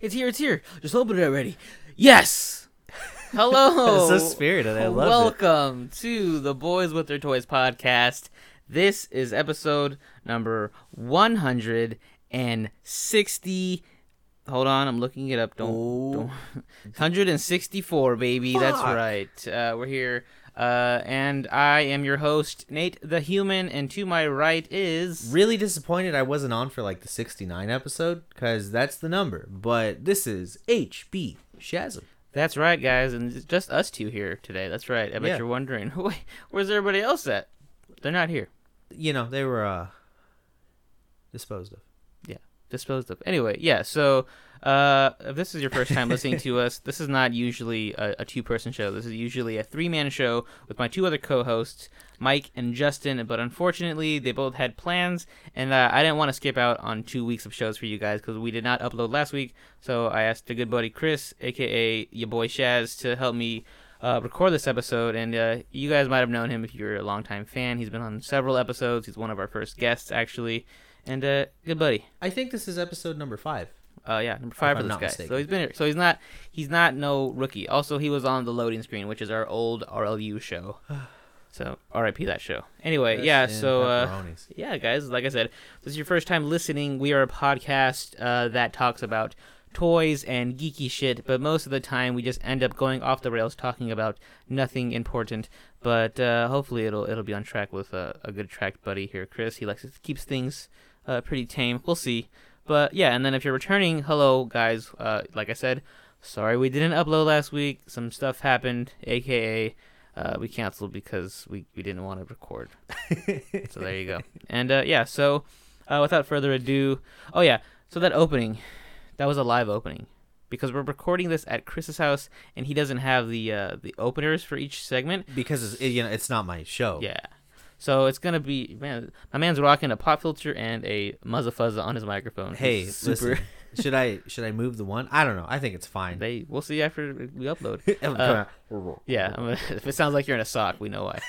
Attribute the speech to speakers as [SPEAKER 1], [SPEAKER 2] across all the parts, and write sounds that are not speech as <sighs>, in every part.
[SPEAKER 1] It's here. It's here. Just open it already. Yes. Hello. <laughs>
[SPEAKER 2] It's so spirited. I love it.
[SPEAKER 1] Welcome to the Boys with Their Toys podcast. This is episode number 160. Hold on, I'm looking it up. Don't, don't <laughs> 164, baby. That's right. Uh, we're here. Uh, and I am your host, Nate the Human, and to my right is
[SPEAKER 2] Really disappointed I wasn't on for like the 69 episode because that's the number. But this is HB Shazam.
[SPEAKER 1] That's right, guys, and it's just us two here today. That's right. I bet
[SPEAKER 2] Yeah.
[SPEAKER 1] you're wondering, <laughs> where's everybody else at? They're not here.
[SPEAKER 2] You know, they were uh disposed of.
[SPEAKER 1] Yeah, disposed of. Anyway, yeah. So, uh, if this is your first time listening to us, this is not usually a, a two-person show. This is usually a three-man show with my two other co-hosts, Mike and Justin. But unfortunately, they both had plans, and uh, I didn't want to skip out on two weeks of shows for you guys because we did not upload last week. So I asked a good buddy Chris, aka your boy Shaz, to help me. Uh, record this episode, and uh, you guys might have known him if you're a longtime fan. He's been on several episodes. He's one of our first guests, actually, and uh, good buddy.
[SPEAKER 2] I think this is episode number five.
[SPEAKER 1] Uh, yeah, number five for this guy.
[SPEAKER 2] mistaken.
[SPEAKER 1] So he's been here. So he's not he's not no rookie. Also, he was on the loading screen, which is our old RLU show. <sighs> So R.I.P. that show. Anyway, yeah. So uh, yeah, guys, like I said, if this is your first time listening. We are a podcast uh, that talks about toys and geeky shit, but most of the time we just end up going off the rails talking about nothing important. But uh, hopefully it'll it'll be on track with a, a good track buddy here, Chris. He likes to keeps things uh, pretty tame. We'll see. But yeah, and then if you're returning, hello guys. Uh, like I said, sorry we didn't upload last week. Some stuff happened, aka uh, we canceled because we, we didn't want to record. <laughs> so there you go. And uh, yeah, so uh, without further ado, oh yeah, so that opening, that was a live opening because we're recording this at Chris's house, and he doesn't have the uh, the openers for each segment.
[SPEAKER 2] because it's, you know, it's not my show.
[SPEAKER 1] Yeah. So it's gonna be man. My man's rocking a pop filter and a muzza fuzza on his microphone.
[SPEAKER 2] Hey,
[SPEAKER 1] super.
[SPEAKER 2] listen, <laughs> should I should I move the one? I don't know. I think it's fine.
[SPEAKER 1] They we'll see after we upload. <laughs> Uh. Yeah, gonna, <laughs> if it sounds like you're in a sock, we know why.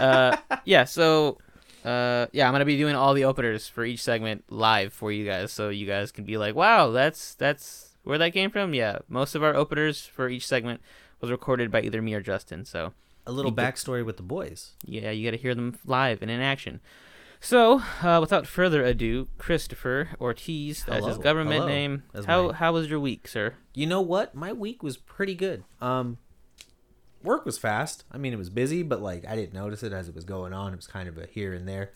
[SPEAKER 1] uh, yeah, so uh, yeah, I'm gonna be doing all the openers for each segment live for you guys, so you guys can be like, "Wow, that's that's where that came from." Yeah, most of our openers for each segment was recorded by either me or Justin. So
[SPEAKER 2] a little
[SPEAKER 1] You get-
[SPEAKER 2] backstory with the boys.
[SPEAKER 1] yeah, you got to hear them live and in action. So, uh, without further ado, Christopher Ortiz, that's his government
[SPEAKER 2] hello.
[SPEAKER 1] name.
[SPEAKER 2] That's
[SPEAKER 1] How how was your week, sir?
[SPEAKER 2] You know what? My week was pretty good. Um, work was fast. I mean, it was busy, but like I didn't notice it as it was going on. It was kind of a here and there.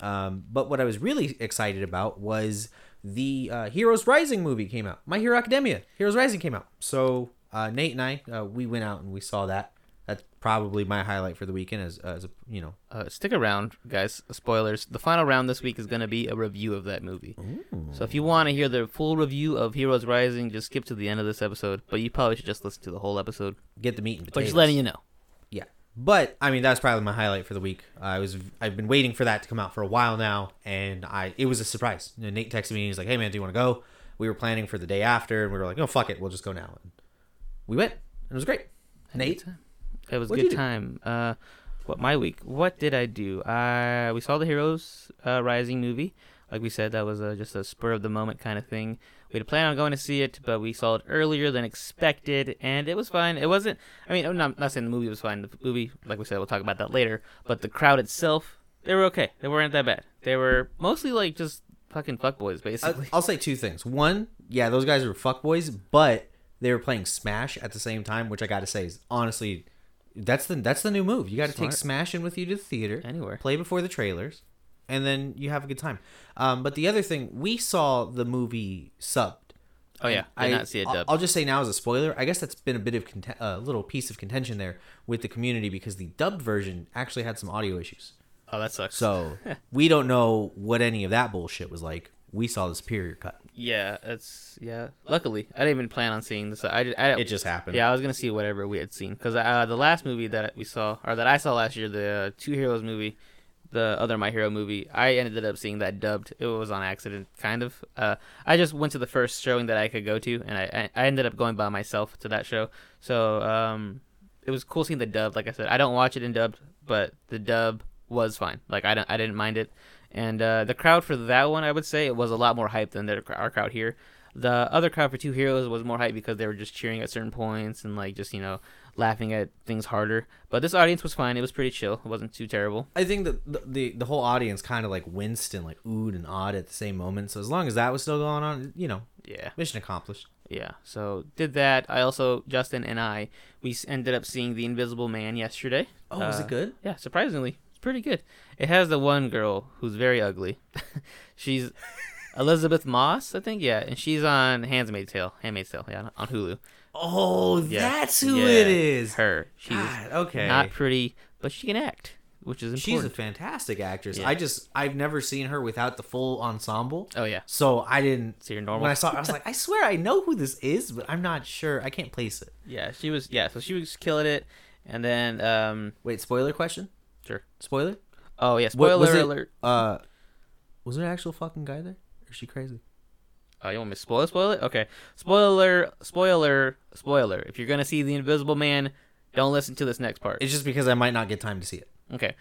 [SPEAKER 2] Um, but what I was really excited about was the uh, Heroes Rising movie came out. My Hero Academia, Heroes Rising came out. So uh, Nate and I, uh, we went out and we saw that. That's probably my highlight for the weekend, as as a, you know.
[SPEAKER 1] Uh, stick around, guys. Spoilers. The final round this week is going to be a review of that movie. So if you want to hear the full review of Heroes Rising, just skip to the end of this episode. But you probably should just listen to the whole episode.
[SPEAKER 2] Get the meat and potatoes.
[SPEAKER 1] But just letting you know.
[SPEAKER 2] Yeah. But I mean that's probably my highlight for the week. I was I've been waiting for that to come out for a while now and I it was a surprise. You know, Nate texted me and he's like, "Hey man, do you want to go?" We were planning for the day after and we were like, "No, fuck it. We'll just go now." And we went. And it was great. Nate,
[SPEAKER 1] It was a good time. Uh, what my week? What did I do? Uh, we saw the Heroes uh, Rising movie. Like we said, that was uh just a spur of the moment kind of thing. We had planned on going to see it, but we saw it earlier than expected, and it was fine. It wasn't. I mean, I'm not, not saying the movie was fine. The movie, like we said, we'll talk about that later. But the crowd itself, they were okay. They weren't that bad. They were mostly like just fucking fuckboys, basically.
[SPEAKER 2] I'll say two things. One, yeah, those guys were fuckboys, but they were playing Smash at the same time, which I got to say is honestly that's the that's the new move. You got to take. Smash in with you to the theater.
[SPEAKER 1] Anywhere.
[SPEAKER 2] play before the trailers, and then you have a good time. Um, but the other thing, we saw the movie subbed.
[SPEAKER 1] Oh yeah,
[SPEAKER 2] I
[SPEAKER 1] did not see it
[SPEAKER 2] I'll-
[SPEAKER 1] dubbed.
[SPEAKER 2] I'll just say now as a spoiler, I guess that's been a bit of conten- a little piece of contention there with the community because the dubbed version actually had some audio issues.
[SPEAKER 1] oh, that sucks.
[SPEAKER 2] So <laughs> we don't know what any of that bullshit was like. We saw the superior cut.
[SPEAKER 1] Yeah, it's yeah. Luckily, I didn't even plan on seeing this. I, I
[SPEAKER 2] It just happened.
[SPEAKER 1] Yeah, I was gonna see whatever we had seen because uh, the last movie that we saw or that I saw last year, the uh, Two Heroes movie, the other My Hero movie, I ended up seeing that dubbed. It was on accident, kind of. Uh, I just went to the first showing that I could go to, and I I ended up going by myself to that show. So um, it was cool seeing the dub. Like I said, I don't watch it in dubbed, but the dub was fine. Like I don't, I didn't mind it. And uh, the crowd for that one, I would say, it was a lot more hype than the, our crowd here. The other crowd for Two Heroes was more hype because they were just cheering at certain points and like just you know laughing at things harder. But this audience was fine. It was pretty chill. It wasn't too terrible.
[SPEAKER 2] I think that the, the the whole audience kind of like winced and like oohed and awed at the same moment. So as long as that was still going on, you know,
[SPEAKER 1] Yeah.
[SPEAKER 2] mission accomplished.
[SPEAKER 1] Yeah, so did that. I also Justin and I we ended up seeing the Invisible Man yesterday.
[SPEAKER 2] Oh, was
[SPEAKER 1] Uh,
[SPEAKER 2] it good?
[SPEAKER 1] Yeah, surprisingly, pretty good. It has the one girl who's very ugly. <laughs> she's <laughs> Elisabeth Moss, I think. Yeah, and she's on Handmaid's Tale. Handmaid's Tale. Yeah, on Hulu.
[SPEAKER 2] Oh,
[SPEAKER 1] Yeah.
[SPEAKER 2] that's who
[SPEAKER 1] Yeah,
[SPEAKER 2] it is.
[SPEAKER 1] Her. She's
[SPEAKER 2] God, okay.
[SPEAKER 1] not pretty, but she can act, which is important.
[SPEAKER 2] She's a fantastic actress.
[SPEAKER 1] Yeah.
[SPEAKER 2] I just I've never seen her without the full ensemble.
[SPEAKER 1] oh yeah,
[SPEAKER 2] So I didn't
[SPEAKER 1] so you're normal.
[SPEAKER 2] when I saw it, I was like, <laughs> I swear I know who this is, but I'm not sure. I can't place it.
[SPEAKER 1] yeah, she was. Yeah, so she was killing it, and then um,
[SPEAKER 2] Wait, spoiler question?
[SPEAKER 1] Sure.
[SPEAKER 2] Spoiler?
[SPEAKER 1] oh yeah, spoiler
[SPEAKER 2] was it-
[SPEAKER 1] alert.
[SPEAKER 2] Uh was there an actual fucking guy there? Or is she crazy?
[SPEAKER 1] Oh, you want me to spoil spoil it? Okay. Spoiler, spoiler, spoiler. If you're gonna see the Invisible Man, don't listen to this next part.
[SPEAKER 2] It's just because I might not get time to see it.
[SPEAKER 1] Okay.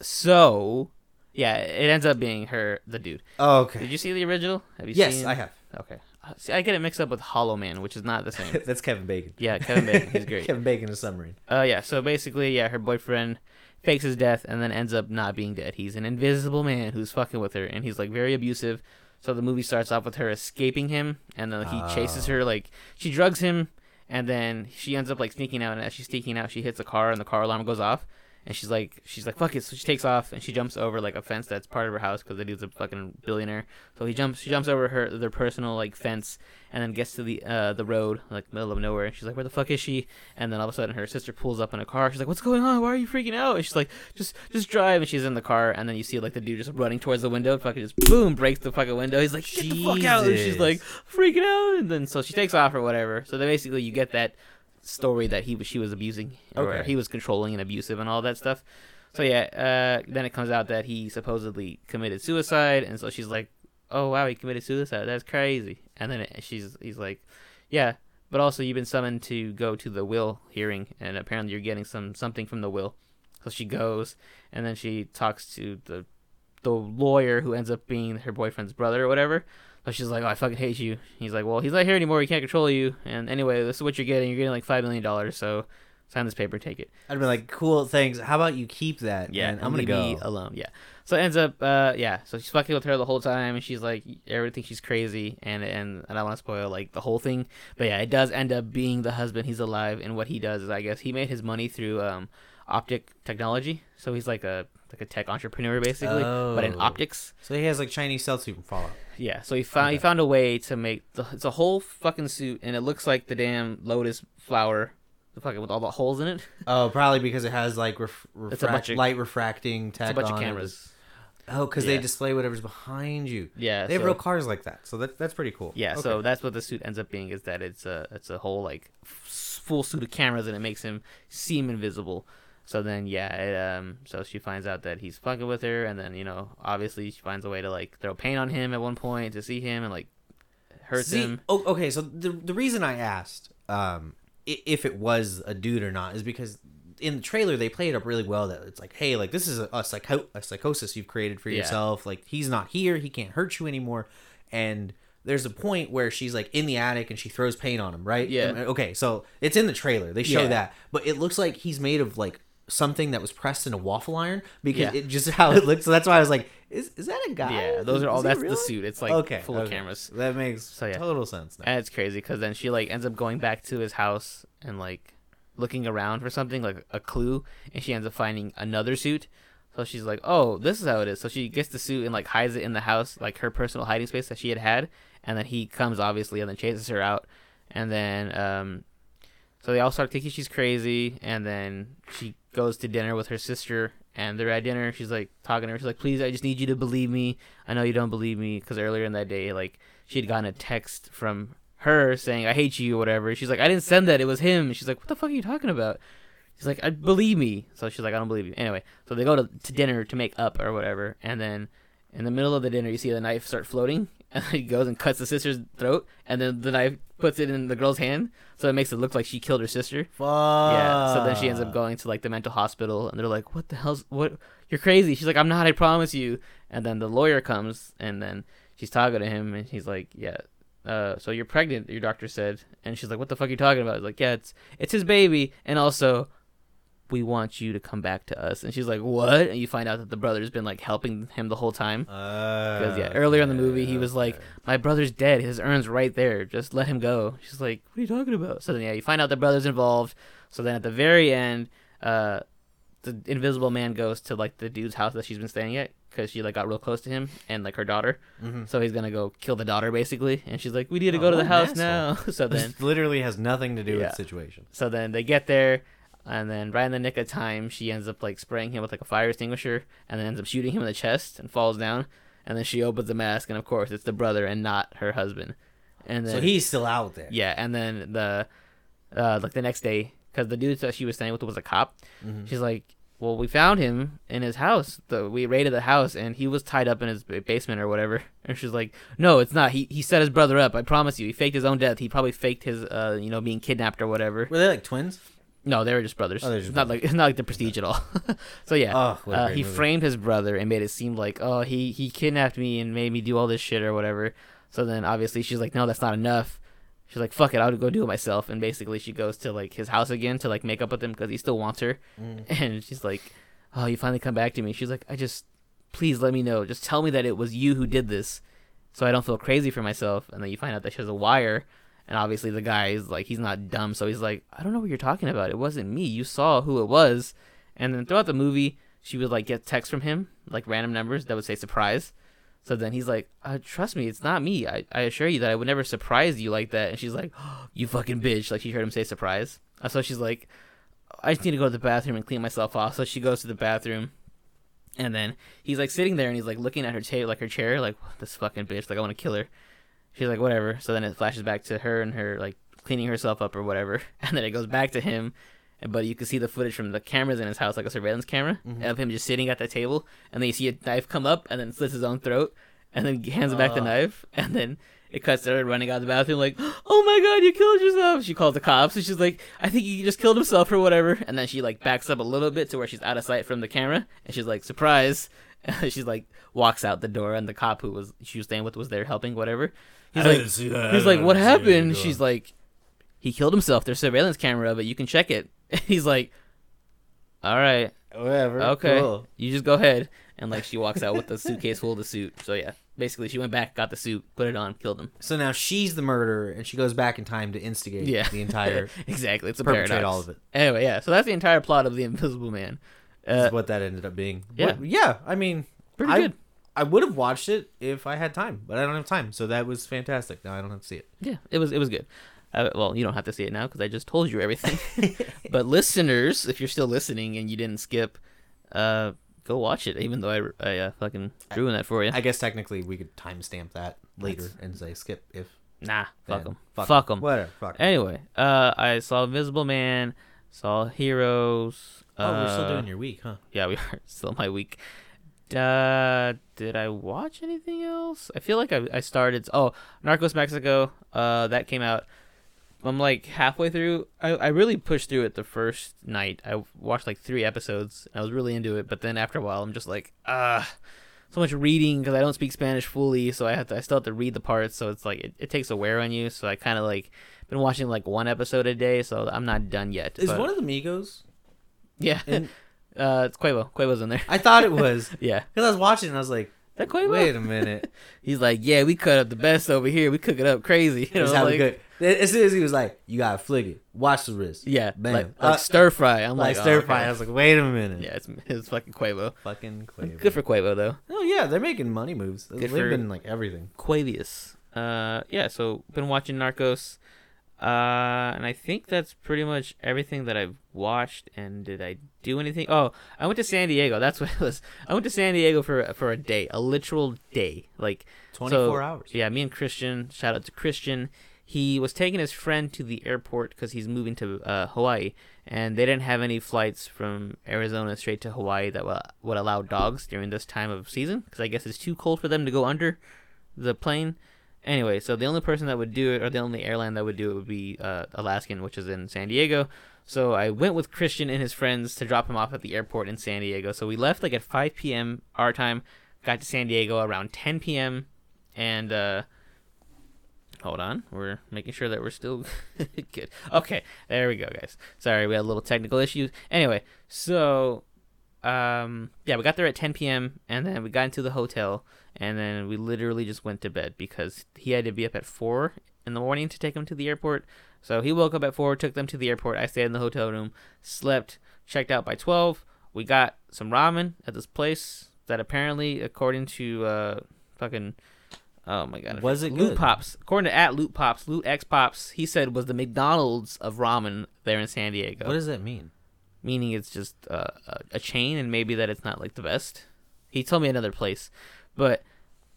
[SPEAKER 1] So, yeah, it ends up being her, the dude.
[SPEAKER 2] Oh, okay.
[SPEAKER 1] Did you see the original? Have you
[SPEAKER 2] Yes,
[SPEAKER 1] seen?
[SPEAKER 2] I have.
[SPEAKER 1] Okay. See, I get it mixed up with Hollow Man, which is not the same. <laughs>
[SPEAKER 2] That's Kevin Bacon.
[SPEAKER 1] Yeah, Kevin Bacon. He's great. <laughs>
[SPEAKER 2] Kevin Bacon is submarine.
[SPEAKER 1] Uh, yeah. So basically, yeah, her boyfriend fakes his death and then ends up not being dead. He's an invisible man who's fucking with her, and he's like very abusive. So the movie starts off with her escaping him, and then he chases her. Like she drugs him, and then she ends up like sneaking out. And as she's sneaking out, she hits a car, and the car alarm goes off. And she's like, she's like, fuck it. So she takes off and she jumps over like a fence that's part of her house because the dude's a fucking billionaire. So he jumps, she jumps over her their personal like fence, and then gets to the uh the road like middle of nowhere. And she's like, where the fuck is she? And then all of a sudden her sister pulls up in a car. She's like, what's going on? Why are you freaking out? And she's like, just just drive. And she's in the car, and then you see like the dude just running towards the window, fucking just boom breaks the fucking window. He's like, get the fuck out! And she's like freaking out. And then so she takes off or whatever. So then basically you get that story that he was she was abusing or
[SPEAKER 2] Okay.
[SPEAKER 1] he was controlling and abusive and all that stuff. So yeah, uh, then it comes out that he supposedly committed suicide, and so she's like, "Oh wow, he committed suicide. That's crazy." And then it, she's he's like, "Yeah, but also you've been summoned to go to the will hearing, and apparently you're getting some something from the will." So she goes, and then she talks to the the lawyer who ends up being her boyfriend's brother or whatever. So she's like, "Oh, I fucking hate you." He's like, "Well, he's not here anymore. He can't control you." And anyway, this is what you're getting. You're getting like five million dollars. So sign this paper, take it.
[SPEAKER 2] I'd be like, cool, thanks. How about you keep that?
[SPEAKER 1] Yeah,
[SPEAKER 2] and I'm gonna go.
[SPEAKER 1] alone. Yeah. So it ends up, uh, yeah. So she's fucking with her the whole time, and she's like, everyone thinks she's crazy, and and I don't want to spoil like the whole thing, but yeah, it does end up being the husband. He's alive, and what he does is, I guess, he made his money through um, optic technology. So he's like a like a tech entrepreneur basically, but in
[SPEAKER 2] Oh.
[SPEAKER 1] optics.
[SPEAKER 2] So he has like Chinese stealth suit from Fallout.
[SPEAKER 1] Yeah. So he found he found a way to make the it's a whole fucking suit, and it looks like the damn lotus flower, the fucking with all the holes in it.
[SPEAKER 2] Oh, probably because it has like ref- refract-
[SPEAKER 1] bunch of-
[SPEAKER 2] light refracting tech
[SPEAKER 1] It's a bunch of cameras.
[SPEAKER 2] Oh, because they display whatever's behind you.
[SPEAKER 1] Yeah.
[SPEAKER 2] They have
[SPEAKER 1] so-
[SPEAKER 2] real cars like that, so that that's pretty cool.
[SPEAKER 1] Yeah,
[SPEAKER 2] Okay.
[SPEAKER 1] so that's what the suit ends up being is that it's a it's a whole like full suit of cameras and it makes him seem invisible. So then yeah, it, um so she finds out that he's fucking with her and then you know obviously she finds a way to like throw paint on him at one point to see him and like hurt
[SPEAKER 2] See,
[SPEAKER 1] him.
[SPEAKER 2] Oh, okay, so the the reason I asked um if it was a dude or not is because in the trailer they play it up really well that it's like, hey, like this is a, a psycho a psychosis you've created for
[SPEAKER 1] Yeah.
[SPEAKER 2] yourself. Like he's not here, he can't hurt you anymore, and there's a point where she's like in the attic and she throws paint on him, right?
[SPEAKER 1] Yeah.
[SPEAKER 2] Okay, so it's in the trailer. They show
[SPEAKER 1] Yeah.
[SPEAKER 2] that, but it looks like he's made of like something that was pressed in a waffle iron because
[SPEAKER 1] Yeah.
[SPEAKER 2] it just <laughs> how it looks. So that's why I was like, is is that a guy?
[SPEAKER 1] Yeah, those are all
[SPEAKER 2] is
[SPEAKER 1] that's
[SPEAKER 2] really?
[SPEAKER 1] the suit. It's like
[SPEAKER 2] okay,
[SPEAKER 1] full of cameras.
[SPEAKER 2] That makes
[SPEAKER 1] So, yeah.
[SPEAKER 2] total sense. Now.
[SPEAKER 1] And it's crazy because then she like ends up going back to his house and like looking around for something like a clue, and she ends up finding another suit. So she's like, "Oh, this is how it is." So she gets the suit and like hides it in the house, like her personal hiding space that she had had. And then he comes obviously, and then chases her out. And then um, so they all start thinking she's crazy. And then she goes to dinner with her sister, and they're at dinner. She's like talking to her. She's like, "Please, I just need you to believe me. I know you don't believe me because earlier in that day, like she had gotten a text from her saying I hate you or whatever. She's like, I didn't send that. It was him. She's like, what the fuck are you talking about? She's like, I believe me. So she's like, I don't believe you. Anyway, so they go to, to dinner to make up or whatever, and then in the middle of the dinner, you see the knife start floating, and <laughs> he goes and cuts the sister's throat, and then the knife puts it in the girl's hand, so it makes it look like she killed her sister.
[SPEAKER 2] Fuck.
[SPEAKER 1] Yeah. So then she ends up going to like the mental hospital, and they're like, "What the hell's what? You're crazy." She's like, "I'm not. I promise you." And then the lawyer comes, and then she's talking to him, and he's like, "Yeah, uh, so you're pregnant, your doctor said. And she's like, what the fuck are you talking about? Was like, yeah, it's, it's his baby. And also, we want you to come back to us. And she's like, what? And you find out that the brother's been like helping him the whole time.
[SPEAKER 3] Because
[SPEAKER 1] Because yeah, earlier in the movie he was like, "My brother's dead. His urn's right there. Just let him go." She's like, "What are you talking about?" So then yeah, you find out the brother's involved. So then at the very end, uh, the Invisible Man goes to like the dude's house that she's been staying at because she like got real close to him and like her daughter.
[SPEAKER 3] mm-hmm.
[SPEAKER 1] So he's gonna go kill the daughter basically, and she's like, "We need to
[SPEAKER 3] Oh,
[SPEAKER 1] go to the house now." <laughs> so then
[SPEAKER 3] this literally has nothing to do
[SPEAKER 1] Yeah.
[SPEAKER 3] with the situation.
[SPEAKER 1] so then they get there, and then right in the nick of time, she ends up like spraying him with like a fire extinguisher, and then ends up shooting him in the chest and falls down. And then she opens the mask, and of course it's the brother and not her husband. And then
[SPEAKER 3] So he's still out there.
[SPEAKER 1] yeah, and then the uh like the next day, because the dude that she was staying with was a cop.
[SPEAKER 3] Mhm.
[SPEAKER 1] She's like, "Well, we found him in his house. The we raided the house, and he was tied up in his basement or whatever." <laughs> And she's like, "No, it's not. He he set his brother up. I promise you. He faked his own death. He probably faked his uh you know being kidnapped or whatever."
[SPEAKER 3] Were they like twins?
[SPEAKER 1] No, they were just brothers.
[SPEAKER 3] Oh, they're
[SPEAKER 1] it's
[SPEAKER 3] just
[SPEAKER 1] not like it's <laughs> not like the Prestige at all. <laughs> so yeah,
[SPEAKER 3] Oh,
[SPEAKER 1] uh, he
[SPEAKER 3] movie.
[SPEAKER 1] framed his brother and made it seem like oh he he kidnapped me and made me do all this shit or whatever. So then obviously she's like no that's not enough. She's like fuck it I'll go do it myself and basically she goes to like his house again to like make up with him because he still wants her
[SPEAKER 3] Mm. <laughs>
[SPEAKER 1] and she's like oh you finally come back to me. She's like I just please let me know just tell me that it was you who did this so I don't feel crazy for myself and then you find out that she has a wire and obviously the guy is like he's not dumb, so he's like, I don't know what you're talking about. It wasn't me. You saw who it was. And then throughout the movie, she would like get texts from him, like random numbers that would say surprise. So then he's like, uh, trust me, it's not me. I, I assure you that I would never surprise you like that. And she's like, <gasps> you fucking bitch. Like she heard him say surprise. Uh, So she's like, I just need to go to the bathroom and clean myself off. So she goes to the bathroom. And then he's like sitting there and he's like looking at her table, like her chair, like this fucking bitch. Like I want to kill her. She's like, whatever. So then it flashes back to her and her like cleaning herself up or whatever, <laughs> and then it goes back to him. But you can see the footage from the cameras in his house, like a surveillance camera
[SPEAKER 3] Mhm.
[SPEAKER 1] of him just sitting at the table, and then you see a knife come up and then slits his own throat, and then hands him back the knife, and then it cuts to her running out of the bathroom like, <gasps> "Oh my god, you killed yourself!" She calls the cops, and she's like, "I think he just killed himself or whatever." And then she like backs up a little bit to where she's out of sight from the camera, and she's like, "Surprise!" <laughs> She's like walks out the door, and the cop who was she was staying with was there helping, whatever. He's like, He's like, "What happened?" She's like, "He killed himself. There's surveillance camera, but you can check it." <laughs> He's like, "All right,
[SPEAKER 3] whatever.
[SPEAKER 1] okay,
[SPEAKER 3] cool.
[SPEAKER 1] you just go ahead." And like she walks out with the suitcase full of the suit. So yeah, basically she went back, got the suit, put it on, killed him.
[SPEAKER 3] So now she's the murderer, and she goes back in time to instigate
[SPEAKER 1] Yeah,
[SPEAKER 3] the entire <laughs>
[SPEAKER 1] exactly. It's a paradox.
[SPEAKER 3] all of it.
[SPEAKER 1] Anyway, yeah. So that's the entire plot of the Invisible Man.
[SPEAKER 3] Is
[SPEAKER 1] Uh,
[SPEAKER 3] what that ended up being.
[SPEAKER 1] yeah.
[SPEAKER 3] What- yeah. I mean,
[SPEAKER 1] pretty
[SPEAKER 3] I,
[SPEAKER 1] good.
[SPEAKER 3] I would have watched it if I had time, but I don't have time, so that was fantastic. Now I don't have to see it.
[SPEAKER 1] Yeah, it was it was good. Uh, well, you don't have to see it now because I just told you everything. <laughs> <laughs> but listeners, if you're still listening and you didn't skip, uh, go watch it. Even though I, I uh, fucking ruined that for you.
[SPEAKER 3] I guess technically we could timestamp that later
[SPEAKER 1] That's-
[SPEAKER 3] and say skip if.
[SPEAKER 1] nah, fuck them.
[SPEAKER 3] Fuck,
[SPEAKER 1] Fuck them.
[SPEAKER 3] Whatever. Fuck.
[SPEAKER 1] Anyway, uh, I saw Invisible Man, saw Heroes.
[SPEAKER 3] Oh, we're still
[SPEAKER 1] uh,
[SPEAKER 3] doing your week, huh?
[SPEAKER 1] Yeah, we <laughs> are still my week. Uh, did I watch anything else? I feel like I, I started. Oh, Narcos Mexico. Uh, that came out. I'm like halfway through. I, I really pushed through it the first night. I watched like three episodes. I was really into it, but then after a while, I'm just like, ah, so much reading because I don't speak Spanish fully, so I have to. I still have to read the parts, so it's like it, it takes a wear on you. So I kind of like been watching like one episode a day, so I'm not done yet.
[SPEAKER 3] Is
[SPEAKER 1] but-
[SPEAKER 3] one of the Migos?
[SPEAKER 1] Yeah, <laughs>
[SPEAKER 3] In,
[SPEAKER 1] uh, it's Quavo. Quavo's in there.
[SPEAKER 3] I thought it was <laughs>
[SPEAKER 1] Yeah,
[SPEAKER 3] because I was watching and I was like,
[SPEAKER 1] that Quavo.
[SPEAKER 3] wait a minute. <laughs>
[SPEAKER 1] He's like, yeah, we cut up the best over here. We cook it up crazy. You know, like,
[SPEAKER 3] could. As soon as he was like, "You gotta flick it, watch the wrist."
[SPEAKER 1] yeah,
[SPEAKER 3] Bam.
[SPEAKER 1] like,
[SPEAKER 3] Uh,
[SPEAKER 1] stir fry. I'm
[SPEAKER 3] like
[SPEAKER 1] like,
[SPEAKER 3] stir
[SPEAKER 1] oh,
[SPEAKER 3] fry.
[SPEAKER 1] okay.
[SPEAKER 3] I was like, "Wait a minute."
[SPEAKER 1] Yeah, it's, it's fucking Quavo.
[SPEAKER 3] Fucking Quavo.
[SPEAKER 1] Good for Quavo though.
[SPEAKER 3] Oh yeah, they're making money moves. They've
[SPEAKER 1] for-
[SPEAKER 3] been like everything.
[SPEAKER 1] Quavius. Uh, yeah. So been watching Narcos. Uh, and I think that's pretty much everything that I've watched. And did I do anything? Oh, I went to San Diego. That's what it was. I went to San Diego for for a day, a literal day. Like
[SPEAKER 3] Twenty four
[SPEAKER 1] So,
[SPEAKER 3] hours.
[SPEAKER 1] Yeah, me and Christian. Shout out to Christian. He was taking his friend to the airport because he's moving to uh, Hawaii, and they didn't have any flights from Arizona straight to Hawaii that would, would allow dogs during this time of season because I guess it's too cold for them to go under the plane. Anyway, so the only person that would do it, or the only airline that would do it, would be uh, Alaskan, which is in San Diego. So I went with Christian and his friends to drop him off at the airport in San Diego. So we left like at 5 p.m. our time, got to San Diego around 10 p.m. and uh, Hold on, we're making sure that we're still <laughs> good. Okay, there we go, guys. Sorry, we had a little technical issues. Anyway, so um, yeah, we got there at 10 p.m. and then we got into the hotel and then we literally just went to bed because he had to be up at four in the morning to take him to the airport. So he woke up at four, took them to the airport. I stayed in the hotel room, slept, checked out by 12. We got some ramen at this place that apparently, according to uh, fucking Oh my god!
[SPEAKER 2] Was it
[SPEAKER 1] Loot
[SPEAKER 2] good?
[SPEAKER 1] Pops? According to at Loot Pops, Loot X Pops, he said was the McDonald's of ramen there in San Diego.
[SPEAKER 2] What does that mean?
[SPEAKER 1] Meaning it's just uh, a- a chain, and maybe that it's not like the best. He told me another place, but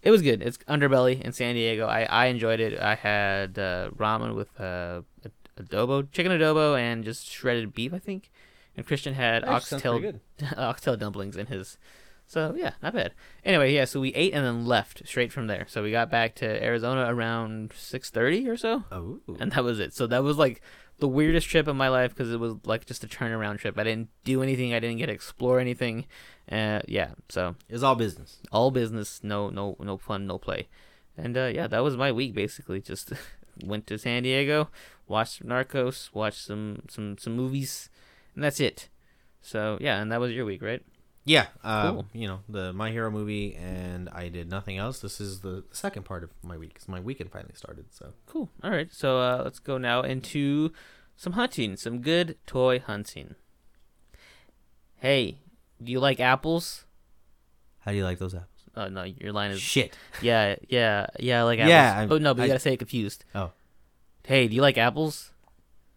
[SPEAKER 1] it was good. It's Underbelly in San Diego. I, I enjoyed it. I had uh, ramen with uh, a- adobo, chicken adobo, and just shredded beef, I think. And Christian had oxtail <laughs> oxtail dumplings in his. So yeah, not bad. Anyway, yeah, so we ate and then left straight from there. So we got back to Arizona around six thirty or so,
[SPEAKER 2] Oh,
[SPEAKER 1] and that was it. So that was like the weirdest trip of my life because it was like just a turnaround trip. I didn't do anything. I didn't get to explore anything. Uh, yeah, so
[SPEAKER 2] it's all business.
[SPEAKER 1] all business, no no no fun, no play. And uh, yeah, that was my week basically. Just <laughs> went to San Diego, watched some Narcos, watched some some some movies, and that's it. So yeah, and that was your week, right?
[SPEAKER 2] Yeah, uh,
[SPEAKER 1] Cool.
[SPEAKER 2] you know the My Hero movie, and I did nothing else. This is the second part of my week. 'cause my weekend finally started. So
[SPEAKER 1] Cool. All right. So uh, let's go now into some hunting, some good toy hunting. Hey, do you like apples?
[SPEAKER 2] how do you like those apples?
[SPEAKER 1] Oh no, your line is
[SPEAKER 2] Shit.
[SPEAKER 1] yeah, yeah, yeah. I like apples.
[SPEAKER 2] Yeah, I'm-
[SPEAKER 1] oh no, but you
[SPEAKER 2] I-
[SPEAKER 1] gotta say it confused.
[SPEAKER 2] Oh.
[SPEAKER 1] Hey, do you like apples?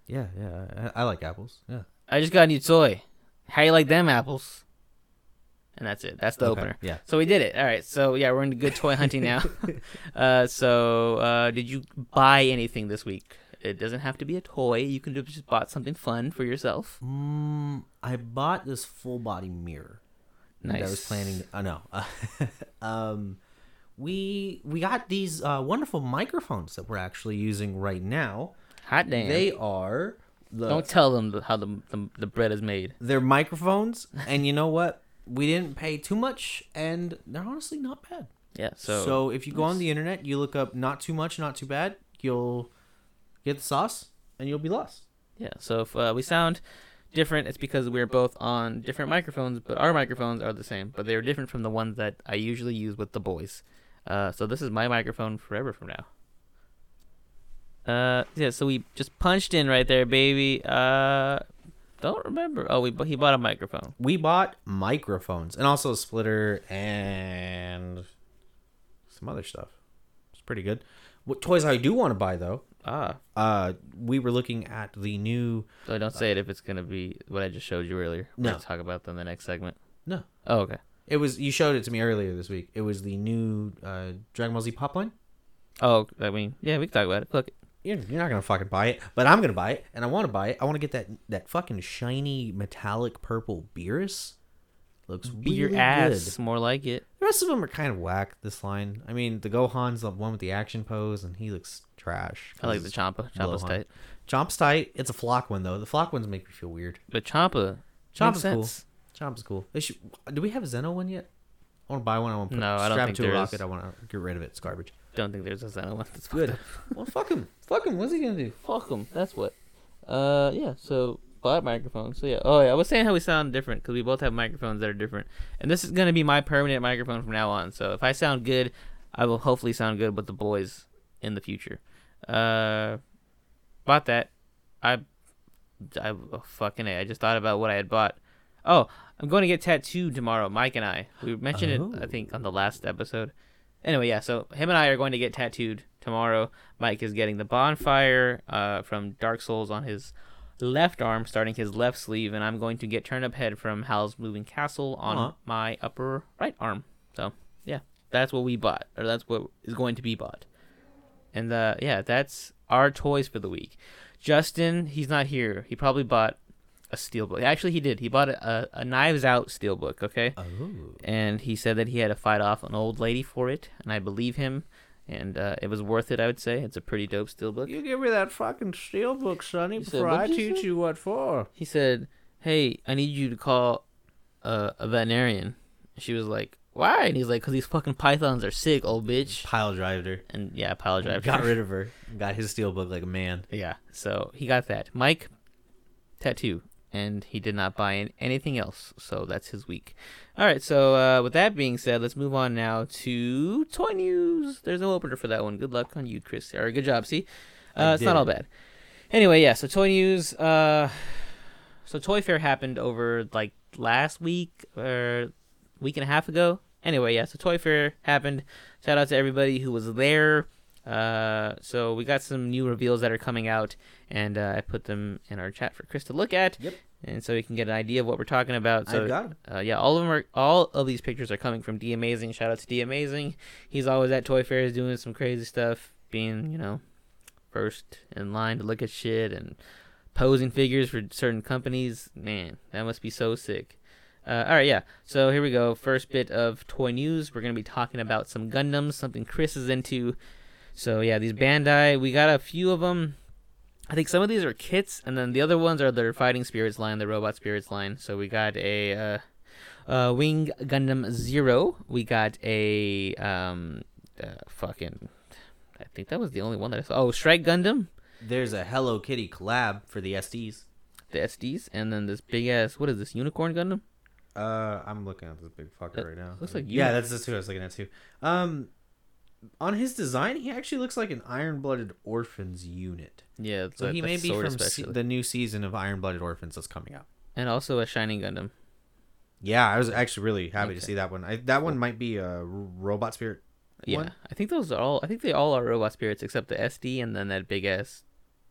[SPEAKER 2] Yeah, yeah. I, I like apples. Yeah.
[SPEAKER 1] I just got a new toy. How you like them apples? And that's it. That's the
[SPEAKER 2] Okay,
[SPEAKER 1] opener.
[SPEAKER 2] Yeah.
[SPEAKER 1] So we did it. All right. So yeah, we're into good toy hunting now. <laughs> <laughs> uh, so uh, did you buy anything this week? It doesn't have to be a toy. You can just bought something fun for yourself.
[SPEAKER 2] Mm, I bought this full body mirror. that I was
[SPEAKER 1] Nice.
[SPEAKER 2] planning. Oh no. <laughs> um, we we got these uh, wonderful microphones that we're actually using right now.
[SPEAKER 1] Hot damn.
[SPEAKER 2] They are the
[SPEAKER 1] Don't tell them how the, the the bread is made.
[SPEAKER 2] they're microphones, and you know what? We didn't pay too much, and they're honestly not bad.
[SPEAKER 1] Yeah.
[SPEAKER 2] So,
[SPEAKER 1] So,
[SPEAKER 2] if you go on the internet, you look up "not too much, not too bad," you'll get the sauce, and you'll be lost.
[SPEAKER 1] yeah. So if uh, we sound different, it's because we're both on different microphones, but our microphones are the same. But they're different from the ones that I usually use with the boys. Uh, so this is my microphone forever from now. Uh, yeah. So we just punched in right there, baby. Uh, don't remember. Oh, we he bought a microphone.
[SPEAKER 2] We bought microphones and also a splitter and some other stuff. It's pretty good. What toys I do want to buy though?
[SPEAKER 1] Ah.
[SPEAKER 2] Uh, we were looking at the new.
[SPEAKER 1] So I don't say it if it's gonna be what I just showed you earlier. We're
[SPEAKER 2] No.
[SPEAKER 1] talk about in the next segment.
[SPEAKER 2] No,
[SPEAKER 1] Oh, okay.
[SPEAKER 2] it was you showed it to me earlier this week. It was the new uh, Dragon Ball Z pop line.
[SPEAKER 1] Oh, I mean, yeah, we can talk about it. Look,
[SPEAKER 2] You're, you're not gonna fucking buy it, but I'm gonna buy it, and I want to buy it. I want to get that that fucking shiny metallic purple Beerus. Looks
[SPEAKER 1] be your
[SPEAKER 2] really
[SPEAKER 1] ass,
[SPEAKER 2] good.
[SPEAKER 1] more like it.
[SPEAKER 2] The rest of them are kind of whack. This line, I mean, the Gohan's the one with the action pose, and he looks trash.
[SPEAKER 1] I like the Champa. Champa's tight.
[SPEAKER 2] Chomp's tight. It's a flock one though. The flock ones make me feel weird.
[SPEAKER 1] But Champa,
[SPEAKER 2] Champa's
[SPEAKER 1] makes
[SPEAKER 2] cool.
[SPEAKER 1] sense.
[SPEAKER 2] Chomp's cool. Should, do we have a Zeno one yet? I want to buy one. I want to put
[SPEAKER 1] No, I don't
[SPEAKER 2] strap to a rocket. I want to get rid of it. It's garbage.
[SPEAKER 1] Don't think there's a Xeno one. That's
[SPEAKER 2] Good. <laughs> well, fuck him. Fuck him. What's he gonna do?
[SPEAKER 1] Fuck him. That's what. Uh, yeah. So bought microphones. So yeah. Oh yeah. I was saying how we sound different because we both have microphones that are different, and this is gonna be my permanent microphone from now on. So if I sound good, I will hopefully sound good with the boys in the future. Uh, bought that. I, I oh, fucking a. I just thought about what I had bought. Oh, I'm going to get tattooed tomorrow. Mike and I. We mentioned it, I
[SPEAKER 2] Oh.
[SPEAKER 1] think, on the last episode. Anyway, yeah. So him and I are going to get tattooed tomorrow. Mike is getting the bonfire uh, from Dark Souls on his left arm, starting his left sleeve, and I'm going to get Turnip Head from Howl's Moving Castle on
[SPEAKER 2] Aw.
[SPEAKER 1] my upper right arm. So yeah, that's what we bought, or that's what is going to be bought. And uh, yeah, that's our toys for the week. Justin, he's not here. He probably bought a steelbook. Actually, he did. He bought a, a Knives Out steelbook. Okay
[SPEAKER 2] Oh.
[SPEAKER 1] and he said that he had to fight off an old lady for it, and I believe him. And uh, it was worth it, I would say. It's a pretty dope steelbook.
[SPEAKER 2] You give me that fucking steel book, Sonny,
[SPEAKER 1] said, before I "What'd you teach say?"
[SPEAKER 2] you what for.
[SPEAKER 1] He said, "Hey, I need you to call uh, a veterinarian." She was like, why? And he's like, because these fucking pythons are sick, old bitch.
[SPEAKER 2] Pile drived her.
[SPEAKER 1] And yeah, pile drive.
[SPEAKER 2] Got rid of her. Got his steelbook like a man.
[SPEAKER 1] Yeah, so he got that. Mike, tattoo, and he did not buy in anything else. So that's his week. All right, so uh, with that being said, let's move on now to toy news. There's no opener for that one. Good luck on you, Chris. Or good job. See, uh, it's not all bad. Anyway, yeah. So toy news. Uh, so Toy Fair happened over like last week or week and a half ago. Anyway, yeah. So Toy Fair happened. Shout out to everybody who was there. Uh, so we got some new reveals that are coming out, and uh, I put them in our chat for Chris to look at.
[SPEAKER 2] Yep.
[SPEAKER 1] And so you can get an idea of what we're talking about. So
[SPEAKER 2] I've got 'em.
[SPEAKER 1] uh, yeah, all of them are all of these pictures are coming from D Amazing. Shout out to D Amazing. He's always at toy fairs doing some crazy stuff, being you know first in line to look at shit and posing figures for certain companies. Man, that must be so sick. Uh, all right, yeah. So here we go. First bit of toy news. We're gonna be talking about some Gundams, something Chris is into. So yeah, these Bandai. We got a few of them. I think some of these are kits, and then the other ones are their Fighting Spirits line, the Robot Spirits line. So we got a uh, uh, Wing Gundam Zero. We got a um, uh, fucking. I think that was the only one that I saw. Oh, Strike Gundam,
[SPEAKER 2] There's a Hello Kitty collab for the SDs.
[SPEAKER 1] the SDs, and then this big ass. What is this Unicorn Gundam?
[SPEAKER 2] Uh, I'm looking at this big fucker
[SPEAKER 1] That
[SPEAKER 2] right now.
[SPEAKER 1] looks like
[SPEAKER 2] yeah, that's that's who I was looking at too. Um, on his design, he actually looks like an Iron Blooded Orphans unit.
[SPEAKER 1] Yeah,
[SPEAKER 2] So he may be from se- the new season of Iron Blooded Orphans that's coming out.
[SPEAKER 1] and also a Shining Gundam.
[SPEAKER 2] Yeah, I was actually really happy to see that one. I, that one might be a robot spirit.
[SPEAKER 1] Yeah,
[SPEAKER 2] one.
[SPEAKER 1] I think those are all. I think they all are robot spirits except the SD and then that big ass.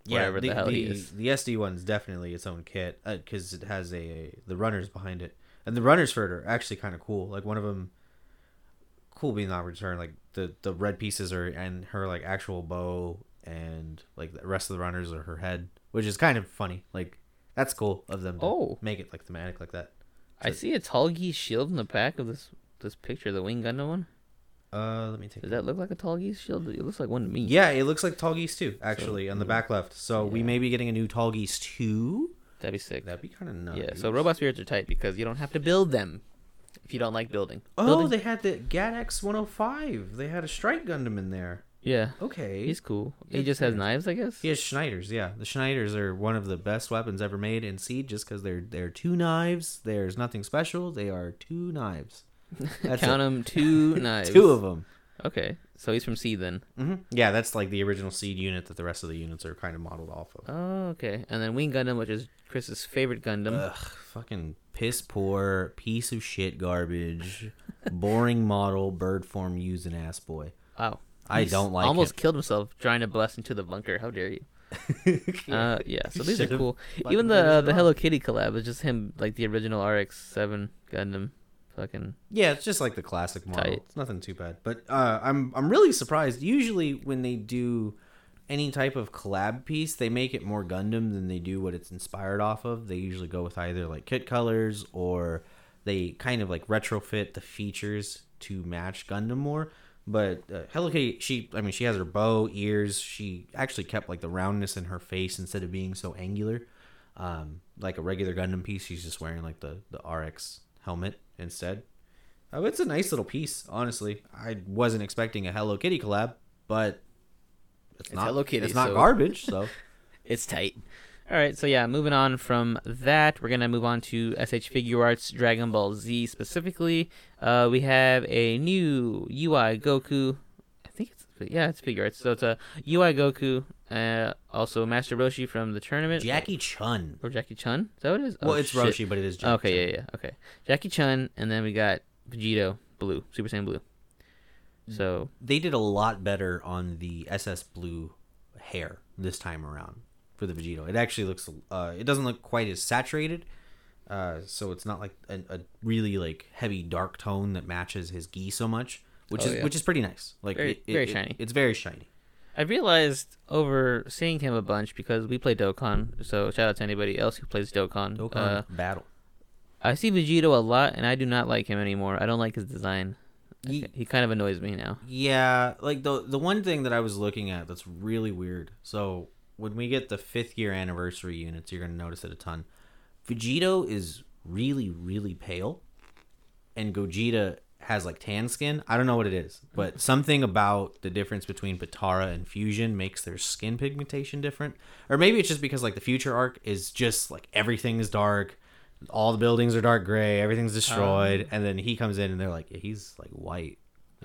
[SPEAKER 1] Whatever the,
[SPEAKER 2] the,
[SPEAKER 1] hell
[SPEAKER 2] the,
[SPEAKER 1] he is.
[SPEAKER 2] The SD one's definitely its own kit uh, because it has a the runners behind it, and the runners for it are actually kind of cool. Like one of them, cool being not return. Like the the red pieces are and her like actual bow, and like the rest of the runners are her head, which is kind of funny. Like that's cool of them. To
[SPEAKER 1] Oh.
[SPEAKER 2] make it like thematic like that.
[SPEAKER 1] I see a Tallgeese shield in the back of this this picture, the Wing Gundam one.
[SPEAKER 2] Uh, let me take.
[SPEAKER 1] Does that look like a Tallgeese shield? It looks like one to me.
[SPEAKER 2] Yeah, it looks like Tallgeese too, actually, on the back left. So we may be getting a new Tallgeese two.
[SPEAKER 1] that'd be sick.
[SPEAKER 2] That'd be kind of nice.
[SPEAKER 1] Yeah, so robot spirits are tight because you don't have to build them if you don't like building.
[SPEAKER 2] Oh,
[SPEAKER 1] Building-
[SPEAKER 2] they had the GATX 105. They had a Strike Gundam in there.
[SPEAKER 1] yeah,
[SPEAKER 2] Okay.
[SPEAKER 1] he's cool. He just has knives, I guess.
[SPEAKER 2] he has Schneiders, yeah. The Schneiders are one of the best weapons ever made in Seed just because they're, they're two knives. There's nothing special. They are two knives. <laughs> That's
[SPEAKER 1] Count them, two <laughs> knives.
[SPEAKER 2] Two of them.
[SPEAKER 1] Okay, so he's from Seed then.
[SPEAKER 2] hmm Yeah, that's like the original Seed unit that the rest of the units are kind of modeled off of.
[SPEAKER 1] Oh, okay. And then Wing Gundam, which is Chris's favorite Gundam.
[SPEAKER 2] Ugh, fucking piss poor piece of shit garbage, boring <laughs> model, bird form using ass boy.
[SPEAKER 1] wow.
[SPEAKER 2] I
[SPEAKER 1] He's
[SPEAKER 2] don't like
[SPEAKER 1] Almost
[SPEAKER 2] him.
[SPEAKER 1] killed himself trying to blast into the bunker. How dare you? <laughs> Uh, yeah. So these are cool. Even the
[SPEAKER 2] it
[SPEAKER 1] the. Hello Kitty collab is just him, like the original RX-7 Gundam. Fucking
[SPEAKER 2] Yeah, it's just like the classic model.
[SPEAKER 1] Tight.
[SPEAKER 2] It's nothing too bad. But uh, I'm I'm really surprised. Usually when they do any type of collab piece, they make it more Gundam than they do what it's inspired off of. They usually go with either like kit colors or they kind of like retrofit the features to match Gundam more. But uh, Hello Kitty, she I mean she has her bow, ears. She actually kept like the roundness in her face instead of being so angular. Um, like a regular Gundam piece, she's just wearing like the the RX helmet instead. Oh, it's a nice little piece, honestly. I wasn't expecting a Hello Kitty collab, but it's,
[SPEAKER 1] It's
[SPEAKER 2] not
[SPEAKER 1] Hello Kitty,
[SPEAKER 2] It's not
[SPEAKER 1] so-
[SPEAKER 2] garbage, so <laughs>
[SPEAKER 1] It's tight. All right, so yeah, moving on from that, we're gonna move on to SH Figuarts Dragon Ball Z specifically. Uh, we have a new UI Goku. I think it's yeah, it's Figuarts. So it's a UI Goku. Uh, also Master Roshi from the tournament.
[SPEAKER 2] Jackie Chun.
[SPEAKER 1] or Jackie Chun. Is that what it is?
[SPEAKER 2] Well,
[SPEAKER 1] Oh,
[SPEAKER 2] it's
[SPEAKER 1] shit.
[SPEAKER 2] Roshi, but it is Jackie
[SPEAKER 1] okay,
[SPEAKER 2] Chun.
[SPEAKER 1] yeah, yeah, okay. Jackie Chun, and then we got Vegito Blue, Super Saiyan Blue. So
[SPEAKER 2] They did a lot better on the SS Blue hair this time around for the Vegito. It actually looks. Uh, it doesn't look quite as saturated. Uh, so it's not like a, a really like heavy dark tone that matches his gi so much, which
[SPEAKER 1] Oh,
[SPEAKER 2] is
[SPEAKER 1] yeah.
[SPEAKER 2] which is pretty nice. Like
[SPEAKER 1] Very-
[SPEAKER 2] it- it-
[SPEAKER 1] very
[SPEAKER 2] it-
[SPEAKER 1] shiny.
[SPEAKER 2] It's very shiny.
[SPEAKER 1] I realized over seeing him a bunch because we play Dokkan. So shout out to anybody else who plays Dokkan.
[SPEAKER 2] Dokkan
[SPEAKER 1] Uh,
[SPEAKER 2] battle.
[SPEAKER 1] I see Vegito a lot, and I do not like him anymore. I don't like his design.
[SPEAKER 2] Ye-
[SPEAKER 1] He kind of annoys me now.
[SPEAKER 2] Yeah, like the the one thing that I was looking at that's really weird. So when we get the fifth year anniversary units, you're gonna notice it a ton. Vegito is really really pale, and Gogeta has like tan skin. I don't know what it is, but mm-hmm. something about the difference between Potara and Fusion makes their skin pigmentation different. Or maybe it's just because like the future arc is just like everything is dark, all the buildings are dark gray, everything's oh. destroyed, and then he comes in and they're like, yeah, he's like white.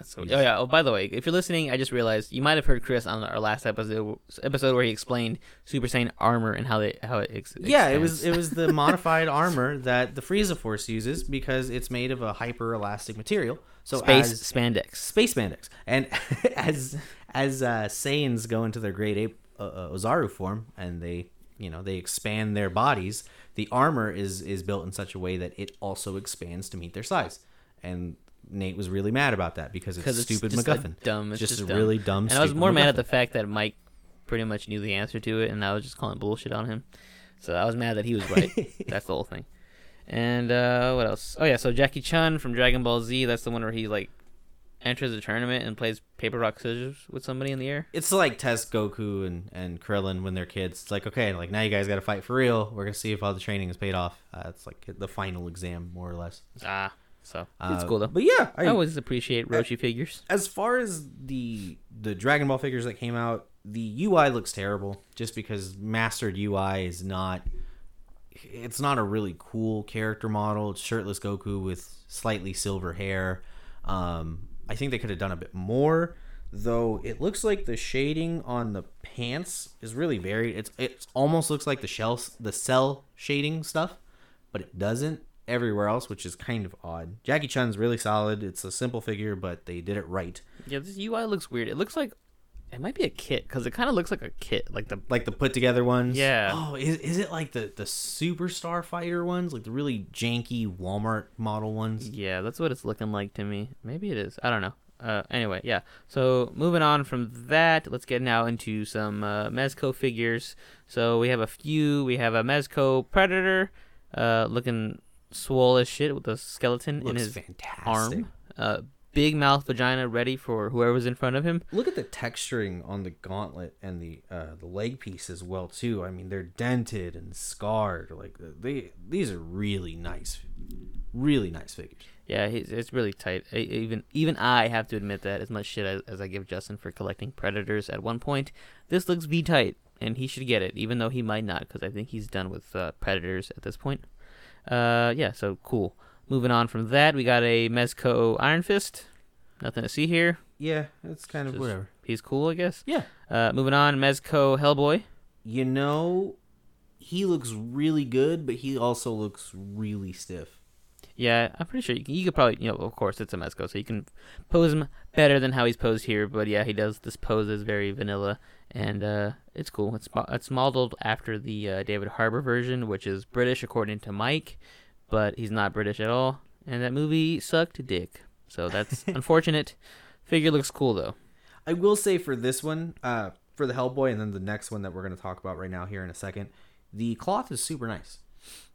[SPEAKER 1] So, oh yeah. Oh, by the way, if you're listening, I just realized you might have heard Chris on our last episode episode where he explained Super Saiyan armor and how they how it. Ex-
[SPEAKER 2] Yeah, it was it was the <laughs> modified armor that the Frieza Force uses because it's made of a hyper elastic material. So
[SPEAKER 1] space
[SPEAKER 2] as,
[SPEAKER 1] spandex.
[SPEAKER 2] space spandex, and <laughs> as as uh, Saiyans go into their great ape uh, uh, Ozaru form, and they you know they expand their bodies, the armor is is built in such a way that it also expands to meet their size. And Nate was really mad about that because it's,
[SPEAKER 1] it's
[SPEAKER 2] stupid
[SPEAKER 1] just,
[SPEAKER 2] MacGuffin.
[SPEAKER 1] dumb. It's
[SPEAKER 2] just,
[SPEAKER 1] just dumb.
[SPEAKER 2] really dumb.
[SPEAKER 1] And I was more mad at the fact that Mike pretty much knew the answer to it, and I was just calling bullshit on him. So I was mad that he was right. <laughs> that's the whole thing. And uh, what else? Oh yeah, so Jackie Chun from Dragon Ball Z. That's the one where he like enters a tournament and plays paper rock scissors with somebody in the air.
[SPEAKER 2] it's like test Goku and, and Krillin when they're kids. It's like okay, like now you guys got to fight for real. We're gonna see if all the training has paid off. Uh, it's like the final exam, more or less.
[SPEAKER 1] Ah, so
[SPEAKER 2] Uh,
[SPEAKER 1] it's cool though.
[SPEAKER 2] But yeah,
[SPEAKER 1] I always appreciate Roshi figures.
[SPEAKER 2] as far as the the Dragon Ball figures that came out, the UI looks terrible just because mastered UI is not it's not a really cool character model. It's shirtless Goku with slightly silver hair. Um, I think they could have done a bit more, though. It looks like the shading on the pants is really varied. It's it almost looks like the shell the cell shading stuff, but it doesn't everywhere else, which is kind of odd. Jackie Chun's really solid. It's a simple figure, but they did it right.
[SPEAKER 1] Yeah, this UI looks weird. It looks like it might be a kit because it kind of looks like a kit, like the
[SPEAKER 2] Like the put together ones.
[SPEAKER 1] Yeah.
[SPEAKER 2] Oh, is, is it like the the Superstar Fighter ones, like the really janky Walmart model ones?
[SPEAKER 1] Yeah, that's what it's looking like to me. Maybe it is. I don't know. Uh, anyway, yeah. So moving on from that, let's get now into some uh, Mezco figures. So we have a few. We have a Mezco Predator, uh, looking swole as shit with a skeleton in his
[SPEAKER 2] fantastic.
[SPEAKER 1] arm. Uh, big mouth vagina ready for whoever's in front of him.
[SPEAKER 2] Look at the texturing on the gauntlet and the uh, the leg piece as well too. I mean, they're dented and scarred. Like they these are really nice, really nice figures.
[SPEAKER 1] Yeah, he's, it's really tight. I, even even I have to admit that as much shit as, as I give Justin for collecting predators at one point, this looks v tight, and he should get it, even though he might not, because I think he's done with uh, predators at this point. Uh, yeah, so cool. Moving on from that, we got a Mezco Iron Fist. Nothing to see here.
[SPEAKER 2] Yeah, it's kind of
[SPEAKER 1] Just-
[SPEAKER 2] whatever.
[SPEAKER 1] He's cool, I guess.
[SPEAKER 2] Yeah,
[SPEAKER 1] Uh, moving on, Mezco Hellboy.
[SPEAKER 2] you know, he looks really good, but he also looks really stiff.
[SPEAKER 1] Yeah, I'm pretty sure you, can, you could probably, you know, of course it's a Mezco, so you can pose him better than how he's posed here. But yeah, he does this pose is very vanilla, and uh, it's cool. It's it's modeled after the uh, David Harbour version, which is British according to Mike, but he's not British at all. And that movie sucked dick, so that's <laughs> unfortunate. Figure looks cool though.
[SPEAKER 2] I will say for this one, uh, for the Hellboy, and then the next one that we're going to talk about right now here in a second, the cloth is super nice.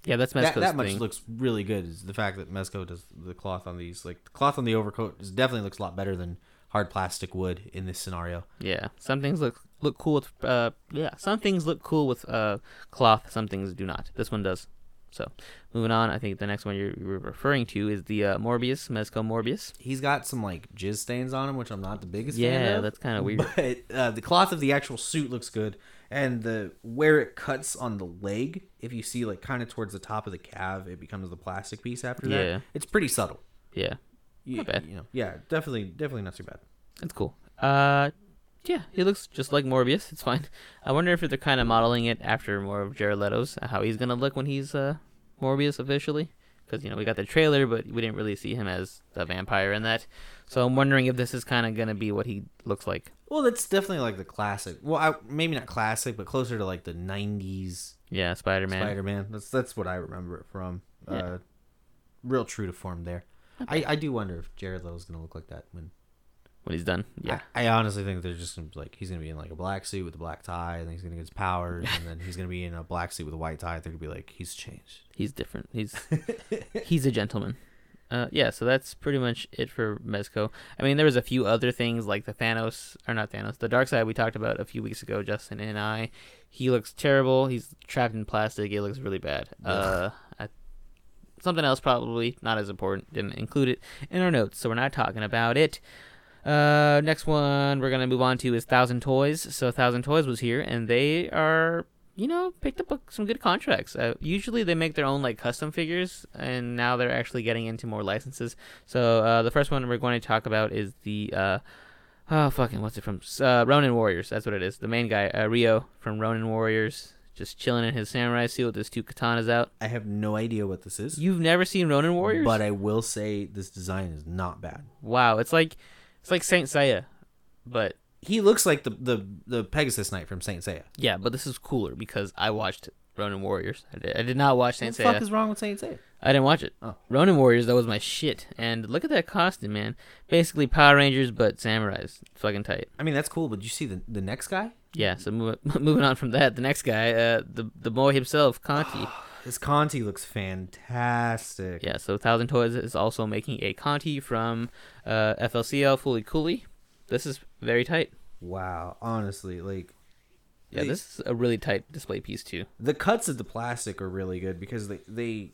[SPEAKER 1] Yeah, that's
[SPEAKER 2] that,
[SPEAKER 1] Mezco's
[SPEAKER 2] that much
[SPEAKER 1] thing.
[SPEAKER 2] looks really good. Is the fact that Mezco does the cloth on these, like the cloth on the overcoat, is definitely looks a lot better than hard plastic wood in this scenario.
[SPEAKER 1] Yeah, some things look look cool with uh yeah, some things look cool with uh cloth, some things do not. This one does. So, moving on, I think the next one you're, you're referring to is the uh, Morbius, Mezco Morbius.
[SPEAKER 2] He's got some like jizz stains on him, which I'm not the biggest fan
[SPEAKER 1] Yeah,
[SPEAKER 2] of.
[SPEAKER 1] that's kind of weird. <laughs>
[SPEAKER 2] But uh, the cloth of the actual suit looks good, and the where it cuts on the leg, if you see like kind of towards the top of the calf, it becomes the plastic piece after that.
[SPEAKER 1] Yeah.
[SPEAKER 2] it's pretty subtle.
[SPEAKER 1] Yeah,
[SPEAKER 2] You,
[SPEAKER 1] Not bad.
[SPEAKER 2] You know, yeah, definitely, definitely not too bad.
[SPEAKER 1] That's cool. Uh, yeah, he looks just like Morbius. It's fine. I wonder if they're kind of modeling it after more of Jared Leto's, how he's gonna look when he's uh Morbius officially. Because you know we got the trailer, but we didn't really see him as the vampire in that. So I'm wondering if this is kind of gonna be what he looks like.
[SPEAKER 2] Well, that's definitely like the classic. Well, I, maybe not classic, but closer to like the '90s
[SPEAKER 1] Yeah, Spider Man.
[SPEAKER 2] Spider-Man. That's that's what I remember it from.
[SPEAKER 1] Yeah.
[SPEAKER 2] Uh, real true to form there. I, I do wonder if Jared Leto's gonna look like that when.
[SPEAKER 1] When he's done. Yeah.
[SPEAKER 2] I, I honestly think they're just gonna like he's gonna be in like a black suit with a black tie, and he's gonna get his powers, and then he's gonna be in a black suit with a white tie. They're gonna be like he's changed. <laughs>
[SPEAKER 1] He's different. He's <laughs> he's a gentleman. Uh, yeah, so that's pretty much it for Mezco. I mean, there was a few other things like the Thanos, or not Thanos, the Darkseid we talked about a few weeks ago. Justin and I, he looks terrible. He's trapped in plastic. It looks really bad. Uh, I, something else probably not as important. Didn't include it in our notes, so we're not talking about it. Uh, next one we're gonna move on to is Thousand Toys. So Thousand Toys was here, and they are you know picked up some good contracts. Uh, usually they make their own like custom figures, and now they're actually getting into more licenses. So uh, the first one we're going to talk about is the uh, oh fucking what's it from? Uh, Ronin Warriors. That's what it is. The main guy, uh, Ryo from Ronin Warriors. Just chilling in his samurai suit with his two katanas out.
[SPEAKER 2] I have no idea what this is.
[SPEAKER 1] You've never seen Ronin Warriors?
[SPEAKER 2] But I will say this design is not bad.
[SPEAKER 1] Wow, it's like it's like Saint Seiya, but
[SPEAKER 2] He looks like the the, the Pegasus Knight from Saint Seiya.
[SPEAKER 1] yeah, but this is cooler because I watched Ronin Warriors. I did, I did not watch Saint What
[SPEAKER 2] the fuck
[SPEAKER 1] Seiya.
[SPEAKER 2] is wrong with Saint Seiya?
[SPEAKER 1] I didn't watch it.
[SPEAKER 2] Oh.
[SPEAKER 1] Ronin Warriors, that was my shit. And look at that costume, man. Basically Power Rangers, but samurais. Fucking tight.
[SPEAKER 2] I mean, that's cool, but you see the the next guy?
[SPEAKER 1] Yeah. So move, <laughs> moving on from that, the next guy, uh, the the boy himself, Canti. <gasps> <laughs>
[SPEAKER 2] This Canti looks fantastic.
[SPEAKER 1] Yeah, so Thousand Toys is also making a Canti from uh, FLCL Fooly Cooly. This is very tight.
[SPEAKER 2] Wow, honestly, like
[SPEAKER 1] Yeah,
[SPEAKER 2] They-
[SPEAKER 1] this is a really tight display piece too.
[SPEAKER 2] the cuts of the plastic are really good because they they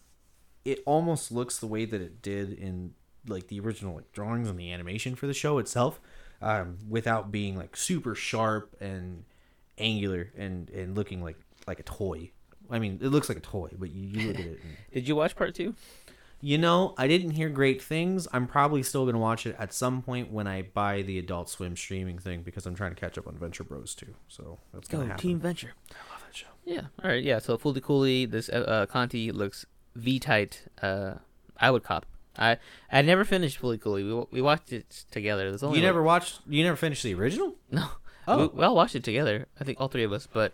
[SPEAKER 2] it almost looks the way that it did in like the original like drawings and the animation for the show itself um, without being like super sharp and angular and and looking like like a toy i mean it looks like a toy but you, you look at it and, <laughs>
[SPEAKER 1] Did you watch part two?
[SPEAKER 2] you know i didn't hear great things i'm probably still going to watch it at some point when i buy the adult swim streaming thing because i'm trying to catch up on venture bros too so that's going to happen Go Team
[SPEAKER 1] Venture.
[SPEAKER 2] I love that show.
[SPEAKER 1] Yeah. All right. Yeah. So Fooly Cooly, this uh, uh, Canti looks V tight. Uh, I would cop. I I never finished Fooly Cooly. We, we watched it together. There's only
[SPEAKER 2] you
[SPEAKER 1] like-
[SPEAKER 2] never watched you never finished the original
[SPEAKER 1] no.
[SPEAKER 2] Oh.
[SPEAKER 1] we, we all watched it together. I think all three of us. But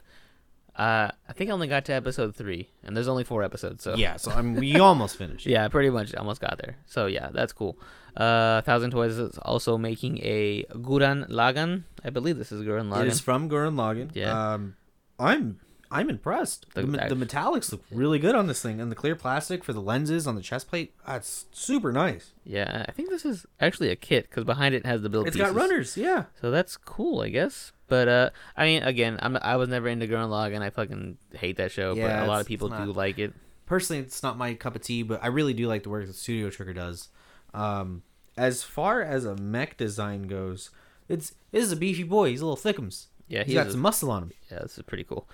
[SPEAKER 1] uh, I think I only got to episode three, and there's only four episodes. So
[SPEAKER 2] Yeah, so I mean, we almost <laughs> finished.
[SPEAKER 1] Yeah, pretty much almost got there. So yeah, that's cool. Uh, Thousand Toys is also making a Gurren Lagann. I believe this is Gurren
[SPEAKER 2] Lagann.
[SPEAKER 1] It
[SPEAKER 2] is from Gurren Lagann.
[SPEAKER 1] Yeah.
[SPEAKER 2] Um, I'm I'm impressed. The,
[SPEAKER 1] The-
[SPEAKER 2] the metallics look really good on this thing, and the clear plastic for the lenses on the chest plate. That's super nice.
[SPEAKER 1] Yeah, I think this is actually a kit because behind it has the build.
[SPEAKER 2] It's got runners. Yeah.
[SPEAKER 1] So that's cool, I guess. But uh, I mean, again, I'm I was never into Gurren Lagann. I fucking hate that show.
[SPEAKER 2] Yeah,
[SPEAKER 1] but a lot of people
[SPEAKER 2] it's
[SPEAKER 1] do like it.
[SPEAKER 2] Personally, it's not my cup of tea, but I really do like the work that Studio Trigger does. Um, as far as a mech design goes, it's this is a beefy boy. He's a little thickums.
[SPEAKER 1] Yeah,
[SPEAKER 2] He's
[SPEAKER 1] he
[SPEAKER 2] got
[SPEAKER 1] is
[SPEAKER 2] some muscle on him.
[SPEAKER 1] Yeah, this is pretty cool.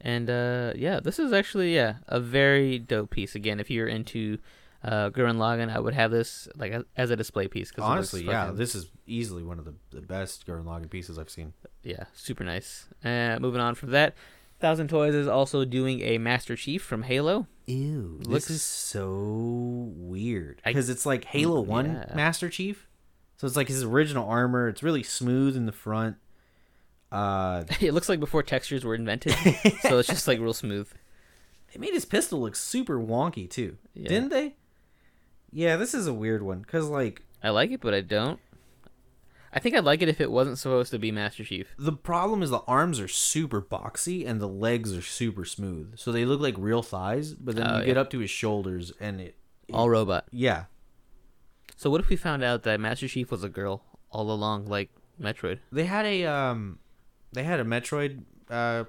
[SPEAKER 1] And uh, yeah, this is actually yeah a very dope piece. Again, if you're into uh, Gurren Lagann, I would have this like as- a display piece. Cause
[SPEAKER 2] Honestly, yeah, this is easily one of the, the best Gurren Lagann pieces I've seen.
[SPEAKER 1] yeah, super nice. Uh, moving on from that, Thousand Toys is also doing a Master Chief from Halo.
[SPEAKER 2] Ew,
[SPEAKER 1] Looks-
[SPEAKER 2] this is so weird because it's like Halo One
[SPEAKER 1] yeah.
[SPEAKER 2] Master Chief, so it's like his original armor. It's really smooth in the front. Uh, <laughs>
[SPEAKER 1] it looks like before textures were invented, so it's just like real smooth. <laughs>
[SPEAKER 2] they made his pistol look super wonky too,
[SPEAKER 1] Yeah.
[SPEAKER 2] didn't they? Yeah, this is a weird one because like
[SPEAKER 1] I like it, but I don't. I think I'd like it if it wasn't supposed to be Master Chief.
[SPEAKER 2] the problem is the arms are super boxy and the legs are super smooth, so they look like real thighs. But then
[SPEAKER 1] Oh,
[SPEAKER 2] you get up to his shoulders and it,
[SPEAKER 1] All robot.
[SPEAKER 2] yeah,
[SPEAKER 1] So what if we found out that Master Chief was a girl all along, like Metroid?
[SPEAKER 2] they had a um they had a metroid uh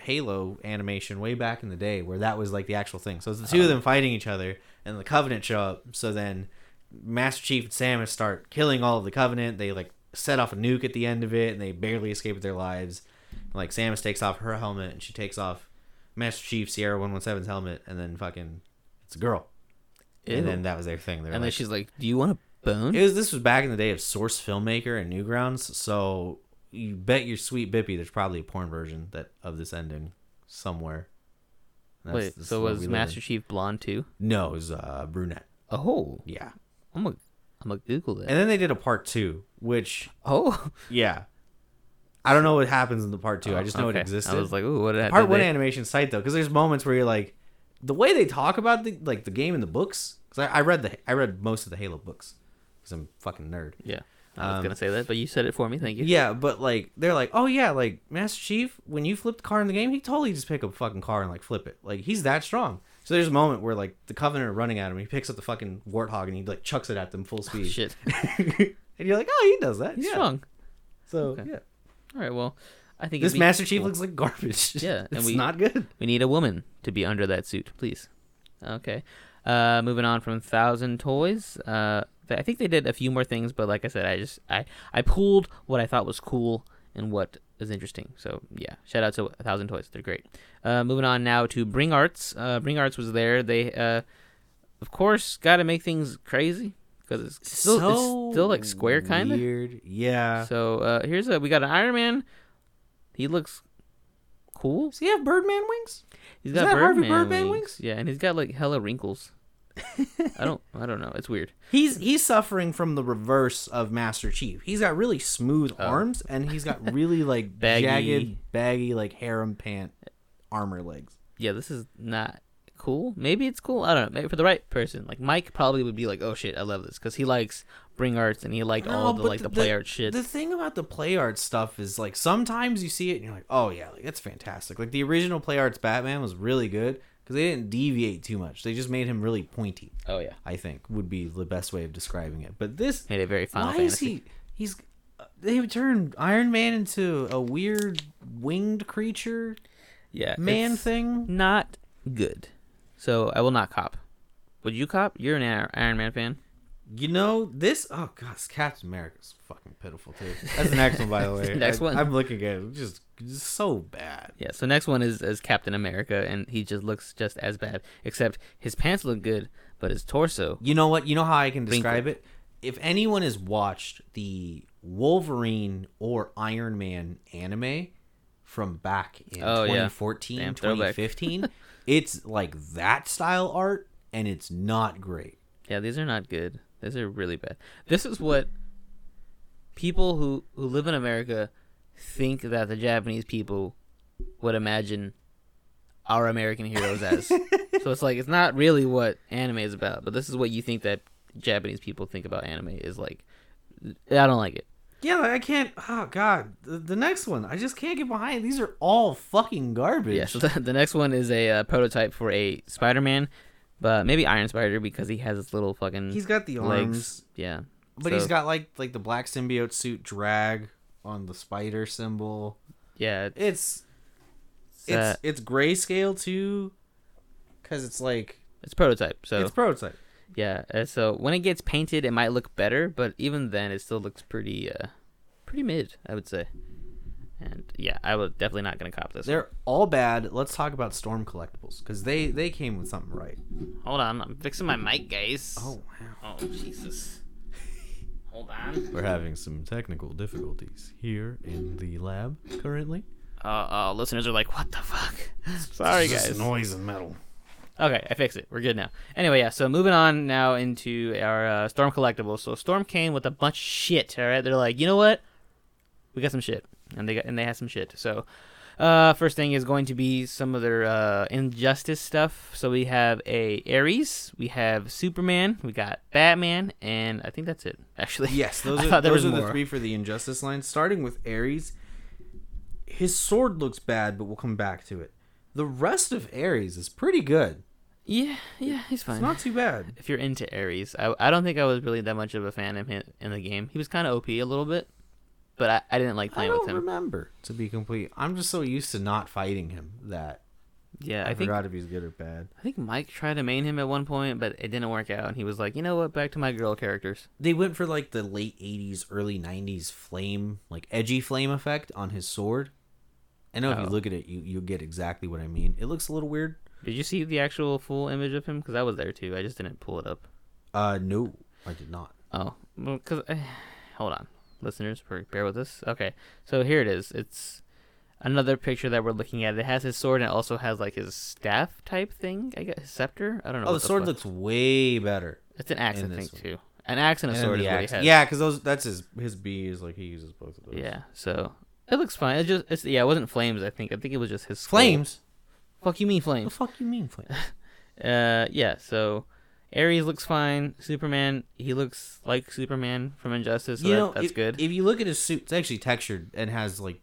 [SPEAKER 2] halo animation way back in the day where that was like the actual thing. So it's the two of them fighting each other and the covenant show up. So then master chief and samus start killing all of the covenant. They like set off a nuke at the end of it and they barely escape with their lives. Like samus takes off her helmet and she takes off master chief sierra 117's helmet and then fucking it's a girl.
[SPEAKER 1] Ew.
[SPEAKER 2] and then that was their thing. They're
[SPEAKER 1] and then she's like, "Do you want a bone?"
[SPEAKER 2] it was this was back in the day of Source Filmmaker and Newgrounds, so you bet your sweet bippy there's probably a porn version that of this ending somewhere. That's-
[SPEAKER 1] Wait,
[SPEAKER 2] this is
[SPEAKER 1] so was Master
[SPEAKER 2] in.
[SPEAKER 1] Chief blonde too?
[SPEAKER 2] No, it was uh, brunette.
[SPEAKER 1] Oh,
[SPEAKER 2] Yeah,
[SPEAKER 1] I'm gonna, I'm gonna Google that.
[SPEAKER 2] and then they did a part two, which
[SPEAKER 1] oh, <laughs>
[SPEAKER 2] yeah, I don't know what happens in the part two. I just know
[SPEAKER 1] okay.
[SPEAKER 2] it existed.
[SPEAKER 1] I was like, "Ooh, what did
[SPEAKER 2] part one
[SPEAKER 1] they-
[SPEAKER 2] animation site though, because there's moments where you're like, the way they talk about the like the game in the books. Because I, I read the I read most of the Halo books because I'm a fucking nerd.
[SPEAKER 1] Yeah, I was
[SPEAKER 2] Um,
[SPEAKER 1] gonna say that, but you said it for me. Thank you.
[SPEAKER 2] Yeah, but like they're like, oh yeah, like Master Chief, when you flip the car in the game, he totally just pick up a fucking car and like flip it. Like he's that strong. So there's a moment where like the Covenant are running at him, he picks up the fucking warthog and he like chucks it at them full speed.
[SPEAKER 1] Shit, <laughs>
[SPEAKER 2] and you're like, oh, he does that.
[SPEAKER 1] he's
[SPEAKER 2] yeah.
[SPEAKER 1] strong.
[SPEAKER 2] So
[SPEAKER 1] Okay.
[SPEAKER 2] yeah,
[SPEAKER 1] All right, well, I think
[SPEAKER 2] this
[SPEAKER 1] it'd be
[SPEAKER 2] Master Chief
[SPEAKER 1] cool.
[SPEAKER 2] looks like garbage. <laughs>
[SPEAKER 1] Yeah, <laughs> and
[SPEAKER 2] it's
[SPEAKER 1] we-
[SPEAKER 2] not good.
[SPEAKER 1] We need a woman to be under that suit, please. Okay. Uh, moving on from Thousand Toys. Uh, I think they did a few more things, but like I said, I just I I pulled what I thought was cool and what is interesting. So yeah, shout out to a Thousand Toys. They're great. Uh, moving on now to Bring Arts. Uh, Bring Arts was there. They uh, of course got to make things crazy because it's still it's still like square kind of.
[SPEAKER 3] weird. Yeah.
[SPEAKER 1] So uh, here's a we got an Iron Man. He looks cool.
[SPEAKER 2] Does he have Birdman wings?
[SPEAKER 1] He's got Birdman,
[SPEAKER 2] Birdman
[SPEAKER 1] wings.
[SPEAKER 2] wings?
[SPEAKER 1] Yeah, and he's got like hella wrinkles. I don't I don't know. It's weird.
[SPEAKER 2] He's he's suffering from the reverse of Master Chief. He's got really smooth oh. arms and he's got really like <laughs>
[SPEAKER 1] Baggy.
[SPEAKER 2] jagged, baggy like harem pant armor legs.
[SPEAKER 1] Yeah, this is not cool. Maybe it's cool. I don't know. Maybe for the right person. Like Mike probably would be like, "Oh shit, I love this" because he likes Bring Arts and he liked all the like the, play art shit.
[SPEAKER 2] The thing about the play art stuff is like sometimes you see it and you're like, oh yeah, like that's fantastic. Like the original play arts Batman was really good because they didn't deviate too much. They just made him really pointy.
[SPEAKER 1] oh yeah,
[SPEAKER 2] I think would be the best way of describing it. But this,
[SPEAKER 1] made it very Final
[SPEAKER 2] why
[SPEAKER 1] Fantasy.
[SPEAKER 2] is he? He's they turned Iron Man into a weird winged creature
[SPEAKER 1] yeah,
[SPEAKER 2] man thing.
[SPEAKER 1] Not good. So I will not cop. Would you cop? You're an Iron Man fan.
[SPEAKER 2] You know this? Oh god, Captain America's fucking pitiful too. That's the next one, by the way. <laughs>
[SPEAKER 1] Next
[SPEAKER 2] I,
[SPEAKER 1] one.
[SPEAKER 2] I'm looking at it, just, just so bad.
[SPEAKER 1] Yeah. So next one is is Captain America, and he just looks just as bad, except his pants look good, but his torso.
[SPEAKER 2] You know what? You know how I can describe it? If anyone has watched the Wolverine or Iron Man anime from back in
[SPEAKER 1] Oh, yeah.
[SPEAKER 2] 2014,
[SPEAKER 1] Damn
[SPEAKER 2] 2015, <laughs> it's like that style art and it's not great.
[SPEAKER 1] Yeah, these are not good. These are really bad. This is what people who who live in America think that the Japanese people would imagine our American heroes as. <laughs> so it's like it's not really what anime is about, but this is what you think that Japanese people think about anime is like. I don't like it.
[SPEAKER 2] Yeah, I can't. Oh god, the, the next one, I just can't get behind. These are all fucking garbage.
[SPEAKER 1] Yeah. So <laughs> the, the next one is a uh, prototype for a Spider-Man, but maybe Iron Spider because he has his little fucking
[SPEAKER 2] he's got the arms,
[SPEAKER 1] legs. Yeah.
[SPEAKER 2] but
[SPEAKER 1] So,
[SPEAKER 2] he's got like like the black symbiote suit drag on the spider symbol.
[SPEAKER 1] yeah.
[SPEAKER 2] It's
[SPEAKER 1] It's, uh,
[SPEAKER 2] it's it's grayscale too, because it's like
[SPEAKER 1] it's prototype. So
[SPEAKER 2] it's prototype.
[SPEAKER 1] Yeah, uh, so when it gets painted, it might look better, but even then, it still looks pretty, uh, pretty mid, I would say. And yeah, I was definitely not gonna cop this.
[SPEAKER 2] They're all bad. Let's talk about Storm Collectibles because they they came with something right.
[SPEAKER 1] Hold on, I'm fixing my mic, guys.
[SPEAKER 2] Oh wow.
[SPEAKER 1] oh Jesus. Hold on.
[SPEAKER 2] We're having some technical difficulties here in the lab currently.
[SPEAKER 1] Uh, uh, listeners are like, what the fuck? <laughs> Sorry, guys.
[SPEAKER 2] Just noise and metal.
[SPEAKER 1] Okay, I fixed it. We're good now. Anyway, yeah. So moving on now into our uh, Storm collectibles. So Storm came with a bunch of shit. All right, they're like, you know what? We got some shit, and they got and they had some shit. So, uh, first thing is going to be some of their uh, injustice stuff. So we have a Ares, we have Superman, we got Batman, and I think that's it. Actually, <laughs>
[SPEAKER 2] Yes, those are those are the three for the Injustice line. Starting with Ares, his sword looks bad, but we'll come back to it. The rest of Ares is pretty good.
[SPEAKER 1] Yeah, yeah, he's fine.
[SPEAKER 2] It's not too bad.
[SPEAKER 1] if you're into Ares, I, I don't think I was really that much of a fan of him in the game. He was kind of OP a little bit, but I, I didn't like playing with
[SPEAKER 2] don't
[SPEAKER 1] him.
[SPEAKER 2] remember to be complete. I'm just so used to not fighting him that
[SPEAKER 1] Yeah,
[SPEAKER 2] I,
[SPEAKER 1] I, think
[SPEAKER 2] forgot if he's good or bad.
[SPEAKER 1] I think Mike tried to main him at one point, but it didn't work out. And he was like, you know what, back to my girl characters.
[SPEAKER 2] They went for like the late '80s, early '90s flame, like edgy flame effect on his sword. I know if you
[SPEAKER 1] Oh.
[SPEAKER 2] look at it, you you get exactly what I mean. It looks a little weird.
[SPEAKER 1] Did you see the actual full image of him? Because I was there too. I just didn't pull it up.
[SPEAKER 2] Uh, no, I did not.
[SPEAKER 1] Oh, well, because hold on, listeners, bear- bear with us. Okay, so here it is. It's another picture that we're looking at. It has his sword and it also has like his staff type thing. I guess his scepter. I don't know.
[SPEAKER 2] Oh, the sword looks way better.
[SPEAKER 1] It's an axe, I think,
[SPEAKER 2] one.
[SPEAKER 1] too. An axe and a
[SPEAKER 2] And
[SPEAKER 1] sword
[SPEAKER 2] the
[SPEAKER 1] is what he has.
[SPEAKER 2] Yeah, because those that's his his B is like he uses both of those.
[SPEAKER 1] Yeah. So it looks fine. It just it's yeah. It wasn't flames. I think. I think it was just his skull.
[SPEAKER 2] Flames.
[SPEAKER 1] Fuck you mean
[SPEAKER 2] The
[SPEAKER 1] flames?
[SPEAKER 2] fuck you mean flames? <laughs>
[SPEAKER 1] Uh, yeah. So Ares looks fine. Superman, he looks like Superman from Injustice. So
[SPEAKER 2] you
[SPEAKER 1] that,
[SPEAKER 2] know,
[SPEAKER 1] that's
[SPEAKER 2] if,
[SPEAKER 1] good.
[SPEAKER 2] If you look at his suit, it's actually textured and has like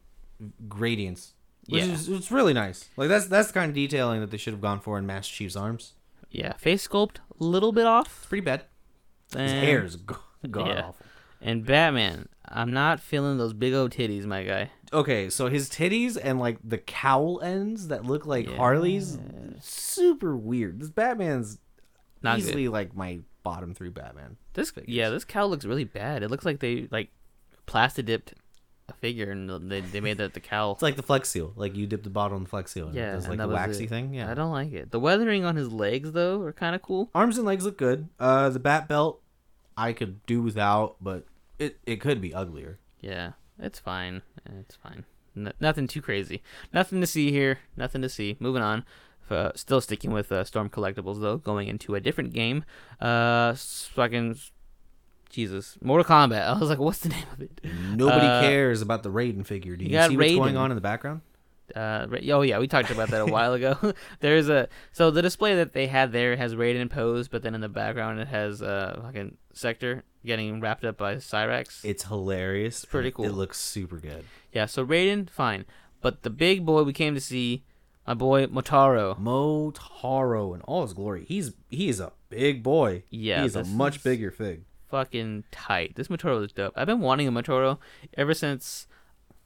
[SPEAKER 2] gradients, which
[SPEAKER 1] Yeah.
[SPEAKER 2] is it's really nice. Like that's that's the kind of detailing that they should have gone for in Master Chief's arms.
[SPEAKER 1] yeah. Face sculpt a little bit off.
[SPEAKER 2] It's pretty bad. His
[SPEAKER 1] And-
[SPEAKER 2] hair is <laughs> god
[SPEAKER 1] yeah.
[SPEAKER 2] awful.
[SPEAKER 1] And Batman, I'm not feeling those big old titties, my guy.
[SPEAKER 2] Okay, so his titties and like the cowl ends that look like
[SPEAKER 1] Yeah.
[SPEAKER 2] Harley's, super weird. This Batman's
[SPEAKER 1] Not good.
[SPEAKER 2] easily like my bottom three Batman.
[SPEAKER 1] This
[SPEAKER 2] figures.
[SPEAKER 1] yeah, this cow looks really bad. It looks like they like plastic dipped a figure and they they made the the cow.
[SPEAKER 2] It's like the Flex Seal. Like you dip the bottle in the Flex Seal, and
[SPEAKER 1] Yeah,
[SPEAKER 2] it does like
[SPEAKER 1] that
[SPEAKER 2] a waxy
[SPEAKER 1] it.
[SPEAKER 2] thing. Yeah,
[SPEAKER 1] I don't like it. The weathering on his legs though are kind of cool.
[SPEAKER 2] arms and legs look good. Uh, the bat belt I could do without, but it it could be uglier.
[SPEAKER 1] Yeah, it's fine. It's fine. N- nothing too crazy. Nothing to see here. Nothing to see. Moving on. Uh, still sticking with uh, Storm Collectibles though, going into a different game. Uh, fucking Jesus, Mortal Kombat. <laughs> I was like, what's the name of it?
[SPEAKER 2] Nobody
[SPEAKER 1] Uh,
[SPEAKER 2] cares about the Raiden figure. Do
[SPEAKER 1] you
[SPEAKER 2] you, see what's going on in the background?
[SPEAKER 1] Uh, oh yeah, we talked about that a while ago. <laughs> There's a so the display that they had there has Raiden posed, but then in the background it has uh fucking Sector getting wrapped up by Cyrax.
[SPEAKER 2] It's hilarious.
[SPEAKER 1] pretty cool.
[SPEAKER 2] It looks super good.
[SPEAKER 1] yeah, so Raiden, fine, but the big boy we came to see, my boy Motaro.
[SPEAKER 2] Motaro in all his glory. He's he is a big boy.
[SPEAKER 1] Yeah,
[SPEAKER 2] he's a much bigger fig.
[SPEAKER 1] fucking tight. This Motaro is dope. I've been wanting a Motaro ever since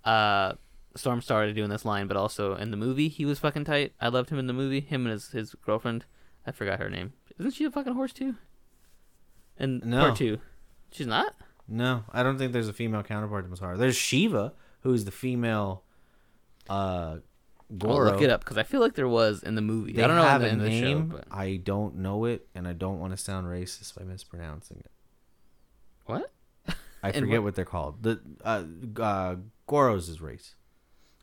[SPEAKER 1] uh Storm started doing this line, but also in the movie he was fucking tight. I loved him in the movie. Him and his his girlfriend. I forgot her name. Isn't she a fucking horse too? And
[SPEAKER 2] No.
[SPEAKER 1] part two, she's not.
[SPEAKER 2] No, I don't think there's a female counterpart to Motaro. There's Sheeva, who's the female. Uh,
[SPEAKER 1] I'll look it up because I feel like there was in the movie.
[SPEAKER 2] They
[SPEAKER 1] I don't know
[SPEAKER 2] have
[SPEAKER 1] in the,
[SPEAKER 2] a
[SPEAKER 1] in the show,
[SPEAKER 2] name.
[SPEAKER 1] but
[SPEAKER 2] I don't know it, and I don't want to sound racist by mispronouncing it.
[SPEAKER 1] what?
[SPEAKER 2] I <laughs> forget
[SPEAKER 1] what-
[SPEAKER 2] what? they're called. The uh, uh, Goros is race.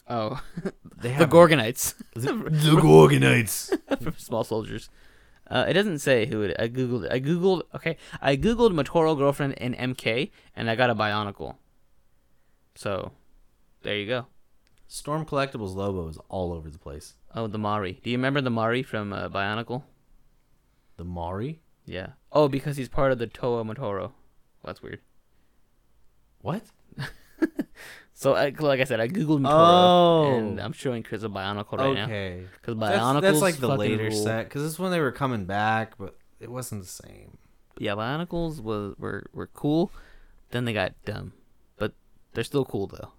[SPEAKER 1] Oh, <laughs>
[SPEAKER 2] They
[SPEAKER 1] the Gorgonites <laughs>
[SPEAKER 2] the, the Gorgonites.
[SPEAKER 1] from Small Soldiers. Uh, it doesn't say who it. I googled. I googled. Okay, I googled Motoro girlfriend in MK, and I got a Bionicle. So, there you go.
[SPEAKER 2] Storm Collectibles Lobo is all over the place.
[SPEAKER 1] Oh, the Mari. Do you remember the Mari from uh, Bionicle?
[SPEAKER 2] The Mari.
[SPEAKER 1] Yeah. Oh, because he's part of the Toa Motoro. That's weird.
[SPEAKER 2] What? <laughs>
[SPEAKER 1] So, I, like I said, I googled Motoro,
[SPEAKER 2] Oh.
[SPEAKER 1] and I'm showing Chris a Bionicle right now
[SPEAKER 2] okay.
[SPEAKER 1] because
[SPEAKER 2] That's,
[SPEAKER 1] Bionicles.
[SPEAKER 2] that's like the later
[SPEAKER 1] rule.
[SPEAKER 2] set because it's when they were coming back, but it wasn't the same.
[SPEAKER 1] Yeah, Bionicles was were were cool. Then they got dumb, but they're still cool though.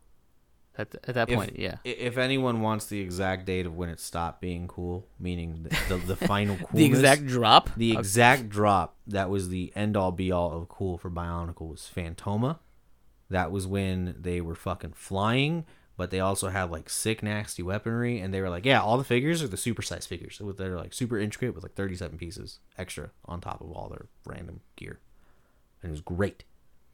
[SPEAKER 1] At at that
[SPEAKER 2] If-
[SPEAKER 1] point, yeah.
[SPEAKER 2] If anyone wants the exact date of when it stopped being cool, meaning the, the, the <laughs> final coolness,
[SPEAKER 1] The exact drop.
[SPEAKER 2] the
[SPEAKER 1] Uh,
[SPEAKER 2] exact drop that was the end all be all of cool for Bionicle was Phantoka. That was when they were fucking flying, but they also had like sick, nasty weaponry, and they were like, yeah, all the figures are the super size figures. So they're like super intricate with like 37 pieces extra on top of all their random gear. And it was great.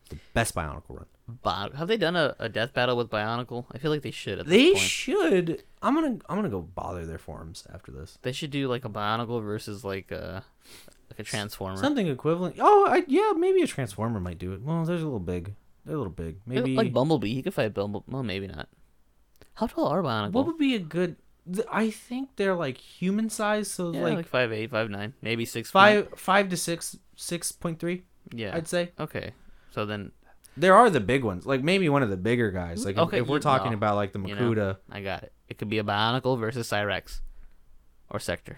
[SPEAKER 2] The best Bionicle run.
[SPEAKER 1] Bi- have they done a, a death battle with Bionicle? I feel like they should. At
[SPEAKER 2] They
[SPEAKER 1] this point.
[SPEAKER 2] should. I'm gonna. I'm gonna go bother their forums after this.
[SPEAKER 1] they should do like a Bionicle versus like a like a Transformer.
[SPEAKER 2] Something equivalent. Oh, I, yeah, maybe a transformer might do it. Well, they're a little big. They're a little big. Maybe
[SPEAKER 1] like Bumblebee. He could fight Bumblebee. Well, maybe not. How tall are Bionicle?
[SPEAKER 2] What would be a good? I think they're like human size, so
[SPEAKER 1] yeah,
[SPEAKER 2] like,
[SPEAKER 1] like, five eight, five nine, maybe six
[SPEAKER 2] five five to six six point three.
[SPEAKER 1] Yeah.
[SPEAKER 2] I'd say
[SPEAKER 1] okay. So then
[SPEAKER 2] there are the big ones. Like maybe one of the bigger guys. Like if,
[SPEAKER 1] Okay,
[SPEAKER 2] if we're talking
[SPEAKER 1] no,
[SPEAKER 2] about like the
[SPEAKER 1] you know.
[SPEAKER 2] Makuta.
[SPEAKER 1] I got it. It could be a Bionicle versus Cyrax, or Sector.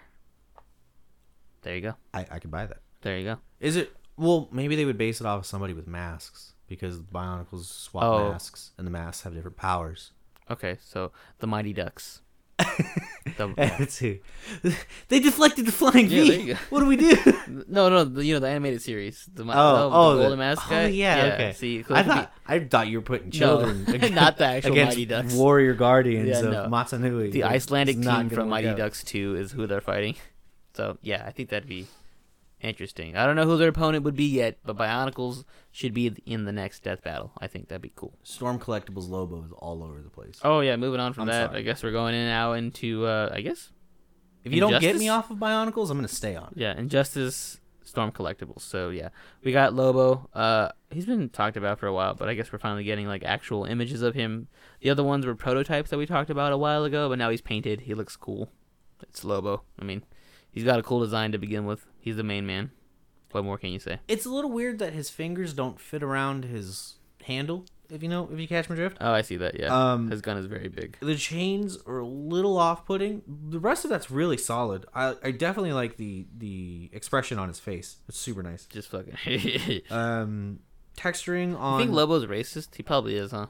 [SPEAKER 1] There you go.
[SPEAKER 2] I I could buy that.
[SPEAKER 1] There you go.
[SPEAKER 2] Is it? Well, maybe they would base it off of somebody with masks because Bionicles swap
[SPEAKER 1] Oh.
[SPEAKER 2] masks and the masks have different powers.
[SPEAKER 1] Okay, so the Mighty Ducks. The-
[SPEAKER 2] Let's. <laughs> <laughs> They deflected the flying
[SPEAKER 1] Yeah,
[SPEAKER 2] V.
[SPEAKER 1] there you go.
[SPEAKER 2] What do we do? <laughs>
[SPEAKER 1] no, no, the, you know the animated series. The,
[SPEAKER 2] Oh,
[SPEAKER 1] the,
[SPEAKER 2] oh,
[SPEAKER 1] the Golden Mask
[SPEAKER 2] oh,
[SPEAKER 1] guy.
[SPEAKER 2] yeah, okay.
[SPEAKER 1] See,
[SPEAKER 2] I
[SPEAKER 1] could be-
[SPEAKER 2] thought I thought you were putting
[SPEAKER 1] No,
[SPEAKER 2] children ag-
[SPEAKER 1] not the actual
[SPEAKER 2] against
[SPEAKER 1] Mighty Ducks.
[SPEAKER 2] warrior guardians
[SPEAKER 1] Yeah,
[SPEAKER 2] of
[SPEAKER 1] no.
[SPEAKER 2] Mata
[SPEAKER 1] Nui.
[SPEAKER 2] the
[SPEAKER 1] Icelandic team from Mighty
[SPEAKER 2] out.
[SPEAKER 1] Ducks 2 is who they're fighting. So, yeah, I think that'd be interesting. I don't know who their opponent would be yet, but Bionicles should be in the next death battle. I think that'd be cool.
[SPEAKER 2] Storm Collectibles Lobo is all over the place.
[SPEAKER 1] Oh, yeah, moving on from
[SPEAKER 2] I'm
[SPEAKER 1] that,
[SPEAKER 2] sorry.
[SPEAKER 1] I guess we're going in now into, uh, I guess,
[SPEAKER 2] if you don't get me off of Bionicles, I'm gonna stay on. it.
[SPEAKER 1] yeah, Injustice Storm Collectibles. So, yeah, we got Lobo. Uh, he's been talked about for a while, but I guess we're finally getting, like, actual images of him. The other ones were prototypes that we talked about a while ago, but now he's painted. He looks cool. It's Lobo. I mean, he's got a cool design to begin with. He's the main man. What more can you say?
[SPEAKER 2] It's a little weird that his fingers don't fit around his handle. If you know, if you catch my drift.
[SPEAKER 1] Oh, I see that. Yeah,
[SPEAKER 2] Um,
[SPEAKER 1] his gun is very big.
[SPEAKER 2] the chains are a little off-putting. The rest of that's really solid. I, I definitely like the the expression on his face. It's super nice.
[SPEAKER 1] Just fucking. <laughs>
[SPEAKER 2] Um, texturing on I
[SPEAKER 1] think Lobo's racist? He probably is, huh?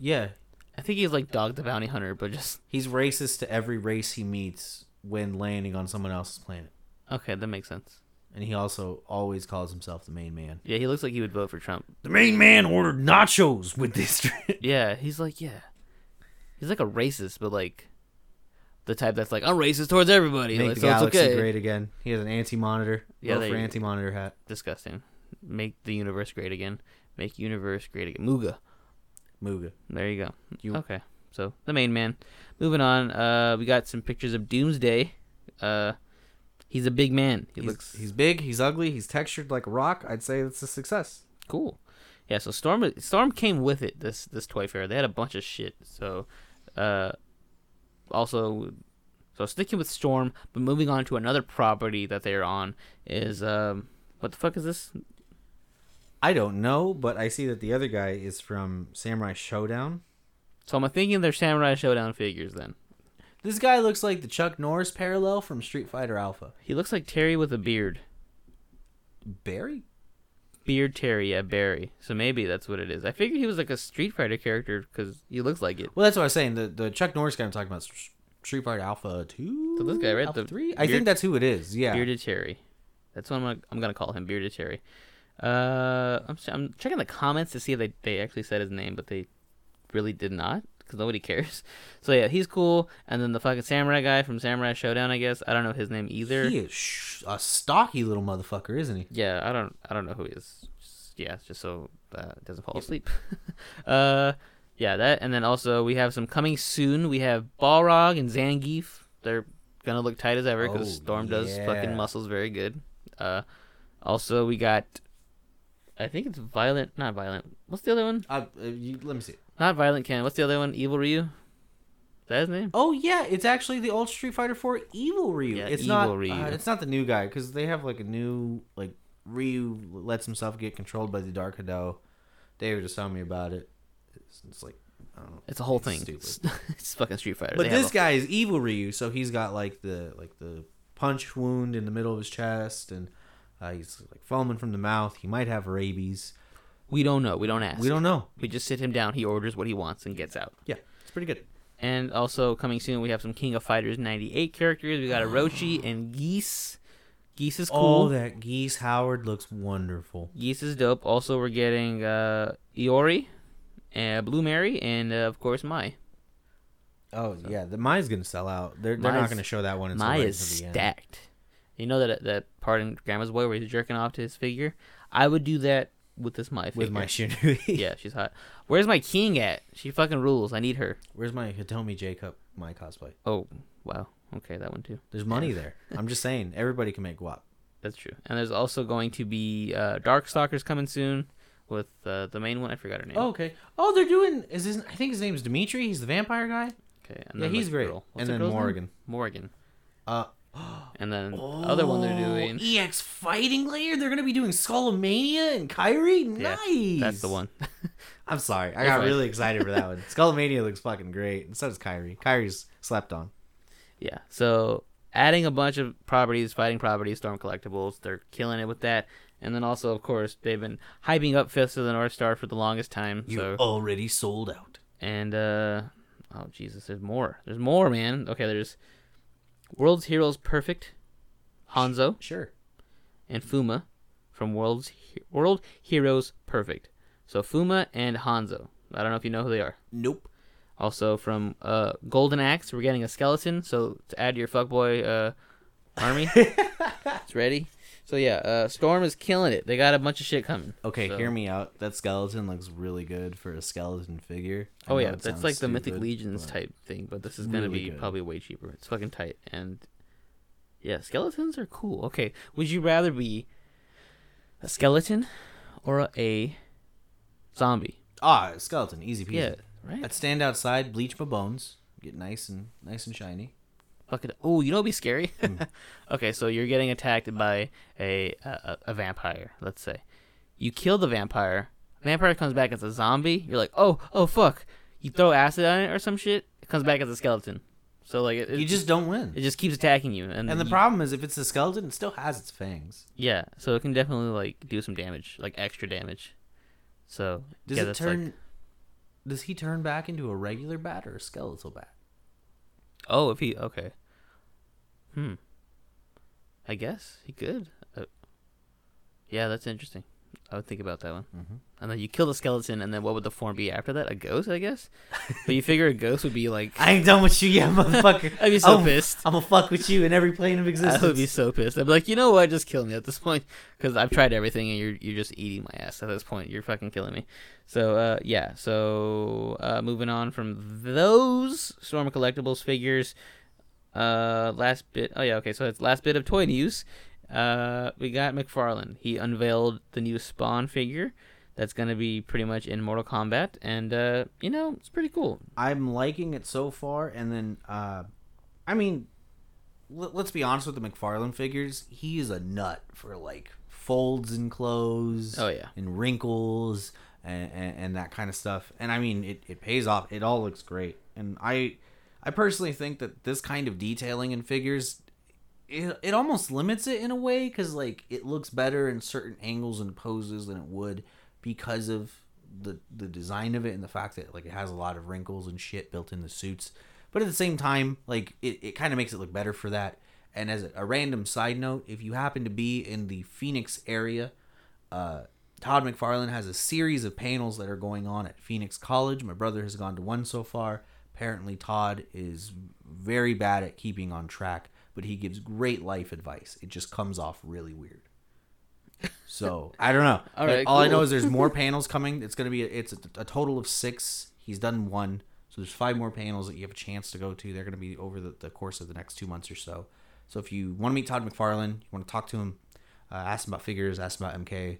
[SPEAKER 2] yeah,
[SPEAKER 1] I think he's like Dog the Bounty Hunter, but just
[SPEAKER 2] he's racist to every race he meets when landing on someone else's planet.
[SPEAKER 1] Okay. That makes sense.
[SPEAKER 2] and he also always calls himself the main man.
[SPEAKER 1] Yeah, he looks like he would vote for Trump.
[SPEAKER 2] The main man ordered nachos with this. <laughs>
[SPEAKER 1] Yeah, he's like, yeah, he's like a racist, but like the type that's like, I'm racist towards everybody.
[SPEAKER 2] Make
[SPEAKER 1] like,
[SPEAKER 2] the
[SPEAKER 1] so
[SPEAKER 2] galaxy
[SPEAKER 1] okay.
[SPEAKER 2] great again. He has an anti-monitor.
[SPEAKER 1] Yeah, they-
[SPEAKER 2] for anti-monitor hat.
[SPEAKER 1] Disgusting. Make the universe great again. Make universe great again. Muga.
[SPEAKER 2] Muga.
[SPEAKER 1] There you go.
[SPEAKER 2] You-
[SPEAKER 1] Okay. So the main man. Moving on. Uh, we got some pictures of Doomsday. Uh, he's a big man. He
[SPEAKER 2] He's,
[SPEAKER 1] looks
[SPEAKER 2] he's big. He's ugly. He's textured like a rock. I'd say it's a success.
[SPEAKER 1] cool. Yeah. So Storm Storm came with it. This this toy fair. They had a bunch of shit. So, uh, also, so sticking with Storm, but moving on to another property that they're on is um, what the fuck is this?
[SPEAKER 2] I don't know, but I see that the other guy is from Samurai Showdown.
[SPEAKER 1] So I'm thinking they're Samurai Showdown figures. Then
[SPEAKER 2] This guy looks like the Chuck Norris parallel from Street Fighter Alpha.
[SPEAKER 1] he looks like Terry with a beard.
[SPEAKER 2] Barry?
[SPEAKER 1] Beard Terry, yeah, Barry. So maybe that's what it is. I figured he was like a Street Fighter character because he looks like it.
[SPEAKER 2] Well, that's what I was saying. The the Chuck Norris guy I'm talking about, Street Fighter Alpha Two.
[SPEAKER 1] So this guy, right?
[SPEAKER 2] Alpha
[SPEAKER 1] The
[SPEAKER 2] Three. I think that's who it is. Yeah.
[SPEAKER 1] Bearded Terry. That's what I'm gonna, I'm gonna call him, Bearded Terry. Uh, I'm I'm checking the comments to see if they they actually said his name, but they really did not because nobody cares. <laughs> So yeah, he's cool. And then the fucking samurai guy from Samurai Showdown, I guess I don't know his name either.
[SPEAKER 2] He is sh- a stocky little motherfucker, isn't he?
[SPEAKER 1] Yeah, I don't I don't know who he is. Just, yeah, just so uh, doesn't fall asleep. <laughs> uh, yeah, that and then also we have some coming soon. We have Balrog and Zangief. They're gonna look tight as ever because
[SPEAKER 2] Oh,
[SPEAKER 1] Storm does fucking muscles very good. Uh, also we got, I think it's Violent, not Violent. What's the other one?
[SPEAKER 2] Uh, uh, you, let me see.
[SPEAKER 1] Not Violent Ken. What's the other one? Evil Ryu. Is that his name?
[SPEAKER 2] Oh yeah, it's actually the old Street Fighter 4 Evil Ryu.
[SPEAKER 1] Yeah,
[SPEAKER 2] it's
[SPEAKER 1] Evil
[SPEAKER 2] not.
[SPEAKER 1] Ryu.
[SPEAKER 2] Uh, it's not the new guy because they have like a new like Ryu lets himself get controlled by the Dark Hado. David just telling me about it. It's, it's like I don't know.
[SPEAKER 1] It's a whole
[SPEAKER 2] It's
[SPEAKER 1] thing. <laughs>
[SPEAKER 2] stupid.
[SPEAKER 1] it's fucking Street Fighter.
[SPEAKER 2] But
[SPEAKER 1] They
[SPEAKER 2] this guy is Evil Ryu, so he's got like the like the punch wound in the middle of his chest, and uh, he's like foaming from the mouth. He might have rabies.
[SPEAKER 1] We don't know. We don't ask.
[SPEAKER 2] We don't know.
[SPEAKER 1] We just sit him down. He orders what he wants and gets out.
[SPEAKER 2] Yeah, it's pretty good.
[SPEAKER 1] And also coming soon, we have some King of Fighters '98 characters. We got Orochi <gasps> and Geese. Geese is cool.
[SPEAKER 2] Oh, that geese Howard looks wonderful.
[SPEAKER 1] Geese is dope. Also, we're getting uh, Iori, and Blue Mary, and uh, of course Mai.
[SPEAKER 2] Oh yeah, the Mai's gonna sell out. They're they're not gonna show that one until
[SPEAKER 1] Mai
[SPEAKER 2] right
[SPEAKER 1] is
[SPEAKER 2] the end.
[SPEAKER 1] stacked. You know that that part in Grandma's Boy where he's jerking off to his figure. I would do that with this my figure.
[SPEAKER 2] with my Shiranui. <laughs>
[SPEAKER 1] yeah, she's hot. Where's my king at? She fucking rules. I need her.
[SPEAKER 2] Where's my Hitomi Jacob my cosplay?
[SPEAKER 1] Oh wow. Okay, that one too.
[SPEAKER 2] There's money there. <laughs> I'm just saying, everybody can make guap.
[SPEAKER 1] That's true. And there's also going to be uh, Darkstalkers coming soon with uh, the main one. I forgot her name.
[SPEAKER 2] Oh, okay. Oh, they're doing. Is his? I think his name's Demitri. He's the vampire guy.
[SPEAKER 1] okay.
[SPEAKER 2] yeah, he's
[SPEAKER 1] the
[SPEAKER 2] great.
[SPEAKER 1] girl. What's
[SPEAKER 2] And
[SPEAKER 1] the
[SPEAKER 2] then
[SPEAKER 1] girl's name?
[SPEAKER 2] Morrigan.
[SPEAKER 1] Morrigan.
[SPEAKER 2] Uh,
[SPEAKER 1] And then the other one they're doing.
[SPEAKER 2] EX Fighting Layer. They're gonna be doing Skullomania and Kairi.
[SPEAKER 1] Yeah,
[SPEAKER 2] Nice.
[SPEAKER 1] That's the one. <laughs>
[SPEAKER 2] I'm sorry. I got really excited for that one. <laughs> Skullomania looks fucking great, and so does Kairi. Kairi's slept on.
[SPEAKER 1] yeah. So adding a bunch of properties, fighting properties, Storm Collectibles. They're killing it with that. And then also, of course, they've been hyping up Fist of the North Star for the longest time.
[SPEAKER 2] You're
[SPEAKER 1] so
[SPEAKER 2] already sold out.
[SPEAKER 1] and uh oh Jesus, there's more. There's more, man. Okay, there's World's Heroes Perfect, Hanzo.
[SPEAKER 2] Sure.
[SPEAKER 1] and Fuma from World's He- World Heroes Perfect. So Fuma and Hanzo. I don't know if you know who they are.
[SPEAKER 2] Nope.
[SPEAKER 1] Also from uh, Golden Axe, we're getting a skeleton. So to add to your fuckboy uh, army, <laughs> it's ready. So yeah, uh, Storm is killing it. They got a bunch of shit coming.
[SPEAKER 2] Okay,
[SPEAKER 1] So-
[SPEAKER 2] hear me out. That skeleton looks really good for a skeleton figure. I
[SPEAKER 1] Oh yeah, that's like the Mythic Legions type thing, but this is gonna
[SPEAKER 2] really
[SPEAKER 1] be
[SPEAKER 2] good.
[SPEAKER 1] probably way cheaper. It's fucking tight, and yeah, skeletons are cool. Okay, would you rather be a skeleton or a, a zombie?
[SPEAKER 2] Ah, skeleton, easy peasy.
[SPEAKER 1] Yeah, right.
[SPEAKER 2] I'd stand outside, bleach my bones, get nice and nice and shiny.
[SPEAKER 1] Fuck it. Oh, you know be scary?
[SPEAKER 2] Hmm. <laughs>
[SPEAKER 1] okay, so you're getting attacked by a, a a vampire. Let's say you kill the vampire. Vampire comes back as a zombie. You're like, oh, oh, fuck. You throw acid on it or some shit. It comes back as a skeleton. So like, it, it
[SPEAKER 2] You just don't win.
[SPEAKER 1] it just keeps attacking you, and
[SPEAKER 2] And the
[SPEAKER 1] you-
[SPEAKER 2] problem is, if it's a skeleton, it still has its fangs.
[SPEAKER 1] yeah, so it can definitely like do some damage, like extra damage. So
[SPEAKER 2] Does
[SPEAKER 1] yeah,
[SPEAKER 2] it turn?
[SPEAKER 1] like,
[SPEAKER 2] Does he turn back into a regular bat or a skeletal bat?
[SPEAKER 1] oh, if he okay, hmm, I guess he could. Uh, Yeah, that's interesting. I would think about that one.
[SPEAKER 2] Mhm.
[SPEAKER 1] And then you kill the skeleton, and then what would the form be after that? A ghost, I guess. <laughs> but you figure a ghost would be like.
[SPEAKER 3] I ain't done with you yet, <laughs> motherfucker.
[SPEAKER 1] I'd be so
[SPEAKER 3] I'm,
[SPEAKER 1] pissed.
[SPEAKER 3] I'm gonna fuck with you in every plane of existence.
[SPEAKER 1] I would be so pissed. I'd be like, you know what? Just kill me at this point, because I've tried everything, and you're you're just eating my ass at this point. You're fucking killing me. So uh, yeah. So uh, moving on from those Storm Collectibles figures. Uh, last bit. Oh yeah. Okay. So it's last bit of toy news. Uh, we got McFarlane. He unveiled the new Spawn figure. That's gonna be pretty much in Mortal Kombat, and uh, you know it's pretty cool.
[SPEAKER 2] I'm liking it so far, and then, uh, I mean, l- let's be honest with the McFarlane figures. He is a nut for like folds and clothes.
[SPEAKER 1] Oh, yeah.
[SPEAKER 2] and wrinkles and, and, and that kind of stuff. And I mean, it, it pays off. It all looks great, and I I personally think that this kind of detailing in figures. It, it almost limits it in a way because like it looks better in certain angles and poses than it would because of the the design of it and the fact that like it has a lot of wrinkles and shit built in the suits. But at the same time, like it, it kind of makes it look better for that. And as a, a random side note, if you happen to be in the Phoenix area, uh, Todd McFarlane has a series of panels that are going on at Phoenix College. My brother has gone to one so far. Apparently, Todd is very bad at keeping on track, but he gives great life advice. It just comes off really weird. So I don't know. <laughs>
[SPEAKER 1] All right,
[SPEAKER 2] all I know is there's more <laughs> panels coming. It's gonna be it's a, a total of six. He's done one, so there's five more panels that you have a chance to go to. They're gonna be over the, the course of the next two months or so. So if you want to meet Todd McFarlane, you want to talk to him, uh, ask him about figures, ask him about MK.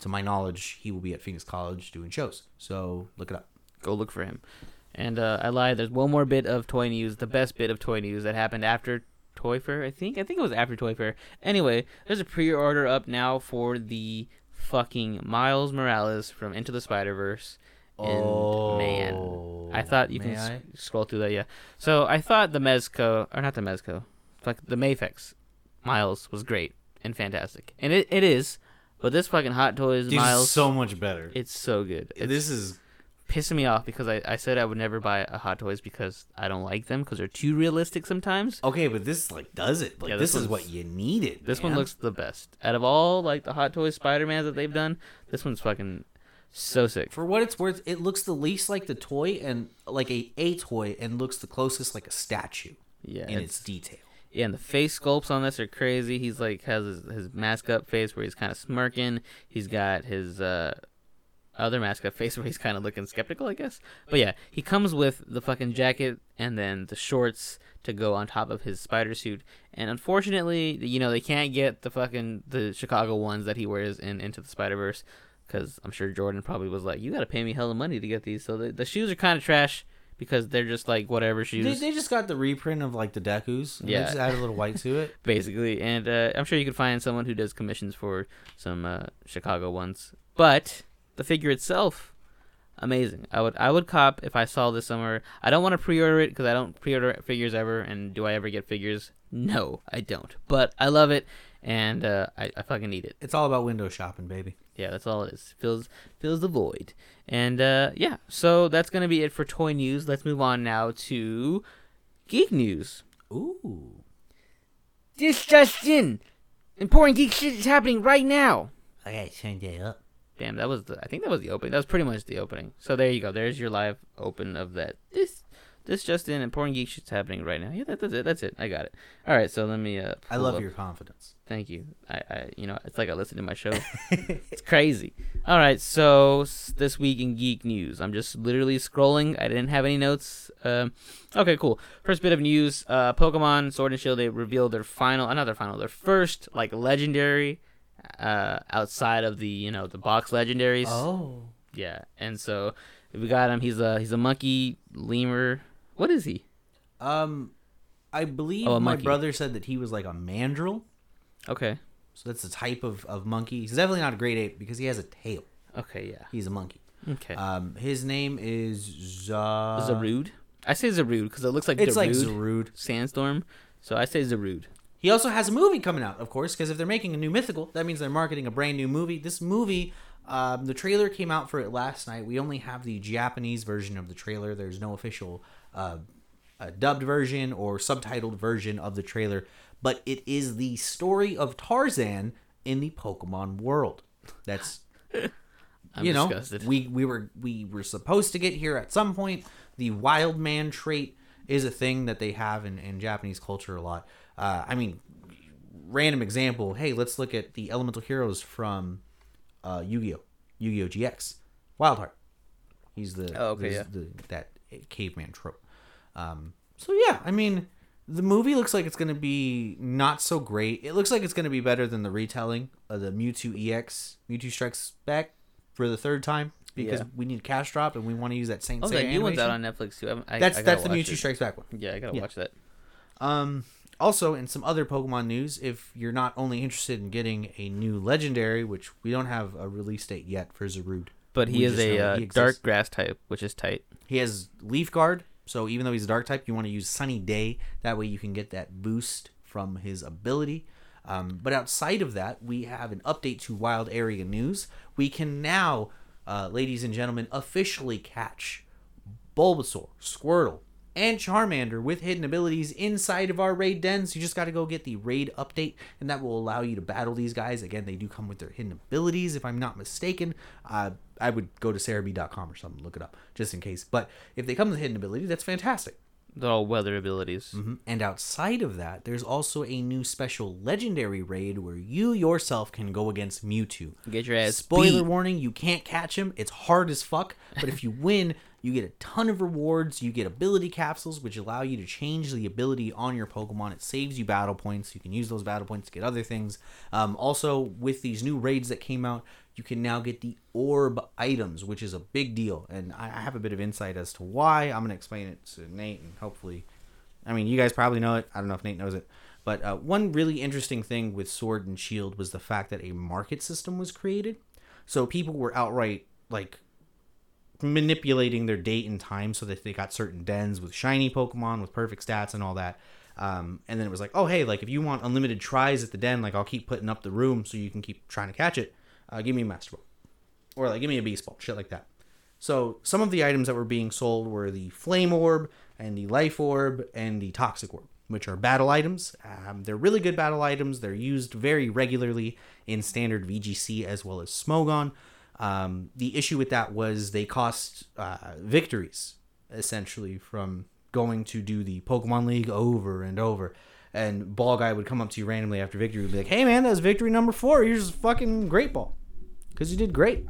[SPEAKER 2] To my knowledge, he will be at Phoenix College doing shows. So look it up.
[SPEAKER 1] go look for him. And uh, I lied. There's one more bit of toy news, the best bit of toy news that happened after Toy Fair. I think. I think it was after Toy Fair. Anyway, there's a pre-order up now for the fucking Miles Morales from Into the Spider Verse. And man, I thought you
[SPEAKER 2] Oh,
[SPEAKER 1] can
[SPEAKER 2] I?
[SPEAKER 1] scroll through that. Yeah. So I thought the Mezco or not the Mezco, like the Mafex Miles was great and fantastic, and it, it is. But this fucking Hot Toys Miles,
[SPEAKER 2] so much better.
[SPEAKER 1] it's so good. It's,
[SPEAKER 2] this is
[SPEAKER 1] pissing me off because I, I said I would never buy a Hot Toys because I don't like them because they're too realistic sometimes.
[SPEAKER 2] okay, but this like does it. Like
[SPEAKER 1] Yeah,
[SPEAKER 2] this,
[SPEAKER 1] this
[SPEAKER 2] is what you needed.
[SPEAKER 1] This one looks the best out of all like the Hot Toys Spider Mans that they've done. This one's fucking so sick.
[SPEAKER 2] for what it's worth. It looks the least like the toy and like a a toy, and looks the closest like a statue
[SPEAKER 1] Yeah,
[SPEAKER 2] in
[SPEAKER 1] it's,
[SPEAKER 2] its detail.
[SPEAKER 1] yeah, and the face sculpts on this are crazy. He's like has his, his mask up face where he's kind of smirking. He's got his uh other mask up face <laughs> where he's kind of looking skeptical, I guess. But yeah, he comes with the fucking jacket and then the shorts to go on top of his spider suit. And unfortunately, you know, they can't get the fucking the Chicago ones that he wears in Into the Spider Verse because I'm sure Jordan probably was like, "You got to pay me hella money to get these." So the, the shoes are kind of trash because they're just like whatever shoes,
[SPEAKER 2] they just got the reprint of like the Dekus. they
[SPEAKER 1] Yeah.
[SPEAKER 2] just added a little white to it. <laughs>
[SPEAKER 1] basically. And uh, I'm sure you could find someone who does commissions for some uh, Chicago ones. But the figure itself, amazing. I would I would cop if I saw this somewhere. I don't want to pre-order it because I don't pre-order figures ever. And do I ever get figures? No, I don't. But I love it, and uh, I, I fucking need it.
[SPEAKER 2] It's all about window shopping, baby.
[SPEAKER 1] Yeah, that's all it is. Fills fills the void. And uh, yeah, so that's gonna be it for toy news. Let's move on now to geek news.
[SPEAKER 2] Ooh.
[SPEAKER 1] This just in. Important geek shit is happening right now.
[SPEAKER 2] I gotta turn that up.
[SPEAKER 1] Damn, that was the. I think that was the opening. That was pretty much the opening. So there you go. There's your live open of that. This, this just in. Important geek shit's happening right now. Yeah, that, that's it. That's it. I got it. All right. So let me. Uh,
[SPEAKER 2] I love
[SPEAKER 1] up-
[SPEAKER 2] your confidence.
[SPEAKER 1] Thank you. I, I, you know, it's like I listen to my show. <laughs> it's crazy. All right. So this week in geek news, I'm just literally scrolling. I didn't have any notes. Um, okay, cool. First bit of news: uh, Pokemon Sword and Shield. They revealed their final, another final, their first like legendary, uh, outside of the you know the box legendaries.
[SPEAKER 2] Oh.
[SPEAKER 1] Yeah, and so we got him. He's a he's a monkey lemur. What is he?
[SPEAKER 2] Um, I believe
[SPEAKER 1] Oh,
[SPEAKER 2] my
[SPEAKER 1] monkey.
[SPEAKER 2] brother said that he was like a mandrill.
[SPEAKER 1] Okay.
[SPEAKER 2] So that's the type of, of monkey. He's definitely not a great ape because he has a tail.
[SPEAKER 1] Okay. Yeah.
[SPEAKER 2] He's a monkey.
[SPEAKER 1] Okay.
[SPEAKER 2] Um, his name is Za-
[SPEAKER 1] Zarude. I say Zarude because it looks like
[SPEAKER 2] It's like
[SPEAKER 1] Darude.
[SPEAKER 2] Zarude.
[SPEAKER 1] Sandstorm. So I say Zarude.
[SPEAKER 2] He also has a movie coming out, of course, because if they're making a new mythical, that means they're marketing a brand new movie. This movie, um, the trailer came out for it last night. We only have the Japanese version of the trailer. There's no official uh, uh, dubbed version or subtitled version of the trailer, but it is the story of Tarzan in the Pokemon world. That's <laughs>
[SPEAKER 1] I'm
[SPEAKER 2] you know
[SPEAKER 1] disgusted.
[SPEAKER 2] we we were we were supposed to get here at some point. The wild man trait is a thing that they have in, in Japanese culture a lot. Uh, I mean, random example. Hey, let's look at the elemental heroes from uh, Yu-Gi-Oh, Yu-Gi-Oh GX, Wildheart. He's the
[SPEAKER 1] Oh, okay, yeah.
[SPEAKER 2] the, that caveman trope. Um, so yeah, I mean, the movie looks like it's gonna be not so great. It looks like it's gonna be better than the retelling of the Mewtwo EX, Mewtwo Strikes Back, for the third time because
[SPEAKER 1] Yeah.
[SPEAKER 2] we need cash drop and we want to use that Saint
[SPEAKER 1] Oh, that new one's out on Netflix too. I, I,
[SPEAKER 2] That's
[SPEAKER 1] I
[SPEAKER 2] that's the Mewtwo
[SPEAKER 1] it.
[SPEAKER 2] Strikes Back one.
[SPEAKER 1] Yeah, I gotta
[SPEAKER 2] Yeah.
[SPEAKER 1] watch that.
[SPEAKER 2] Um, also, in some other Pokemon news, if you're not only interested in getting a new legendary, which we don't have a release date yet for Zarude,
[SPEAKER 1] But he
[SPEAKER 2] We
[SPEAKER 1] is a uh,
[SPEAKER 2] he
[SPEAKER 1] dark grass type, which is tight.
[SPEAKER 2] he has Leaf Guard. So even though he's a dark type, you want to use Sunny Day. That way you can get that boost from his ability. Um, but outside of that, we have an update to Wild Area News. We can now, uh, ladies and gentlemen, officially catch Bulbasaur, Squirtle, and Charmander with hidden abilities inside of our raid dens. You just got to go get the raid update, and that will allow you to battle these guys. Again, they do come with their hidden abilities, if I'm not mistaken. Uh, I would go to serebii.com or something, look it up, just in case. But if they come with hidden ability, that's fantastic.
[SPEAKER 1] They're all weather abilities.
[SPEAKER 2] Mhm. And outside of that, there's also a new special legendary raid where you yourself can go against Mewtwo.
[SPEAKER 1] Get your ass
[SPEAKER 2] Spoiler
[SPEAKER 1] beat.
[SPEAKER 2] warning, you can't catch him. It's hard as fuck. But if you win, you get a ton of rewards. You get ability capsules, which allow you to change the ability on your Pokemon. It saves you battle points. You can use those battle points to get other things. Um, also, with these new raids that came out, you can now get the orb items, which is a big deal. And I have a bit of insight as to why. I'm going to explain it to Nate and hopefully. I mean, you guys probably know it. I don't know if Nate knows it. But uh, one really interesting thing with Sword and Shield was the fact that a market system was created. So people were outright like manipulating their date and time so that they got certain dens with shiny Pokemon with perfect stats and all that. Um, and then it was like, oh hey, like if you want unlimited tries at the den, like I'll keep putting up the room so you can keep trying to catch it. Uh, give me a Master Ball, or like give me a Beast Ball, shit like that. So some of the items that were being sold were the Flame Orb and the Life Orb and the Toxic Orb, which are battle items. Um, they're really good battle items. They're used very regularly in standard VGC as well as Smogon. Um, the issue with that was they cost uh, victories essentially from going to do the Pokemon League over and over. And Ball Guy would come up to you randomly after victory and be like, "Hey man, that was victory number four. Here's a fucking Great Ball." because you did great.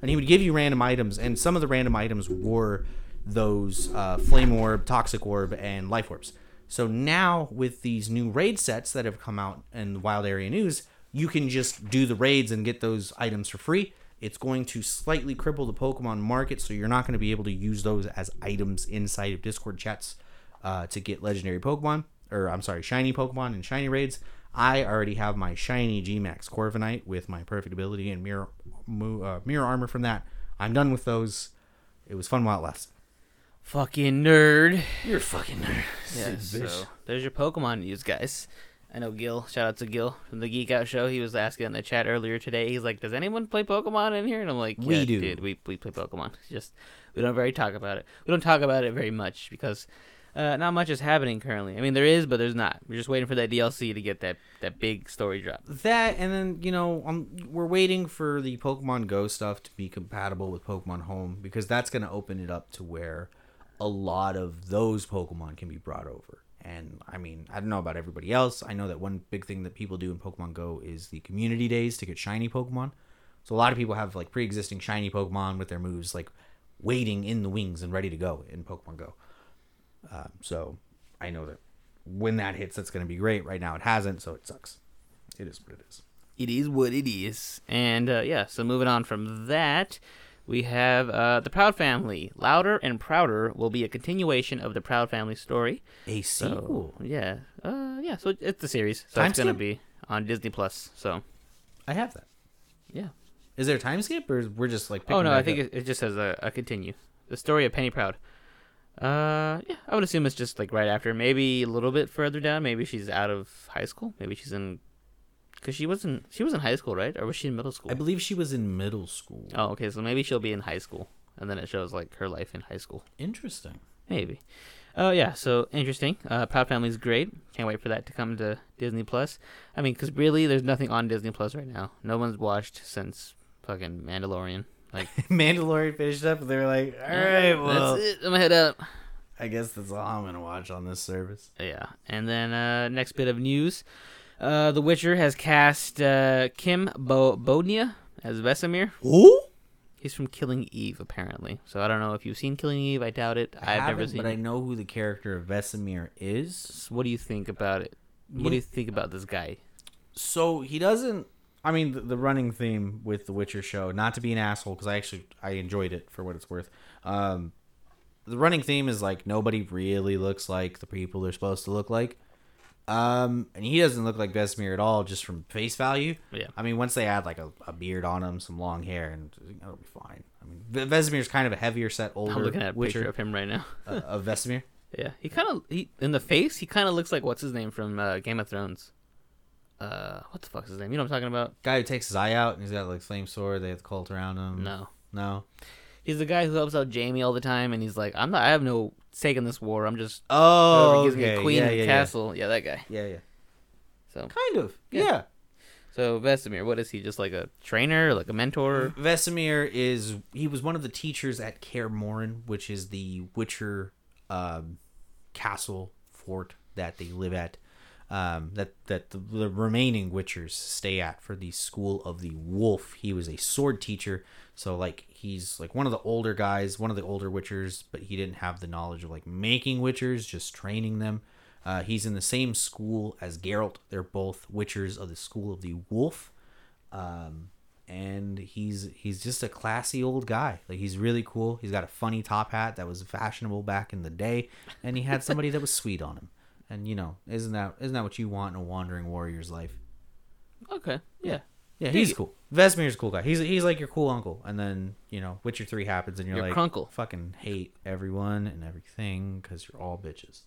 [SPEAKER 2] And he would give you random items, and some of the random items were those uh, Flame Orb, Toxic Orb, and Life Orbs. So now with these new raid sets that have come out in the Wild Area News, you can just do the raids and get those items for free. It's going to slightly cripple the Pokemon market, so you're not going to be able to use those as items inside of Discord chats uh, to get legendary Pokemon, or I'm sorry, shiny Pokemon and shiny raids. I already have my shiny Gmax Corviknight with my perfect ability and mirror mo- uh, mirror armor from that. I'm done with those. It was fun while it lasted.
[SPEAKER 1] Fucking nerd.
[SPEAKER 2] You're a fucking nerd.
[SPEAKER 1] Yeah, so there's your Pokemon news, guys. I know Gil. Shout out to Gil from the Geek Out Show. He was asking in the chat earlier today. He's like, "Does anyone play Pokemon in here?" And I'm like,
[SPEAKER 2] We
[SPEAKER 1] "Yeah,
[SPEAKER 2] do.
[SPEAKER 1] dude. We we play Pokemon. It's Just we don't very talk about it. We don't talk about it very much because uh, not much is happening currently. I mean, there is, but there's not. We're just waiting for that DLC to get that that big story drop.
[SPEAKER 2] That and then you know um, we're waiting for the Pokemon Go stuff to be compatible with Pokemon Home because that's going to open it up to where a lot of those Pokemon can be brought over. And I mean, I don't know about everybody else. I know that one big thing that people do in Pokemon Go is the community days to get shiny Pokemon. So a lot of people have like pre-existing shiny Pokemon with their moves like waiting in the wings and ready to go in Pokemon Go. Um, so I know that when that hits, that's going to be great. Right now, it hasn't, so it sucks. It is what it is.
[SPEAKER 1] It is what it is. And uh, yeah, so moving on from that, we have uh, the Proud Family. Louder and Prouder will be a continuation of the Proud Family story.
[SPEAKER 2] A
[SPEAKER 1] So,
[SPEAKER 2] sequel.
[SPEAKER 1] yeah, uh, yeah. So it's the series. So
[SPEAKER 2] Time
[SPEAKER 1] it's gonna be on Disney Plus. So
[SPEAKER 2] I have that.
[SPEAKER 1] yeah.
[SPEAKER 2] Is there a time skip, or we're just like?
[SPEAKER 1] Oh no, I think it, it just says a, a continue. The story of Penny Proud. Uh, yeah, I would assume it's just like right after, maybe a little bit further down. Maybe she's out of high school. Maybe she's in, cause she wasn't. She was in high school, right? Or was she in middle school?
[SPEAKER 2] I believe she was in middle school.
[SPEAKER 1] Oh, okay. So maybe she'll be in high school, and then it shows like her life in high school.
[SPEAKER 2] Interesting.
[SPEAKER 1] Maybe. Oh yeah, so interesting. Uh, Proud Family's great. Can't wait for that to come to Disney Plus. I mean, because really, there's nothing on Disney Plus right now. No one's watched since fucking Mandalorian. Like, <laughs>
[SPEAKER 2] Mandalorian finished up, and they were like, "All right, well,
[SPEAKER 1] that's it. I'm gonna head out.
[SPEAKER 2] I guess that's all I'm gonna watch on this service."
[SPEAKER 1] Yeah, and then uh, next bit of news: uh, The Witcher has cast uh, Kim Bo- Bodnia as Vesemir.
[SPEAKER 2] Ooh,
[SPEAKER 1] He's from Killing Eve, apparently. So I don't know if you've seen Killing Eve. I doubt it.
[SPEAKER 2] I
[SPEAKER 1] I've never seen.
[SPEAKER 2] but I know who the character of Vesemir is.
[SPEAKER 1] So what do you think about it? What do you think about this guy?
[SPEAKER 2] So he doesn't. I mean, the, the running theme with the Witcher show, not to be an asshole, because I actually I enjoyed it for what it's worth. Um, the running theme is like nobody really looks like the people they're supposed to look like. Um, and he doesn't look like Vesemir at all, just from face value.
[SPEAKER 1] Yeah.
[SPEAKER 2] I mean, once they add like a, a beard on him, some long hair, and it'll be fine. I mean, V- Vesemir's kind of a heavier set, older
[SPEAKER 1] I'm looking at a
[SPEAKER 2] Witcher
[SPEAKER 1] picture of him right now.
[SPEAKER 2] uh, of Vesemir. <laughs>
[SPEAKER 1] yeah, he kind of he in the face. He kind of looks like what's his name from uh, Game of Thrones. Uh, what the fuck's his name? You know what I'm talking about?
[SPEAKER 2] Guy who takes his eye out and he's got like flame sword. They have the cult around him.
[SPEAKER 1] No,
[SPEAKER 2] no.
[SPEAKER 1] he's the guy who helps out Jaime all the time, and he's like, I'm not. I have no stake in this war. I'm just
[SPEAKER 2] Oh,
[SPEAKER 1] gives me
[SPEAKER 2] okay.
[SPEAKER 1] a queen
[SPEAKER 2] yeah, yeah,
[SPEAKER 1] castle. Yeah. that guy.
[SPEAKER 2] Yeah, yeah.
[SPEAKER 1] So
[SPEAKER 2] Kind of.
[SPEAKER 1] Yeah.
[SPEAKER 2] Yeah.
[SPEAKER 1] so Vesemir, what is he? Just like a trainer, like a mentor?
[SPEAKER 2] Vesemir is he was one of the teachers at Kaer Morhen, which is the Witcher um, castle fort that they live at. Um, that that the, the remaining Witchers stay at for the school of the Wolf. He was a sword teacher, so like he's like one of the older guys, one of the older Witchers, but he didn't have the knowledge of like making Witchers, just training them. Uh, he's in the same school as Geralt. They're both Witchers of the school of the Wolf um, and he's he's just a classy old guy. Like he's really cool. He's got a funny top hat that was fashionable back in the day, and he had somebody that was sweet on him. And you know, isn't that isn't that what you want in a wandering warrior's life?
[SPEAKER 1] Okay, yeah.
[SPEAKER 2] Yeah, he's cool. Vesemir's a cool guy. He's he's like your cool uncle. And then you know, Witcher three happens, and you're
[SPEAKER 1] Your
[SPEAKER 2] like,
[SPEAKER 1] crunkle.
[SPEAKER 2] fucking hate everyone and everything because you're all bitches.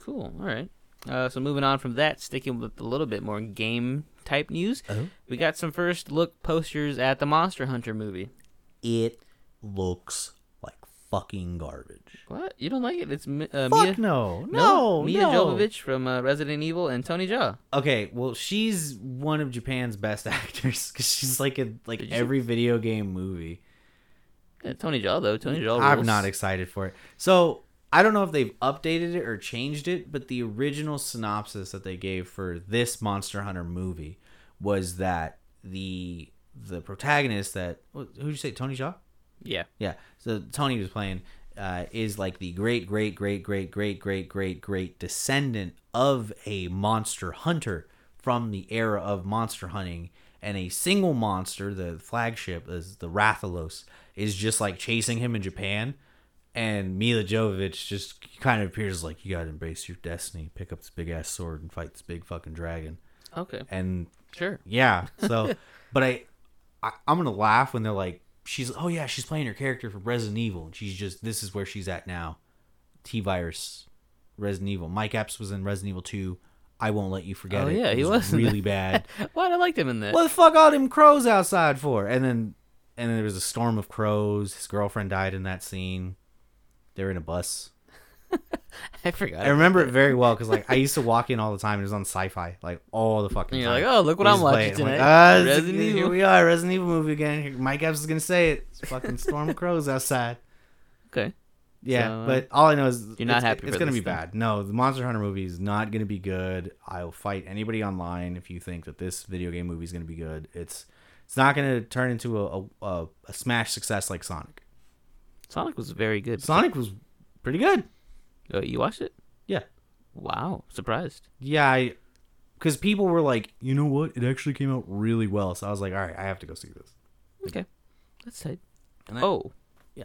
[SPEAKER 1] Cool. All right. Uh, so moving on from that, sticking with a little bit more game type news,
[SPEAKER 2] Oh.
[SPEAKER 1] we got some first look posters at the Monster Hunter movie.
[SPEAKER 2] It looks fucking garbage.
[SPEAKER 1] What? You don't like it? It's uh,
[SPEAKER 2] Fuck
[SPEAKER 1] Mia.
[SPEAKER 2] no, no,
[SPEAKER 1] Mia
[SPEAKER 2] no.
[SPEAKER 1] Jovovich from uh, Resident Evil and Tony Jaa.
[SPEAKER 2] Okay, well, she's one of Japan's best <laughs> actors because she's like in like
[SPEAKER 1] Did you-
[SPEAKER 2] every video game movie.
[SPEAKER 1] Yeah, Tony Jaa though. Tony Jaa.
[SPEAKER 2] I'm
[SPEAKER 1] rules.
[SPEAKER 2] not excited for it. So I don't know if they've updated it or changed it, but the original synopsis that they gave for this Monster Hunter movie was that the the protagonist that who did you say Tony Jaa?
[SPEAKER 1] Yeah.
[SPEAKER 2] Yeah. So Tony was playing uh, is like the great, great, great, great, great, great, great, great descendant of a monster hunter from the era of monster hunting. And a single monster, the flagship is the Rathalos, is just like chasing him in Japan. And Milla Jovovich just kind of appears like you gotta embrace your destiny, pick up this big ass sword and fight this big fucking dragon.
[SPEAKER 1] Okay.
[SPEAKER 2] And
[SPEAKER 1] Sure.
[SPEAKER 2] yeah. So, <laughs> but I, I, I'm gonna laugh when they're like, she's, oh yeah, she's playing her character from Resident Evil. And she's just, this is where she's at now. T Virus, Resident Evil. Mike Epps was in Resident Evil 2. I won't let you forget it.
[SPEAKER 1] Oh,
[SPEAKER 2] it.
[SPEAKER 1] yeah,
[SPEAKER 2] it
[SPEAKER 1] he was
[SPEAKER 2] really bad. <laughs>
[SPEAKER 1] What? I liked him in that.
[SPEAKER 2] what the fuck all them crows outside for? And then, and then there was a storm of crows. His girlfriend died in that scene. They're in a bus. <laughs>
[SPEAKER 1] I forgot.
[SPEAKER 2] I remember it very well because like I used to <laughs> walk in all the time. It was on Sci-Fi, like all the fucking
[SPEAKER 1] And you're
[SPEAKER 2] time.
[SPEAKER 1] like, oh, look what I'm
[SPEAKER 2] used to play
[SPEAKER 1] watching tonight.
[SPEAKER 2] like, ah,
[SPEAKER 1] Resident
[SPEAKER 2] here we are, Resident Evil movie again. Here- Mike Epps is gonna say it. It's fucking Storm <laughs> Crows outside.
[SPEAKER 1] Okay.
[SPEAKER 2] Yeah,
[SPEAKER 1] So, uh,
[SPEAKER 2] but all I know is
[SPEAKER 1] you're not
[SPEAKER 2] it's,
[SPEAKER 1] happy
[SPEAKER 2] It's gonna be
[SPEAKER 1] then?
[SPEAKER 2] bad. No, the Monster Hunter movie is not gonna be good. I'll fight anybody online if you think that this video game movie is gonna be good. It's it's not gonna turn into a a, a, a smash success like Sonic.
[SPEAKER 1] Sonic was very good.
[SPEAKER 2] Sonic was pretty good.
[SPEAKER 1] Oh, you watched it?
[SPEAKER 2] Yeah.
[SPEAKER 1] Wow. Surprised.
[SPEAKER 2] Yeah, I because people were like, you know what? It actually came out really well. So I was like, all right, I have to go see this.
[SPEAKER 1] Okay. That's tight.
[SPEAKER 2] And I-
[SPEAKER 1] oh.
[SPEAKER 2] Yeah.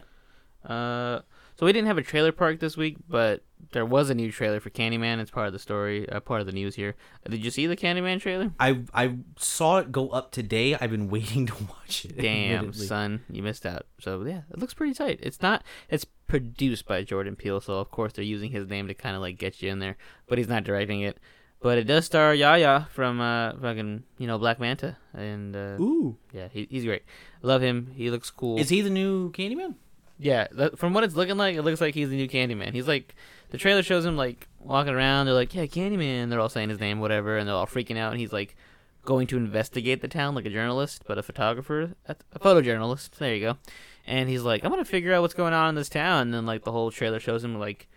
[SPEAKER 1] Uh, so we didn't have a trailer park this week, but there was a new trailer for Candyman. It's part of the story, uh, part of the news here. Uh, Did you see the Candyman trailer?
[SPEAKER 2] I I saw it go up today. I've been <laughs> waiting to watch it.
[SPEAKER 1] Damn, son, you missed out. So yeah, it looks pretty tight. It's not. It's produced by Jordan Peele, so of course they're using his name to kind of like get you in there, but he's not directing it. But it does star Yahya from uh fucking you know Black Manta, and uh,
[SPEAKER 2] Ooh,
[SPEAKER 1] yeah, he, he's great. Love him. He looks cool.
[SPEAKER 2] is he the new Candyman?
[SPEAKER 1] Yeah, that, from what it's looking like, it looks like he's the new Candyman. He's like, the trailer shows him like walking around. They're like, yeah, Candyman. They're all saying his name, whatever, and they're all freaking out. And he's like going to investigate the town like a journalist, but a photographer, a photojournalist. There you go. And he's like, I'm gonna figure out what's going on in this town. And then like the whole trailer shows him like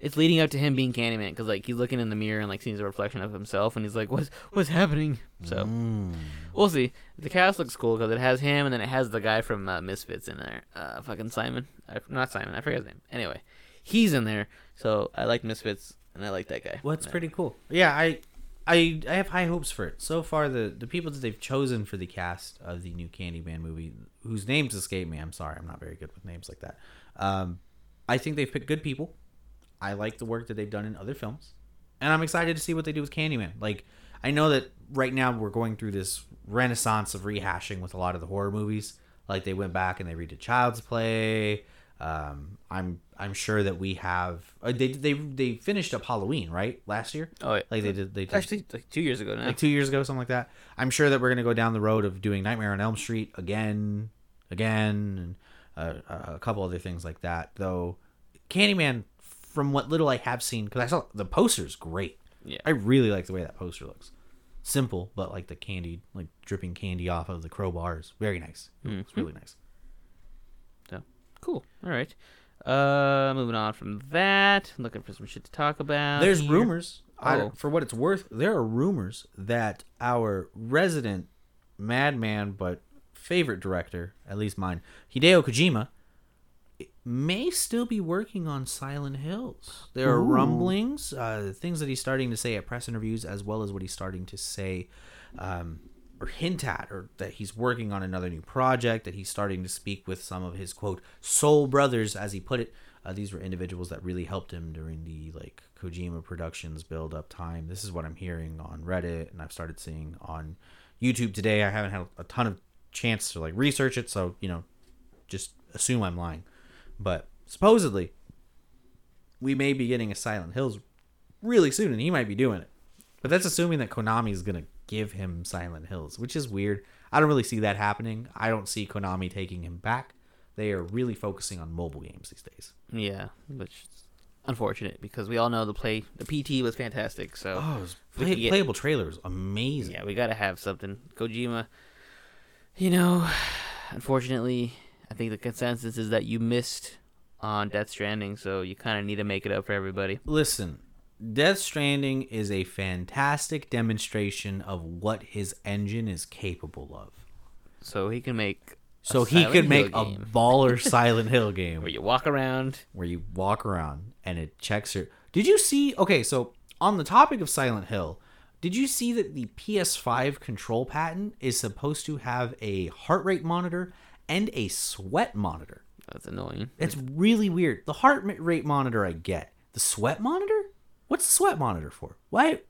[SPEAKER 1] it's leading up to him being Candyman because like he's looking in the mirror and like sees a reflection of himself and he's like, "What's what's happening?" So
[SPEAKER 2] Mm.
[SPEAKER 1] we'll see. The cast looks cool because it has him and then it has the guy from uh, Misfits in there. Uh, fucking Simon, I, not Simon. I forget his name. Anyway, he's in there. So I like Misfits and I like that guy.
[SPEAKER 2] Well, it's
[SPEAKER 1] Yeah.
[SPEAKER 2] pretty cool. Yeah, I, I, I have high hopes for it. So far, the the people that they've chosen for the cast of the new Candyman movie, whose names escape me. I'm sorry, I'm not very good with names like that. Um, I think they've picked good people. I like the work that they've done in other films, and I'm excited to see what they do with Candyman. Like, I know that right now we're going through this renaissance of rehashing with a lot of the horror movies. Like they went back and they redid Child's Play. Um, I'm I'm sure that we have uh, they they they finished up Halloween right last year.
[SPEAKER 1] Oh, yeah.
[SPEAKER 2] Like they did they did,
[SPEAKER 1] actually like two years ago now.
[SPEAKER 2] like two years ago, something like that. I'm sure that we're gonna go down the road of doing Nightmare on Elm Street again, again, and uh, a couple other things like that. Though Candyman, from what little I have seen, because I saw the poster's great.
[SPEAKER 1] Yeah.
[SPEAKER 2] I really like the way that poster looks. Simple, but like the candy, like dripping candy off of the crowbars. Very nice. It's really nice.
[SPEAKER 1] So cool. All right. Uh, moving on from that, looking for some shit to talk about.
[SPEAKER 2] There's
[SPEAKER 1] here.
[SPEAKER 2] rumors.
[SPEAKER 1] Oh.
[SPEAKER 2] don't- for what it's worth, there are rumors that our resident madman but favorite director, at least mine, Hideo Kojima, may still be working on Silent Hills. There are rumblings, uh, things that he's starting to say at press interviews, as well as what he's starting to say um, or hint at, or that he's working on another new project. That he's starting to speak with some of his quote soul brothers, as he put it. Uh, these were individuals that really helped him during the like Kojima Productions build up time. This is what I'm hearing on Reddit, and I've started seeing on YouTube today. I haven't had a ton of chance to like research it, so you know, just assume I'm lying. But supposedly, we may be getting a Silent Hills really soon, and he might be doing it. But that's assuming that Konami is gonna give him Silent Hills, which is weird. I don't really see that happening. I don't see Konami taking him back. They are really focusing on mobile games these days.
[SPEAKER 1] Yeah, which is unfortunate because we all know the play, the PT was fantastic. So
[SPEAKER 2] Oh, play,
[SPEAKER 1] get-
[SPEAKER 2] playable trailer is amazing.
[SPEAKER 1] yeah, we gotta have something. Kojima, you know, <sighs> unfortunately, I think the consensus is that you missed on Death Stranding, so you kind of need to make it up for everybody.
[SPEAKER 2] Listen, Death Stranding is a fantastic demonstration of what his engine is capable of.
[SPEAKER 1] So he can make.
[SPEAKER 2] So he
[SPEAKER 1] Silent
[SPEAKER 2] could
[SPEAKER 1] Hill
[SPEAKER 2] make a baller <laughs> Silent Hill game
[SPEAKER 1] where you walk around.
[SPEAKER 2] where you walk around and it checks your. Did you see? Okay, so on the topic of Silent Hill, did you see that the PS5 control patent is supposed to have a heart rate monitor and a sweat monitor?
[SPEAKER 1] That's annoying.
[SPEAKER 2] It's really weird. The heart rate monitor I get. The sweat monitor? What's the sweat monitor for? Why?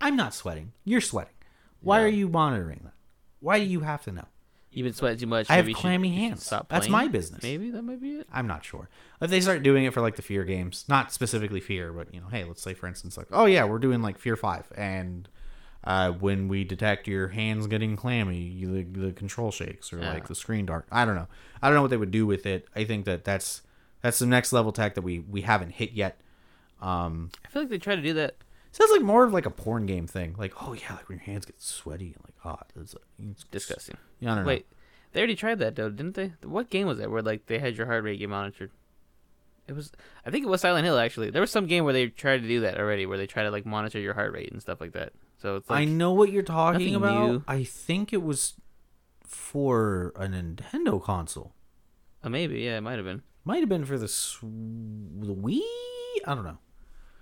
[SPEAKER 2] I'm not sweating. You're sweating. Why
[SPEAKER 1] Yeah.
[SPEAKER 2] are you monitoring that? Why do you have to know?
[SPEAKER 1] You've been sweating too much.
[SPEAKER 2] I have clammy
[SPEAKER 1] should
[SPEAKER 2] hands.
[SPEAKER 1] Stop
[SPEAKER 2] That's my business.
[SPEAKER 1] Maybe that might be it.
[SPEAKER 2] I'm not sure. If they start doing it for like the fear games, not specifically fear, but you know, hey, let's say for instance, like, oh yeah, we're doing like fear five, and uh, when we detect your hands getting clammy, you, the, the control shakes or like the screen dark. I don't know. I don't know what they would do with it. I think that that's that's the next level tech that we we haven't hit yet. Um,
[SPEAKER 1] I feel like they try to do that.
[SPEAKER 2] sounds like more of like a porn game thing. Like, oh yeah, like when your hands get sweaty and like hot. It's, it's
[SPEAKER 1] Disgusting.
[SPEAKER 2] Yeah, I don't know.
[SPEAKER 1] Wait, they already tried that though, didn't they? What game was that where like they had your heart rate get monitored? It was, I think it was Silent Hill actually. There was some game where they tried to do that already, where they try to like monitor your heart rate and stuff like that. So it's like,
[SPEAKER 2] I know what you're talking about.
[SPEAKER 1] new.
[SPEAKER 2] I think it was for a Nintendo console.
[SPEAKER 1] oh, maybe yeah, it might have been.
[SPEAKER 2] Might have been for the sw- the Wii. I don't know.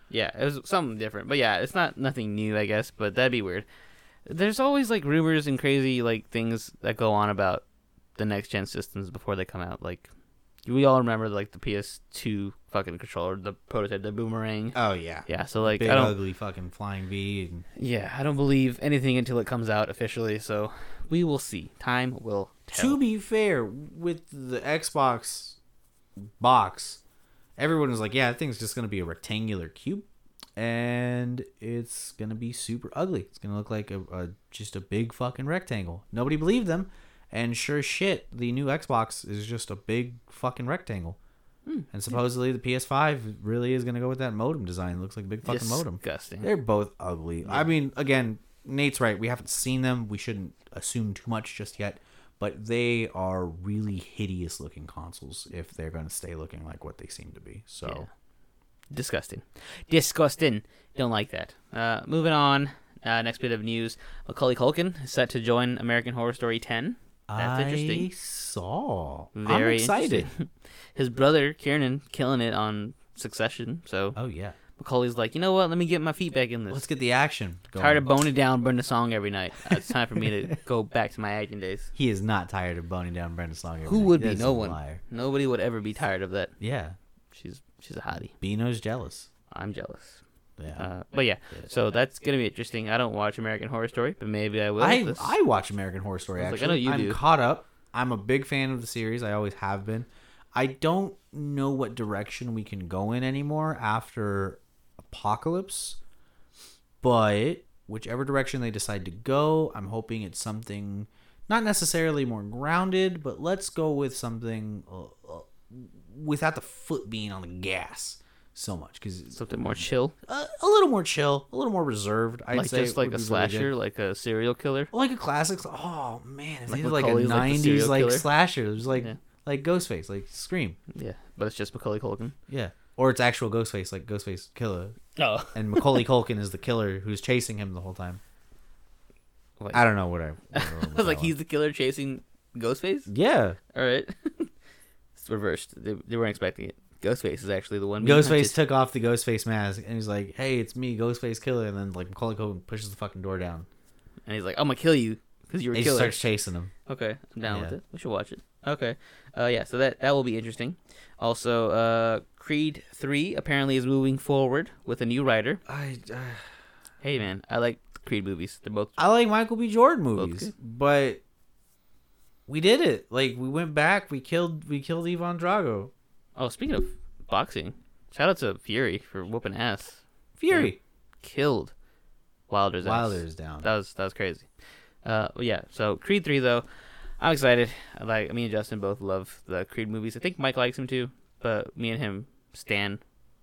[SPEAKER 1] Yeah, it was something different, but yeah, it's not nothing new, I guess. But that'd be weird. There's always like rumors and crazy like things that go on about the next gen systems before they come out. Like we all remember like the PS2 fucking controller, the prototype, the boomerang.
[SPEAKER 2] Oh yeah.
[SPEAKER 1] Yeah, so like
[SPEAKER 2] Big
[SPEAKER 1] I don't.
[SPEAKER 2] ugly fucking flying V. And
[SPEAKER 1] Yeah, I don't believe anything until it comes out officially. So we will see. Time will tell.
[SPEAKER 2] to be fair, with the Xbox box, everyone was like, "Yeah, that thing's just gonna be a rectangular cube, and it's gonna be super ugly. It's gonna look like a, a just a big fucking rectangle." Nobody believed them, And sure shit, the new Xbox is just a big fucking rectangle. And supposedly the PS5 really is going to go with that modem design. It looks like a big fucking modem.
[SPEAKER 1] Disgusting.
[SPEAKER 2] They're both ugly. I mean, again, Nate's right. We haven't seen them. We shouldn't assume too much just yet. But they are really hideous looking consoles if they're going to stay looking like what they seem to be. So,
[SPEAKER 1] Yeah. Disgusting. Disgusting. Don't like that. Uh, moving on. Uh, next bit of news: Macaulay Culkin is set to join American Horror Story 10. That's
[SPEAKER 2] I
[SPEAKER 1] interesting.
[SPEAKER 2] saw. I'm
[SPEAKER 1] Very
[SPEAKER 2] excited. <laughs>
[SPEAKER 1] His brother Kieran killing it on Succession. So
[SPEAKER 2] Oh yeah.
[SPEAKER 1] Macaulay's like, you know what? Let me get my feet back in this.
[SPEAKER 2] Let's get the action. Going.
[SPEAKER 1] Tired of boning down, Brenda Song every night. Uh, it's time for me to <laughs> go back to my acting days.
[SPEAKER 2] He is not tired of boning down Brenda Song. every
[SPEAKER 1] Who
[SPEAKER 2] night.
[SPEAKER 1] would be?
[SPEAKER 2] That's
[SPEAKER 1] No one.
[SPEAKER 2] liar.
[SPEAKER 1] Nobody would ever be tired of that.
[SPEAKER 2] Yeah.
[SPEAKER 1] She's she's a hottie.
[SPEAKER 2] Bino's jealous.
[SPEAKER 1] I'm jealous.
[SPEAKER 2] Yeah.
[SPEAKER 1] Uh, but yeah, so that's gonna be interesting. I don't watch American Horror Story, but maybe I will.
[SPEAKER 2] I
[SPEAKER 1] This-
[SPEAKER 2] I watch American Horror Story.
[SPEAKER 1] I was like, I
[SPEAKER 2] Actually,
[SPEAKER 1] know you
[SPEAKER 2] I'm
[SPEAKER 1] do.
[SPEAKER 2] caught up. I'm a big fan of the series. I always have been. I don't know what direction we can go in anymore after Apocalypse, but whichever direction they decide to go, I'm hoping it's something not necessarily more grounded, but let's go with something uh, uh, without the foot being on the gas so much because
[SPEAKER 1] something more chill,
[SPEAKER 2] a, a little more chill, a little more reserved. I'd
[SPEAKER 1] like
[SPEAKER 2] say
[SPEAKER 1] just like a
[SPEAKER 2] be really
[SPEAKER 1] slasher, like a serial killer.
[SPEAKER 2] like a classic. Oh man, if
[SPEAKER 1] Like
[SPEAKER 2] they did like a
[SPEAKER 1] Macaulay's, like,
[SPEAKER 2] '90s like
[SPEAKER 1] killer?
[SPEAKER 2] slasher, it was like
[SPEAKER 1] Yeah.
[SPEAKER 2] like Ghostface, like Scream.
[SPEAKER 1] Yeah, but it's just Macaulay Culkin.
[SPEAKER 2] Yeah, or it's actual Ghostface, like Ghostface killer,
[SPEAKER 1] Oh,
[SPEAKER 2] and Macaulay Culkin is the killer who's chasing him the whole time.
[SPEAKER 1] Wait.
[SPEAKER 2] I don't know what I.
[SPEAKER 1] I <laughs> was like, he's the killer chasing Ghostface.
[SPEAKER 2] yeah.
[SPEAKER 1] All right, <laughs> it's reversed. They, they weren't expecting it. Ghostface is actually the one.
[SPEAKER 2] Ghostface took off the Ghostface mask and he's like, "Hey, it's me, Ghostface killer." And then like Macaulay Culkin pushes the fucking door down.
[SPEAKER 1] and he's like, "I'm gonna kill you because you're a
[SPEAKER 2] And he
[SPEAKER 1] killer."
[SPEAKER 2] starts chasing him.
[SPEAKER 1] Okay, I'm down with it. We should watch it. Okay, uh, yeah. So that that will be interesting. Also, uh, Creed Three apparently is moving forward with a new writer.
[SPEAKER 2] I
[SPEAKER 1] Hey man, I like Creed movies. They're both
[SPEAKER 2] I like Michael B. Jordan movies, but we did it. Like we went back, we killed we killed Ivan Drago.
[SPEAKER 1] Oh, speaking of boxing, shout out to Fury for whooping ass.
[SPEAKER 2] Fury.
[SPEAKER 1] Killed Wilder's ass.
[SPEAKER 2] Wilder's down.
[SPEAKER 1] That was that was crazy. Uh, yeah. So Creed three though, I'm excited. I like me and Justin both love the Creed movies. I think Mike likes him too, but me and him stan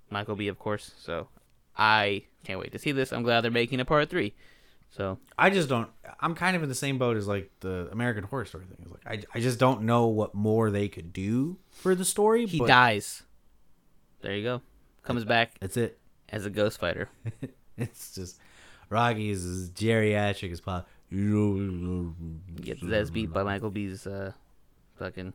[SPEAKER 1] Michael B. Of course. So I can't wait to see this. I'm glad they're making a part three. So
[SPEAKER 2] I just don't. I'm kind of in the same boat as like the American Horror Story thing. It's like I, I just don't know what more they could do for the story.
[SPEAKER 1] he
[SPEAKER 2] but
[SPEAKER 1] dies. There you go. Comes back
[SPEAKER 2] That's it.
[SPEAKER 1] as a ghost fighter. <laughs>
[SPEAKER 2] It's just Rocky is as geriatric as possible.
[SPEAKER 1] Gets his ass beat by Michael B.'s uh, fucking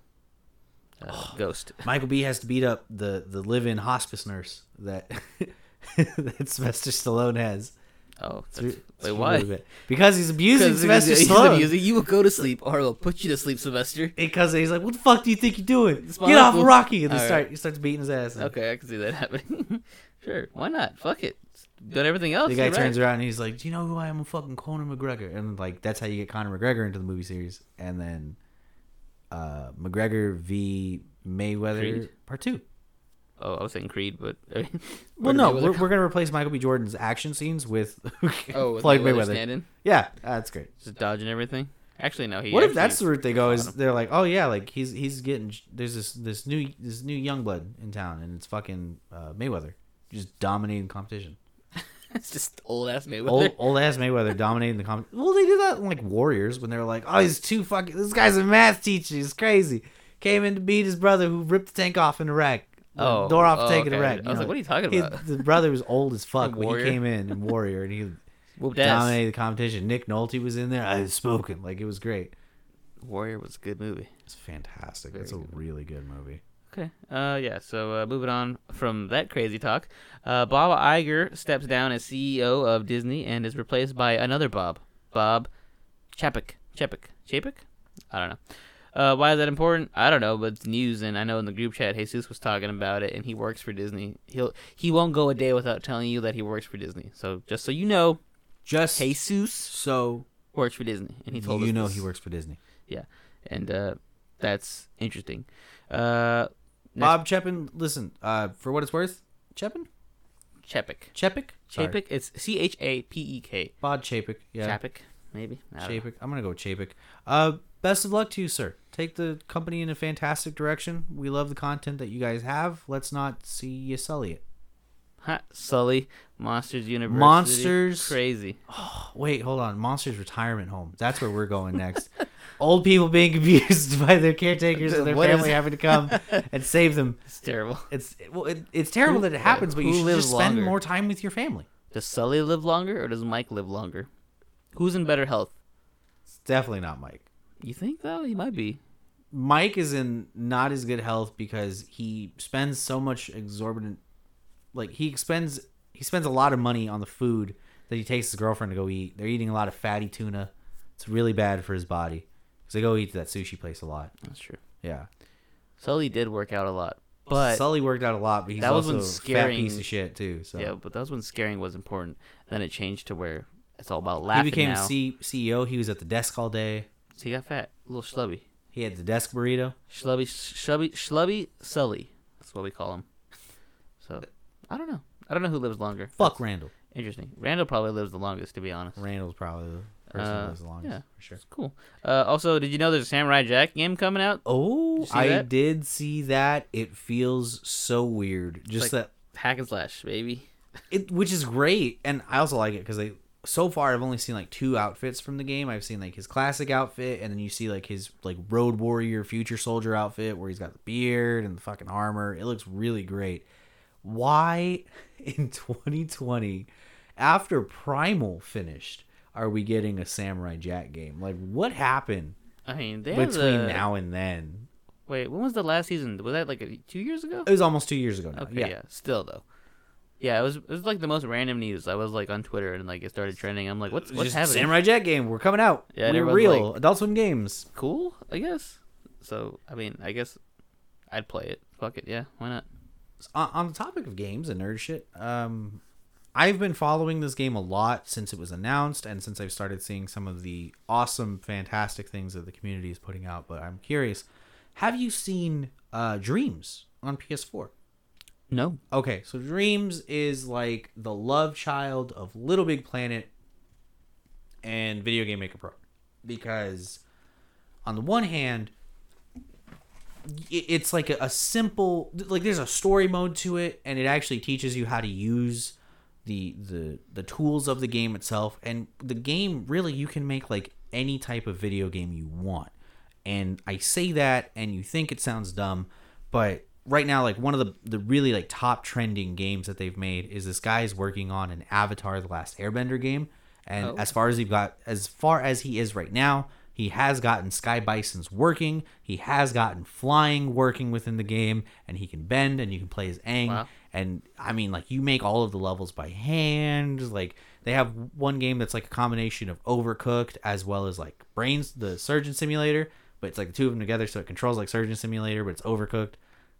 [SPEAKER 1] uh, <sighs> ghost. <laughs>
[SPEAKER 2] Michael B has to beat up the the live-in hospice nurse that <laughs> that Sylvester Stallone has.
[SPEAKER 1] Oh, that's, wait, why?
[SPEAKER 2] Because he's abusing Sylvester
[SPEAKER 1] he's, he's
[SPEAKER 2] Stallone.
[SPEAKER 1] abusing. You will go to sleep, or he'll put you to sleep, Sylvester.
[SPEAKER 2] Because he's like, "What the fuck do you think you're doing? Get off of Rocky!" And they start
[SPEAKER 1] right.
[SPEAKER 2] he starts beating his ass. and
[SPEAKER 1] Okay, I can see that <laughs> happening. sure, why not? Fuck it. Done everything else.
[SPEAKER 2] The guy turns
[SPEAKER 1] right.
[SPEAKER 2] around and he's like, "Do you know who I am? I'm fucking Conor McGregor." And like that's how you get Conor McGregor into the movie series. And then uh McGregor v Mayweather
[SPEAKER 1] Creed?
[SPEAKER 2] part two.
[SPEAKER 1] Oh, I was saying Creed, but <laughs> I mean,
[SPEAKER 2] Well, no, we're, we're gonna replace Michael B. Jordan's action scenes with <laughs>
[SPEAKER 1] Oh, with
[SPEAKER 2] Floyd
[SPEAKER 1] Mayweather
[SPEAKER 2] Mayweather.
[SPEAKER 1] standing,
[SPEAKER 2] Yeah, that's great.
[SPEAKER 1] just dodging everything. Actually, no. He
[SPEAKER 2] what if that's the route they go? Is they're like, oh yeah, like he's he's getting there's this this new this new young blood in town, and it's fucking uh, Mayweather just dominating competition. <laughs>
[SPEAKER 1] it's just old ass Mayweather.
[SPEAKER 2] Old old ass Mayweather dominating the competition. Well, they did that in like Warriors when they were like, oh, he's too fucking. This guy's a math teacher. He's crazy. Came in to beat his brother who ripped the tank off in Iraq.
[SPEAKER 1] Oh,
[SPEAKER 2] door off
[SPEAKER 1] oh,
[SPEAKER 2] tank in
[SPEAKER 1] okay.
[SPEAKER 2] Iraq.
[SPEAKER 1] I was like, what are you talking
[SPEAKER 2] He-
[SPEAKER 1] about?
[SPEAKER 2] the brother was old as <laughs> fuck when
[SPEAKER 1] Warrior?
[SPEAKER 2] he came in and Warrior, and he <laughs>
[SPEAKER 1] Whooped ass.
[SPEAKER 2] dominated the competition. Nick Nolte was in there. I was smoking like it was great.
[SPEAKER 1] Warrior was a good movie.
[SPEAKER 2] It's fantastic.
[SPEAKER 1] Very
[SPEAKER 2] it's a
[SPEAKER 1] good.
[SPEAKER 2] really good movie.
[SPEAKER 1] Okay. Uh, yeah. So uh, moving on from that crazy talk, uh, Bob Iger steps down as CEO of Disney and is replaced by another Bob, Bob Chapek. Chapek. Chapek? I don't know. Uh, why is that important? I don't know, but it's news, and I know in the group chat, Jesus was talking about it, and he works for Disney. He'll he won't go a day without telling you that he works for Disney. So just so you know,
[SPEAKER 2] Just
[SPEAKER 1] Jesus
[SPEAKER 2] so
[SPEAKER 1] works for Disney, and he told
[SPEAKER 2] you know
[SPEAKER 1] this.
[SPEAKER 2] he works for Disney.
[SPEAKER 1] Yeah, and uh, that's interesting. Uh,
[SPEAKER 2] Bob Chepin, listen, uh, for what it's worth, Chepin?
[SPEAKER 1] Chapek.
[SPEAKER 2] Chepik? Sorry.
[SPEAKER 1] Chapek. It's C H A P E K.
[SPEAKER 2] Bob Chapik. Yeah.
[SPEAKER 1] Chapek, maybe.
[SPEAKER 2] Chapik. I'm gonna go with Chapik. Uh, best of luck to you, sir. Take the company in a fantastic direction. We love the content that you guys have. Let's not see you sully it.
[SPEAKER 1] Ha, Sully, Monsters University.
[SPEAKER 2] Monsters-
[SPEAKER 1] Crazy.
[SPEAKER 2] Oh, Wait, hold on. Monsters Retirement Home. That's where we're going next. <laughs> Old people being abused <laughs> by their caretakers and their
[SPEAKER 1] What
[SPEAKER 2] family having to come <laughs> and save them.
[SPEAKER 1] It's terrible.
[SPEAKER 2] It's well, it, it's terrible
[SPEAKER 1] Who-
[SPEAKER 2] that it happens, but you should just spend
[SPEAKER 1] longer?
[SPEAKER 2] more time with your family.
[SPEAKER 1] Does Sully live longer or does Mike live longer? Who's in better health?
[SPEAKER 2] It's definitely not Mike.
[SPEAKER 1] You think though? He might be.
[SPEAKER 2] Mike is in not as good health because he spends so much exorbitant like he spends he spends a lot of money on the food that he takes his girlfriend to go eat. They're eating a lot of fatty tuna. It's really bad for his body. Cuz they go eat to that sushi place a lot.
[SPEAKER 1] That's true.
[SPEAKER 2] Yeah.
[SPEAKER 1] Sully did work out a lot, but
[SPEAKER 2] Sully worked out a lot, but he's
[SPEAKER 1] That was
[SPEAKER 2] also
[SPEAKER 1] when
[SPEAKER 2] a fat
[SPEAKER 1] scaring-
[SPEAKER 2] piece of shit too. So
[SPEAKER 1] yeah, but that was when scaring was important. Then it changed to where it's all about laughing.
[SPEAKER 2] he became
[SPEAKER 1] now.
[SPEAKER 2] C- CEO. He was at the desk all day.
[SPEAKER 1] So he got fat, a little schlubby,
[SPEAKER 2] He had the desk burrito.
[SPEAKER 1] schlubby, schlubby, schlubby Sully. That's what we call him. So I don't know. I don't know who lives longer.
[SPEAKER 2] Fuck Randall.
[SPEAKER 1] Interesting. Randall probably lives the longest, to be honest.
[SPEAKER 2] Randall's probably the person
[SPEAKER 1] Uh,
[SPEAKER 2] who lives the longest
[SPEAKER 1] yeah.
[SPEAKER 2] for sure.
[SPEAKER 1] It's cool. Uh, also, did you know there's a Samurai Jack game coming out?
[SPEAKER 2] Oh, I
[SPEAKER 1] that?
[SPEAKER 2] did see that. It feels so weird. Just
[SPEAKER 1] like-
[SPEAKER 2] that
[SPEAKER 1] Hack and slash, baby.
[SPEAKER 2] it, which is great, and I also like it because they. So far, I've only seen like two outfits from the game. I've seen like his classic outfit, and then you see like his like road warrior, future soldier outfit, where he's got the beard and the fucking armor. It looks really great. Why <laughs> in 2020, after Primal finished, are we getting a Samurai Jack game? Like, what happened
[SPEAKER 1] I mean, they
[SPEAKER 2] between
[SPEAKER 1] the-
[SPEAKER 2] now and then?
[SPEAKER 1] Wait, when was the last season? Was that like a, two years ago?
[SPEAKER 2] It was almost two years ago now.
[SPEAKER 1] Okay, yeah. Still though. Yeah, it was it was like the most random news. I was like on Twitter and like it started trending. I'm like, what's what's
[SPEAKER 2] Just
[SPEAKER 1] happening?
[SPEAKER 2] Samurai Jack game. We're coming out.
[SPEAKER 1] Yeah, and
[SPEAKER 2] We're
[SPEAKER 1] everyone's
[SPEAKER 2] real.
[SPEAKER 1] like-
[SPEAKER 2] Adult Swim games.
[SPEAKER 1] Cool, I guess. So I mean, I guess I'd play it. Fuck it, yeah, why not?
[SPEAKER 2] On, on the topic of games and nerd shit, um, I've been following this game a lot since it was announced and since I've started seeing some of the awesome, fantastic things that the community is putting out. But I'm curious, have you seen uh, Dreams on PS4?
[SPEAKER 1] No.
[SPEAKER 2] Okay, so Dreams is like the love child of Little Big Planet and Video Game Maker Pro. Because on the one hand, it's like a, simple like there's a story mode to it and it actually teaches you how to use the the the tools of the game itself and the game really you can make like any type of video game you want and i say that and you think it sounds dumb but right now like one of the the really like top trending games that they've made is this guy's working on an avatar the last airbender game. And
[SPEAKER 1] Oh.
[SPEAKER 2] as far as he got as far as he is right now he has gotten sky bisons working. He has gotten flying working within the game and he can bend and you can play as Aang.
[SPEAKER 1] Wow.
[SPEAKER 2] and I mean like you make all of the levels by hand. Like they have one game that's like a combination of overcooked as well as like brains the surgeon simulator. But it's like the two of them together so it controls like surgeon simulator but it's overcooked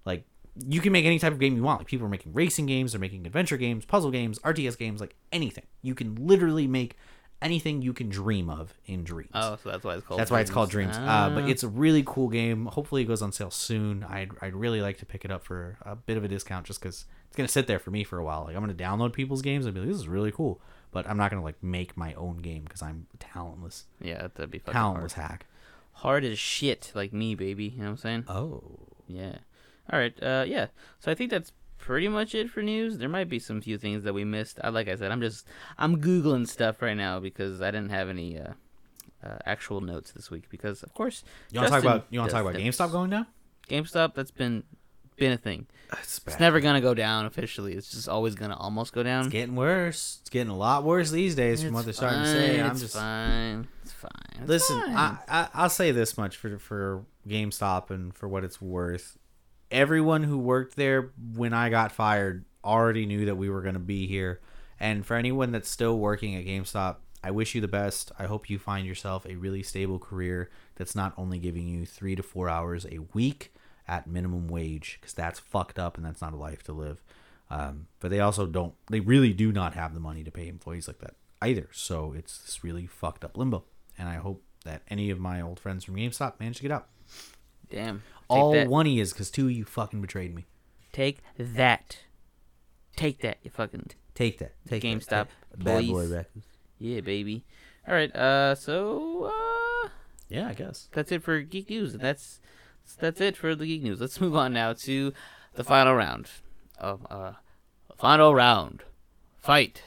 [SPEAKER 2] like you can make any type of game you want like people are making racing games they're making adventure games puzzle games rts games like anything you can literally make anything you can dream of in dreams
[SPEAKER 1] Oh, so that's why it's called.
[SPEAKER 2] that's why it's called Dreams. Uh, but
[SPEAKER 1] Ah.
[SPEAKER 2] it's a really cool game. Hopefully, it goes on sale soon. I'd, I'd really like to pick it up for a bit of a discount just because it's going to sit there for me for a while. Like, I'm going to download people's games and be like, this is really cool. But I'm not going to, like, make my own game because I'm talentless.
[SPEAKER 1] yeah, that'd be fucking
[SPEAKER 2] Talentless
[SPEAKER 1] hard.
[SPEAKER 2] hack.
[SPEAKER 1] Hard as shit, like me, baby. You know what I'm saying?
[SPEAKER 2] Oh.
[SPEAKER 1] Yeah. All right. Uh, yeah. So I think that's pretty much it for news. There might be some few things that we missed. I like I said, I'm just I'm googling stuff right now because I didn't have any uh, uh actual notes this week because of course
[SPEAKER 2] You want to talk about you want to talk about. GameStop going down?
[SPEAKER 1] GameStop. That's been been a thing.
[SPEAKER 2] It's,
[SPEAKER 1] It's never gonna go down officially. It's just always gonna almost go down.
[SPEAKER 2] It's getting worse. It's getting a lot worse these days from what they're
[SPEAKER 1] It's
[SPEAKER 2] starting to say. I'm
[SPEAKER 1] it's
[SPEAKER 2] just
[SPEAKER 1] fine. It's fine. It's
[SPEAKER 2] Listen,
[SPEAKER 1] fine.
[SPEAKER 2] I, I I'll say this much for for GameStop and for what it's worth. Everyone who worked there when I got fired already knew that we were going to be here. And for anyone that's still working at GameStop, I wish you the best. I hope you find yourself a really stable career that's not only giving you 3 to 4 hours a week at minimum wage cuz that's fucked up and that's not a life to live. Um, but they also don't they really do not have the money to pay employees like that either. So it's this really fucked up limbo. And I hope that any of my old friends from GameStop manage to get out.
[SPEAKER 1] Damn.
[SPEAKER 2] All
[SPEAKER 1] that.
[SPEAKER 2] one he is because two of you fucking betrayed me.
[SPEAKER 1] Take that. Take that. You fucking.
[SPEAKER 2] Take that. Take that.
[SPEAKER 1] GameStop,
[SPEAKER 2] Take- Bad boy records.
[SPEAKER 1] Yeah, baby. All right. Uh, so uh,
[SPEAKER 2] Yeah, I guess.
[SPEAKER 1] that's it for geek news. That's that's it for the geek news. Let's move on now to the final round. Of, uh, final round. Fight.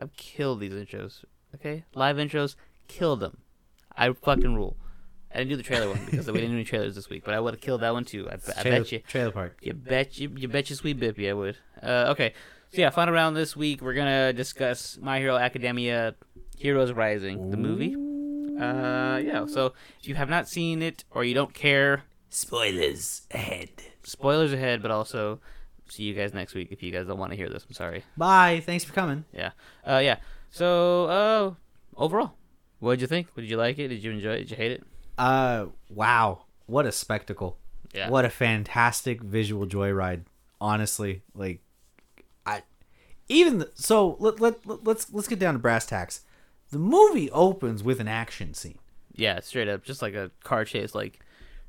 [SPEAKER 1] I've killed these intros. Okay, live intros, kill them. I fucking rule. I didn't do the trailer one because we didn't do any trailers this week, but I would have killed that one too. I, I
[SPEAKER 2] trailer,
[SPEAKER 1] bet you.
[SPEAKER 2] Trailer park.
[SPEAKER 1] You bet you, you bet you sweet bippy I would. Uh, okay, so yeah, final round this week. We're gonna discuss My Hero Academia: Heroes Rising, the movie. Uh, yeah. So if you have not seen it or you don't care,
[SPEAKER 2] Spoilers ahead.
[SPEAKER 1] spoilers ahead. But also, see you guys next week if you guys don't want to hear this. I'm sorry.
[SPEAKER 2] Bye. Thanks for coming.
[SPEAKER 1] Yeah. Uh, yeah. So, uh, overall, what did you think? Did you like it? Did you enjoy it? Did you hate it?
[SPEAKER 2] Uh, wow. What a spectacle.
[SPEAKER 1] Yeah.
[SPEAKER 2] What a fantastic visual joyride. Honestly, like I even the, so let, let, let let's let's get down to brass tacks. The movie opens with an action scene.
[SPEAKER 1] Yeah, straight up, just like a car chase. Like,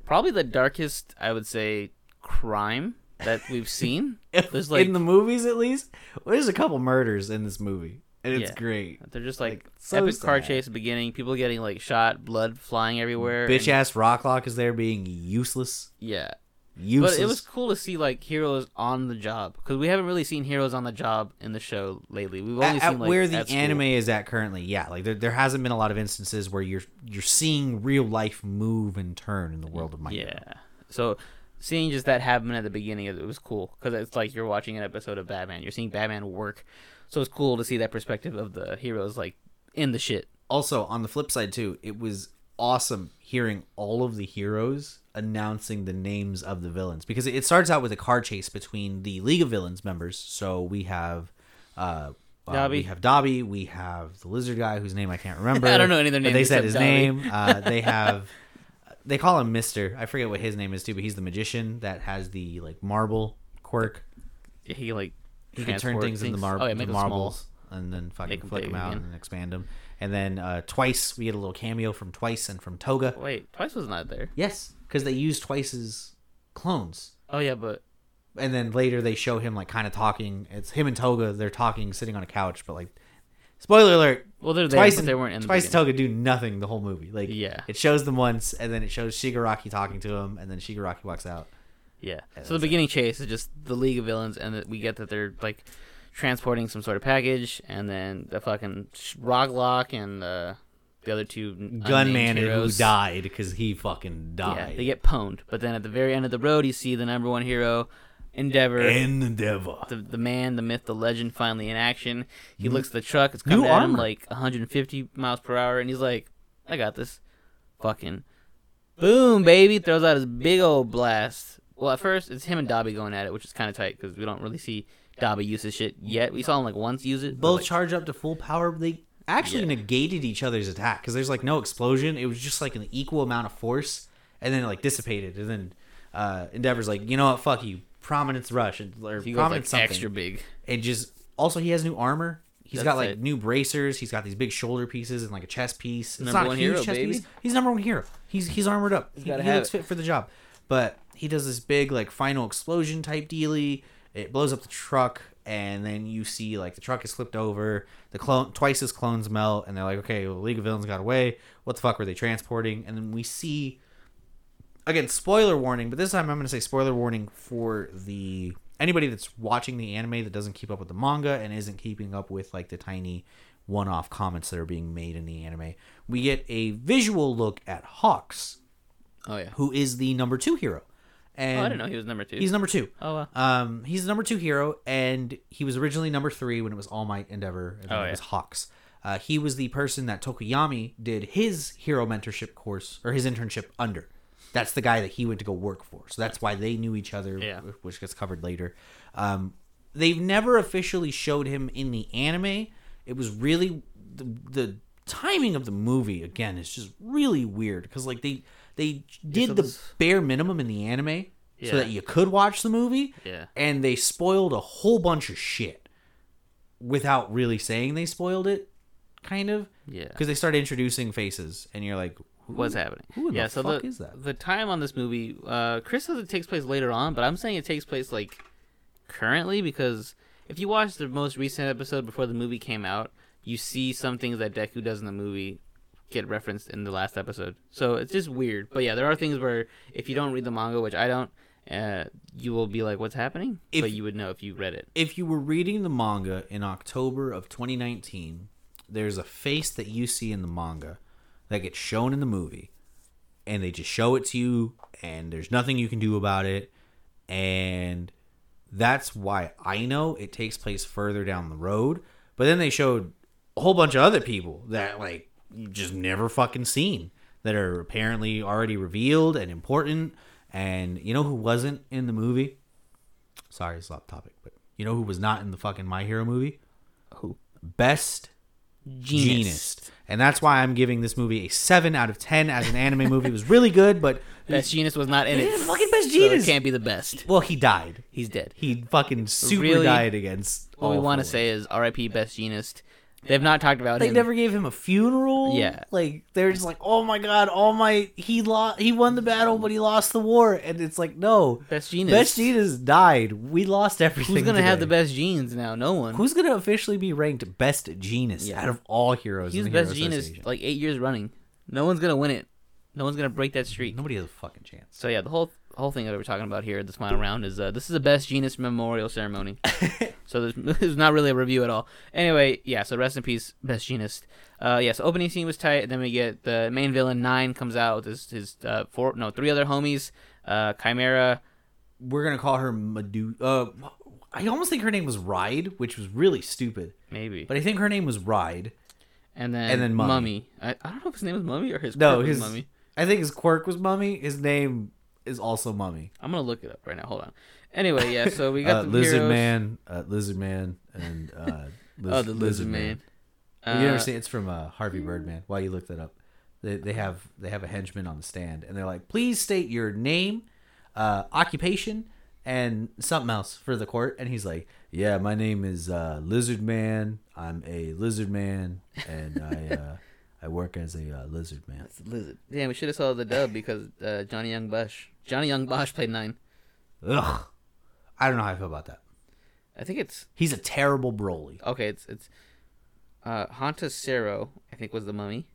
[SPEAKER 1] probably the darkest, I would say, crime that we've seen. <laughs> There's like
[SPEAKER 2] in the movies at least. Well, there's a couple murders in this movie, and it's
[SPEAKER 1] Yeah.
[SPEAKER 2] great.
[SPEAKER 1] They're just like,
[SPEAKER 2] Like, so
[SPEAKER 1] epic car chase beginning, people getting like shot, blood flying everywhere.
[SPEAKER 2] Bitch ass Rocklock is there being useless.
[SPEAKER 1] Yeah.
[SPEAKER 2] Useless.
[SPEAKER 1] But it was cool to see like heroes on the job because we haven't really seen heroes on the job in the show lately. We've only
[SPEAKER 2] at,
[SPEAKER 1] seen like
[SPEAKER 2] where the anime is at currently. Yeah, like there, there hasn't been a lot of instances where you're you're seeing real life move and turn in the world of my
[SPEAKER 1] Yeah. So seeing just that happen at the beginning, it was cool because it's like you're watching an episode of Batman. You're seeing Batman work, so it's cool to see that perspective of the heroes like in the shit.
[SPEAKER 2] also on the flip side too it was awesome hearing all of the heroes announcing the names of the villains because it starts out with a car chase between the league of villains members so we have uh uh,
[SPEAKER 1] Dabi.
[SPEAKER 2] we have Dabi. We have the lizard guy whose name I can't <laughs> remember.
[SPEAKER 1] I don't know any of their names
[SPEAKER 2] They said his
[SPEAKER 1] Dabi.
[SPEAKER 2] name. Uh, <laughs> they have. They call him Mister. I forget what his name is too, but he's the magician that has the like marble quirk.
[SPEAKER 1] He like
[SPEAKER 2] He can turn
[SPEAKER 1] transport
[SPEAKER 2] things into mar-
[SPEAKER 1] Oh yeah,
[SPEAKER 2] the
[SPEAKER 1] make them small.
[SPEAKER 2] marbles and then fucking flick them out
[SPEAKER 1] again.
[SPEAKER 2] and expand them. And then uh, twice we get a little cameo from Twice and from Toga.
[SPEAKER 1] Wait, Twice was not there.
[SPEAKER 2] Yes, because they use Twice's clones.
[SPEAKER 1] Oh yeah, but
[SPEAKER 2] And then later they show him like kind of talking. It's him and Toga. They're talking, sitting on a couch. But like, spoiler alert:
[SPEAKER 1] well they're there,
[SPEAKER 2] Twice and
[SPEAKER 1] they weren't in the
[SPEAKER 2] Twice and. Toga do nothing the whole movie. Like,
[SPEAKER 1] Yeah.
[SPEAKER 2] it shows them once, and then it shows Shigaraki talking to him, and then Shigaraki walks out.
[SPEAKER 1] Yeah. So the beginning chase is just the League of Villains, and that we get that they're like transporting some sort of package, and then the fucking Rock Lock and uh, the other two
[SPEAKER 2] Gunman who
[SPEAKER 1] heroes.
[SPEAKER 2] died because he fucking
[SPEAKER 1] Yeah,
[SPEAKER 2] died.
[SPEAKER 1] they get pwned. But then at the very end of the road, you see the number one hero, Endeavor.
[SPEAKER 2] Endeavor.
[SPEAKER 1] the, the man, the myth, the legend, finally in action. He looks at the truck. It's coming
[SPEAKER 2] New
[SPEAKER 1] at him
[SPEAKER 2] armor.
[SPEAKER 1] like 150 miles per hour, and he's like, "I got this." Fucking boom, baby! Throws out his big old blast. Well, at first it's him and Dabi going at it, which is kind of tight because we don't really see Dabi use his shit yet. We saw him like once use it.
[SPEAKER 2] both
[SPEAKER 1] like,
[SPEAKER 2] charge up to full power. They actually
[SPEAKER 1] Yeah.
[SPEAKER 2] negated each other's attack because there's like no explosion. It was just like an equal amount of force, and then it like dissipated. And then uh, Endeavor's like, you know what, fuck you, prominence rush and- or
[SPEAKER 1] he goes like
[SPEAKER 2] prominence something.
[SPEAKER 1] extra big.
[SPEAKER 2] And just also he has new armor. He's
[SPEAKER 1] That's
[SPEAKER 2] got like
[SPEAKER 1] it.
[SPEAKER 2] new bracers. He's got these big shoulder pieces and like a chest piece. It's
[SPEAKER 1] Number
[SPEAKER 2] not a
[SPEAKER 1] one
[SPEAKER 2] huge
[SPEAKER 1] hero,
[SPEAKER 2] chest
[SPEAKER 1] baby.
[SPEAKER 2] piece. He's number one hero. He's he's armored up. he he looks
[SPEAKER 1] it.
[SPEAKER 2] fit for the job. But he does this big like final explosion type dealy. It blows up the truck, and then you see like the truck is flipped over. The clone twice as clones melt, and they're like, okay, well, the League of Villains got away. What the fuck were they transporting? And then we see again spoiler warning, but this time I'm going to say spoiler warning for the anybody that's watching the anime that doesn't keep up with the manga and isn't keeping up with like the tiny one-off comments that are being made in the anime. We get a visual look at Hawks,
[SPEAKER 1] Oh yeah.
[SPEAKER 2] who is the number two hero. And
[SPEAKER 1] Oh, I didn't know he was number two.
[SPEAKER 2] He's number two.
[SPEAKER 1] oh wow.
[SPEAKER 2] Um, he's the number two hero, and he was originally number three when it was All Might Endeavor, and
[SPEAKER 1] Oh,
[SPEAKER 2] it
[SPEAKER 1] yeah.
[SPEAKER 2] was Hawks. Uh, he was the person that Tokoyami did his hero mentorship course or his internship under. That's the guy that he went to go work for. So that's why they knew each other,
[SPEAKER 1] Yeah.
[SPEAKER 2] which gets covered later. Um, they've never officially showed him in the anime. It was really the, the timing of the movie again is just really weird because like they they did the bare minimum in the anime
[SPEAKER 1] Yeah.
[SPEAKER 2] so that you could watch the movie
[SPEAKER 1] Yeah.
[SPEAKER 2] and they spoiled a whole bunch of shit without really saying they spoiled it kind of
[SPEAKER 1] Yeah.
[SPEAKER 2] because they started introducing faces and you're like
[SPEAKER 1] What's happening?
[SPEAKER 2] who in
[SPEAKER 1] yeah,
[SPEAKER 2] the
[SPEAKER 1] so
[SPEAKER 2] fuck
[SPEAKER 1] the,
[SPEAKER 2] is that?
[SPEAKER 1] the time on this movie, uh, Chris says it takes place later on, but I'm saying it takes place like currently because if you watch the most recent episode before the movie came out, you see some things that Deku does in the movie get referenced in the last episode. So it's just weird. But yeah, there are things where if you don't read the manga, which I don't, uh, you will be like, "What's happening?"
[SPEAKER 2] If-
[SPEAKER 1] but you would know if you read it.
[SPEAKER 2] if you were reading the manga in October of 2019, there's a face that you see in the manga that gets shown in the movie, and they just show it to you, and there's nothing you can do about it, and that's why I know it takes place further down the road. But then they showed a whole bunch of other people that like just never fucking seen that are apparently already revealed and important. And you know who wasn't in the movie? Sorry, it's off topic, but you know who was not in the fucking My Hero movie?
[SPEAKER 1] Who?
[SPEAKER 2] Best. Jeanist. And that's why I'm giving this movie a 7 out of 10 as an anime movie. It was really good, but <laughs>
[SPEAKER 1] Best Jeanist was not in it.
[SPEAKER 2] Yeah, fucking Best
[SPEAKER 1] So can't be the best.
[SPEAKER 2] well, he died.
[SPEAKER 1] He's dead.
[SPEAKER 2] He fucking super
[SPEAKER 1] Really?
[SPEAKER 2] died against
[SPEAKER 1] What we want to say is R.I.P. Best Jeanist. They've not talked about
[SPEAKER 2] They
[SPEAKER 1] him.
[SPEAKER 2] never gave him a funeral.
[SPEAKER 1] Yeah.
[SPEAKER 2] like they're just like, oh my god, all my he lost, he won the battle, but he lost the war, and it's like, no,
[SPEAKER 1] Best Jeanist.
[SPEAKER 2] Best Jeanist died. We lost everything.
[SPEAKER 1] Who's gonna have the best genes now? No one.
[SPEAKER 2] Who's gonna officially be ranked Best Jeanist
[SPEAKER 1] Yeah.
[SPEAKER 2] out of all heroes?
[SPEAKER 1] He's
[SPEAKER 2] in the
[SPEAKER 1] best
[SPEAKER 2] Hero
[SPEAKER 1] genus like eight years running. No one's gonna win it. No one's gonna break that streak.
[SPEAKER 2] Nobody has a fucking chance.
[SPEAKER 1] So yeah, the whole whole thing that we're talking about here, this final round, is uh, this is the best jeanist memorial ceremony. <laughs> so there's, <laughs> there's not really a review at all. Anyway, yeah. So rest in peace, best jeanist. Uh, yeah. So opening scene was tight. Then we get the main villain nine comes out with his his uh, four no three other homies, uh, Chimera.
[SPEAKER 2] We're gonna call her Medu. Uh, I almost think her name was Ride, which was really stupid,
[SPEAKER 1] Maybe,
[SPEAKER 2] but I think her name was Ride.
[SPEAKER 1] and then
[SPEAKER 2] and then Mummy.
[SPEAKER 1] Mummy. I, I don't know if his name was Mummy or his
[SPEAKER 2] No,
[SPEAKER 1] quirk was
[SPEAKER 2] his
[SPEAKER 1] Mummy.
[SPEAKER 2] I think his quirk was Mummy. His name is also Mummy.
[SPEAKER 1] I'm gonna look it up right now. Hold on. Anyway, yeah. So we got <laughs>
[SPEAKER 2] Uh,
[SPEAKER 1] the
[SPEAKER 2] Lizard
[SPEAKER 1] heroes.
[SPEAKER 2] Man, uh, Lizard Man, and uh, <laughs> Liz-
[SPEAKER 1] Oh, the lizard man.
[SPEAKER 2] you never
[SPEAKER 1] Uh,
[SPEAKER 2] seen it's from uh, Harvey Birdman. Why you look that up? They, they have they have a henchman on the stand, and they're like, "Please state your name, uh, occupation, and something else for the court." And he's like, "Yeah, my name is uh, Lizard Man. I'm a lizard man, and I uh, I work as a uh, lizard man."
[SPEAKER 1] It's the lizard. Damn, we should have saw the dub because uh, Johnny Young Bosch. Johnny Young Bosch played nine.
[SPEAKER 2] Ugh, I don't know how I feel about that.
[SPEAKER 1] I think it's
[SPEAKER 2] He's a terrible Broly.
[SPEAKER 1] okay. It's it's uh, Hanta Sero. I think was the mummy,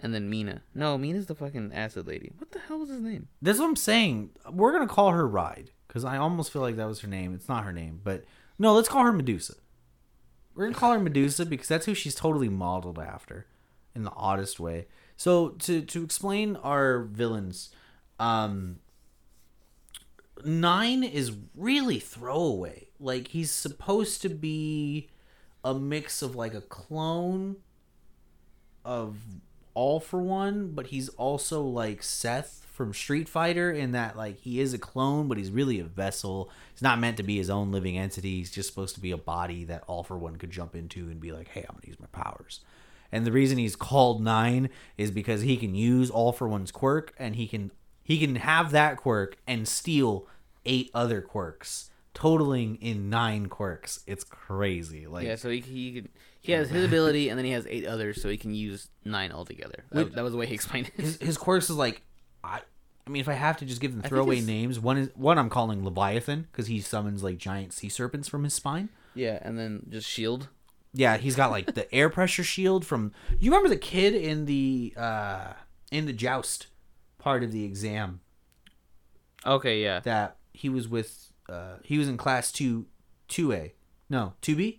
[SPEAKER 1] and then Mina. No, Mina's the fucking acid lady. What the hell was his name?
[SPEAKER 2] That's what I'm saying. We're gonna call her Ride because I almost feel like that was her name. It's not her name, but no, let's call her Medusa. We're gonna call her Medusa because that's who she's totally modeled after, in the oddest way. So to to explain our villains, um, Nine is really throwaway. Like he's supposed to be a mix of like a clone of all for one, but he's also like Seth from Street Fighter in that like he is a clone, but he's really a vessel. He's not meant to be his own living entity. He's just supposed to be a body that all for one could jump into and be like, "Hey, I'm gonna use my powers." And the reason he's called Nine is because he can use all for one's quirk, and he can he can have that quirk and steal eight other quirks, totaling in nine quirks. It's crazy. Like
[SPEAKER 1] Yeah, so he he could, he has his ability, and then he has eight others, so he can use nine altogether. That, that was the way he explained it.
[SPEAKER 2] his, his quirks is like I I mean if I have to just give them throwaway names, one is one I'm calling Leviathan because he summons like giant sea serpents from his spine.
[SPEAKER 1] yeah, and then just shield.
[SPEAKER 2] Yeah, he's got like the air pressure shield from you remember the kid in the uh in the joust part of the exam
[SPEAKER 1] Okay, yeah.
[SPEAKER 2] that he was with uh he was in class 2 2A. No, 2B?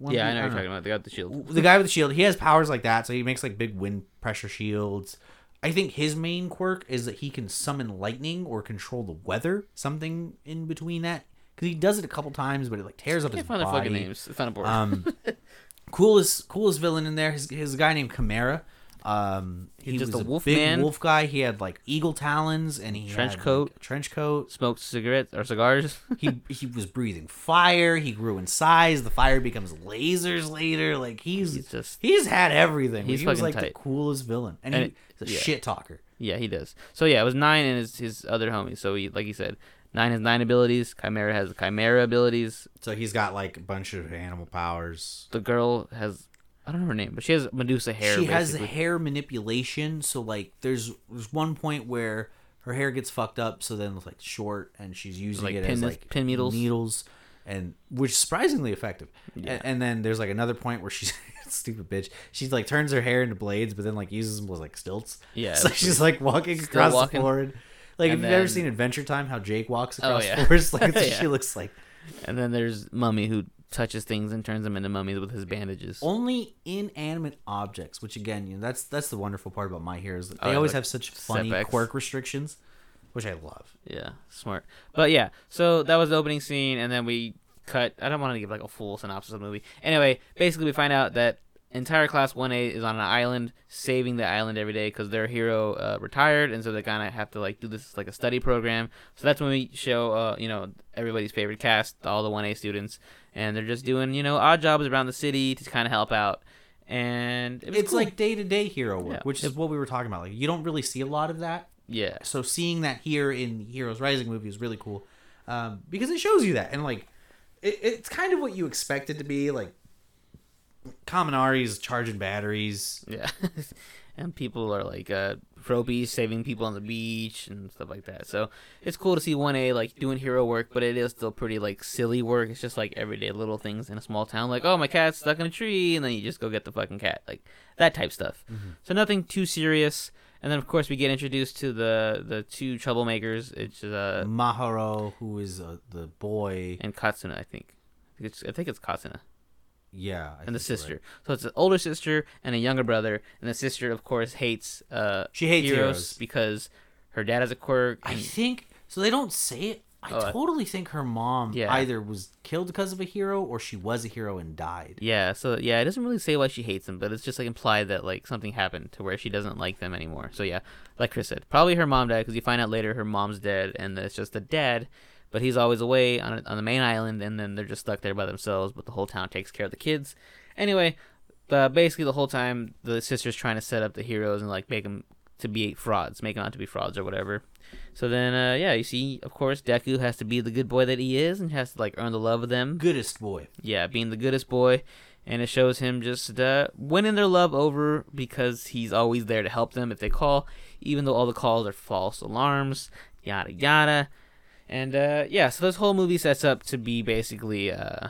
[SPEAKER 1] Yeah, I know what you're talking about. They got the shield.
[SPEAKER 2] the guy with the shield, he has powers like that, so he makes like big wind pressure shields. I think his main quirk is that he can summon lightning or control the weather, something in between that. Because he does it a couple times, but it like tears up his
[SPEAKER 1] find
[SPEAKER 2] body.
[SPEAKER 1] fucking names. It's not important.
[SPEAKER 2] Um, <laughs> coolest coolest villain in there. His, his guy named Chimera. Um, he
[SPEAKER 1] He's just
[SPEAKER 2] was
[SPEAKER 1] a wolf
[SPEAKER 2] big
[SPEAKER 1] man.
[SPEAKER 2] wolf guy. He had like eagle talons and he
[SPEAKER 1] Trench
[SPEAKER 2] had,
[SPEAKER 1] coat.
[SPEAKER 2] a trench coat.
[SPEAKER 1] Smoked cigarettes or cigars. <laughs>
[SPEAKER 2] He he was breathing fire. He grew in size. The fire becomes lasers later. Like he's
[SPEAKER 1] He's just-
[SPEAKER 2] he's had everything.
[SPEAKER 1] He's
[SPEAKER 2] he was like
[SPEAKER 1] tight.
[SPEAKER 2] the coolest villain, and,
[SPEAKER 1] And
[SPEAKER 2] he's a
[SPEAKER 1] yeah.
[SPEAKER 2] shit talker.
[SPEAKER 1] yeah, he does. So yeah, it was nine and his his other homies. So he like he said, nine has nine abilities. Chimera has Chimera abilities.
[SPEAKER 2] So he's got like a bunch of animal powers.
[SPEAKER 1] The girl has I don't know her name, but she has Medusa hair.
[SPEAKER 2] she has
[SPEAKER 1] basically.
[SPEAKER 2] hair manipulation. So like, there's there's one point where her hair gets fucked up, so then it's like short, and she's using
[SPEAKER 1] Like
[SPEAKER 2] it
[SPEAKER 1] pin-
[SPEAKER 2] as like
[SPEAKER 1] pin needles?
[SPEAKER 2] needles, and which is surprisingly effective.
[SPEAKER 1] Yeah.
[SPEAKER 2] And, and then there's like another point where she's <laughs> stupid bitch. She like turns her hair into blades, but then like uses them as like stilts.
[SPEAKER 1] Yeah, <laughs>
[SPEAKER 2] so she's like walking across
[SPEAKER 1] walking.
[SPEAKER 2] the floor. Like,
[SPEAKER 1] And
[SPEAKER 2] have you ever seen Adventure Time? How Jake walks
[SPEAKER 1] Oh,
[SPEAKER 2] across
[SPEAKER 1] yeah.
[SPEAKER 2] floors? Like, <laughs>
[SPEAKER 1] Yeah.
[SPEAKER 2] she looks like.
[SPEAKER 1] And then there's Mummy who touches things and turns them into mummies with his bandages.
[SPEAKER 2] Only inanimate objects, which again, you know, that's that's the wonderful part about my heroes. Oh, they
[SPEAKER 1] Oh,
[SPEAKER 2] always
[SPEAKER 1] like
[SPEAKER 2] have such funny
[SPEAKER 1] setbacks.
[SPEAKER 2] quirk restrictions, which I love.
[SPEAKER 1] Yeah, smart. But yeah, so that was the opening scene, and then we cut. I don't want to give like a full synopsis of the movie. Anyway, basically, we find out that entire class 1A is on an island, saving the island every day because their hero uh, retired, and so they kind of have to like do this like a study program. So that's when we show, uh, you know, everybody's favorite cast, all the 1A students, and they're just doing, you know, odd jobs around the city to kind of help out. And it
[SPEAKER 2] It's
[SPEAKER 1] cool.
[SPEAKER 2] like day to day hero work,
[SPEAKER 1] Yeah.
[SPEAKER 2] which is what we were talking about. Like you don't really see a lot of that.
[SPEAKER 1] yeah,
[SPEAKER 2] So seeing that here in Heroes Rising movie is really cool, um, because it shows you that, and like it, it's kind of what you expect it to be. Like Kaminaris charging batteries.
[SPEAKER 1] Yeah. <laughs> and people are like uh Froppy's saving people on the beach and stuff like that. So it's cool to see 1A like doing hero work, but it is still pretty like silly work. It's just like everyday little things in a small town like, "Oh, my cat's stuck in a tree." And then you just go get the fucking cat. Like that type stuff. So nothing too serious. And then of course we get introduced to the the two troublemakers. It's uh
[SPEAKER 2] Mahoro, who is uh, the boy,
[SPEAKER 1] and Katsuna, I think. I think it's, I think it's Katsuna.
[SPEAKER 2] Yeah, I
[SPEAKER 1] and the sister.
[SPEAKER 2] right.
[SPEAKER 1] So it's an older sister and a younger brother, and the sister, of course, hates uh
[SPEAKER 2] She hates heroes.
[SPEAKER 1] because her dad has a quirk.
[SPEAKER 2] I think so. They don't say it. I
[SPEAKER 1] Oh,
[SPEAKER 2] totally think her mom
[SPEAKER 1] Yeah.
[SPEAKER 2] either was killed because of a hero or she was a hero and died.
[SPEAKER 1] yeah, so yeah, it doesn't really say why she hates them, but it's just like implied that like something happened to where she doesn't like them anymore. So yeah, like Chris said, probably her mom died because you find out later her mom's dead, and it's just the dad, but he's always away on on the main island, and then they're just stuck there by themselves. But the whole town takes care of the kids. Anyway, uh, basically the whole time the sister's trying to set up the heroes and like make them to be frauds, make them out to be frauds or whatever. So then, uh, yeah, you see, of course, Deku has to be the good boy that he is and has to like earn the love of them.
[SPEAKER 2] Goodest boy.
[SPEAKER 1] Yeah, being the goodest boy, and it shows him just uh, winning their love over because he's always there to help them if they call, even though all the calls are false alarms, yada yada. And uh, yeah, so this whole movie sets up to be basically uh,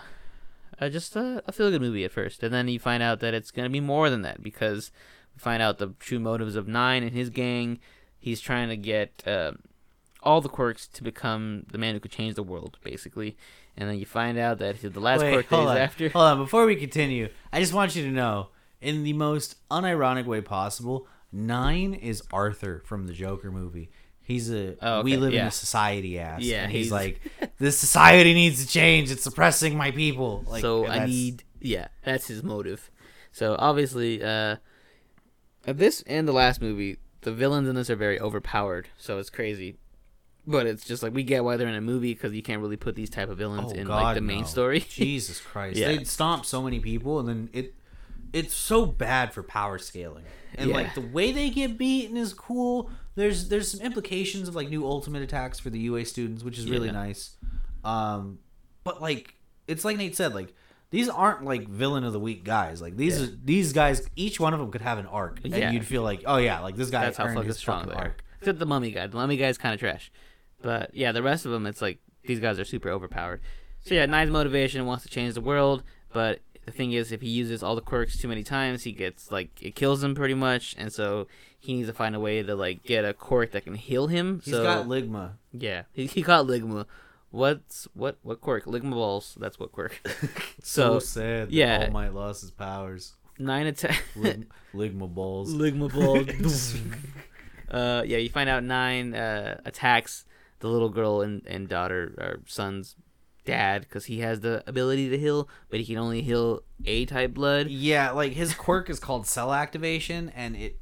[SPEAKER 1] uh, just a, a feel good movie at first, and then you find out that it's gonna be more than that because we find out the true motives of Nine and his gang. He's trying to get uh, all the quirks to become the man who could change the world, basically. And then you find out that the last
[SPEAKER 2] Wait,
[SPEAKER 1] quirk that he's
[SPEAKER 2] on.
[SPEAKER 1] after.
[SPEAKER 2] Hold on. Before we continue, I just want you to know, in the most unironic way possible, Nine is Arthur from the Joker movie. He's a
[SPEAKER 1] Oh,
[SPEAKER 2] we
[SPEAKER 1] okay,
[SPEAKER 2] live in a society ass.
[SPEAKER 1] Yeah,
[SPEAKER 2] and he's,
[SPEAKER 1] he's-
[SPEAKER 2] like, this society needs to change. It's suppressing my people. Like,
[SPEAKER 1] so I need yeah, that's his motive. So obviously, uh, at this and the last movie, the villains in this are very overpowered. So it's crazy, but it's just like we get why they're in a movie because you can't really put these type of villains
[SPEAKER 2] Oh,
[SPEAKER 1] in
[SPEAKER 2] God,
[SPEAKER 1] like the main
[SPEAKER 2] no.
[SPEAKER 1] story. <laughs>
[SPEAKER 2] Jesus Christ!
[SPEAKER 1] Yeah.
[SPEAKER 2] They stomp so many people, and then it it's so bad for power scaling. And
[SPEAKER 1] Yeah.
[SPEAKER 2] like the way they get beaten is cool. There's there's some implications of like new ultimate attacks for the UA students, which is really
[SPEAKER 1] Yeah.
[SPEAKER 2] nice. Um, but like it's like Nate said, like these aren't like villain of the week guys. Like these
[SPEAKER 1] Yeah.
[SPEAKER 2] are these guys. Each one of them could have an arc,
[SPEAKER 1] Yeah.
[SPEAKER 2] and you'd feel like, oh yeah, like this guy
[SPEAKER 1] That's how fucking strong they are.
[SPEAKER 2] arc.
[SPEAKER 1] Except the mummy guy. The mummy guy's kind of trash. But yeah, the rest of them, it's like these guys are super overpowered. So yeah, Nine's motivation wants to change the world, but the thing is, if he uses all the quirks too many times, he gets like it kills him pretty much, and so he needs to find a way to like get a quirk that can heal him.
[SPEAKER 2] He's
[SPEAKER 1] so
[SPEAKER 2] got ligma.
[SPEAKER 1] yeah, he, he got Ligma. What's what what quirk? Ligma balls. That's what quirk. <laughs>
[SPEAKER 2] So, <laughs>
[SPEAKER 1] so
[SPEAKER 2] sad. That
[SPEAKER 1] yeah.
[SPEAKER 2] All Might lost his powers.
[SPEAKER 1] nine attack.
[SPEAKER 2] Lig- <laughs> ligma balls.
[SPEAKER 1] Ligma balls. uh, yeah, you find out nine uh, attacks the little girl and, and daughter or son's dad because he has the ability to heal, but he can only heal A type blood.
[SPEAKER 2] Yeah, like his quirk is called cell activation, and it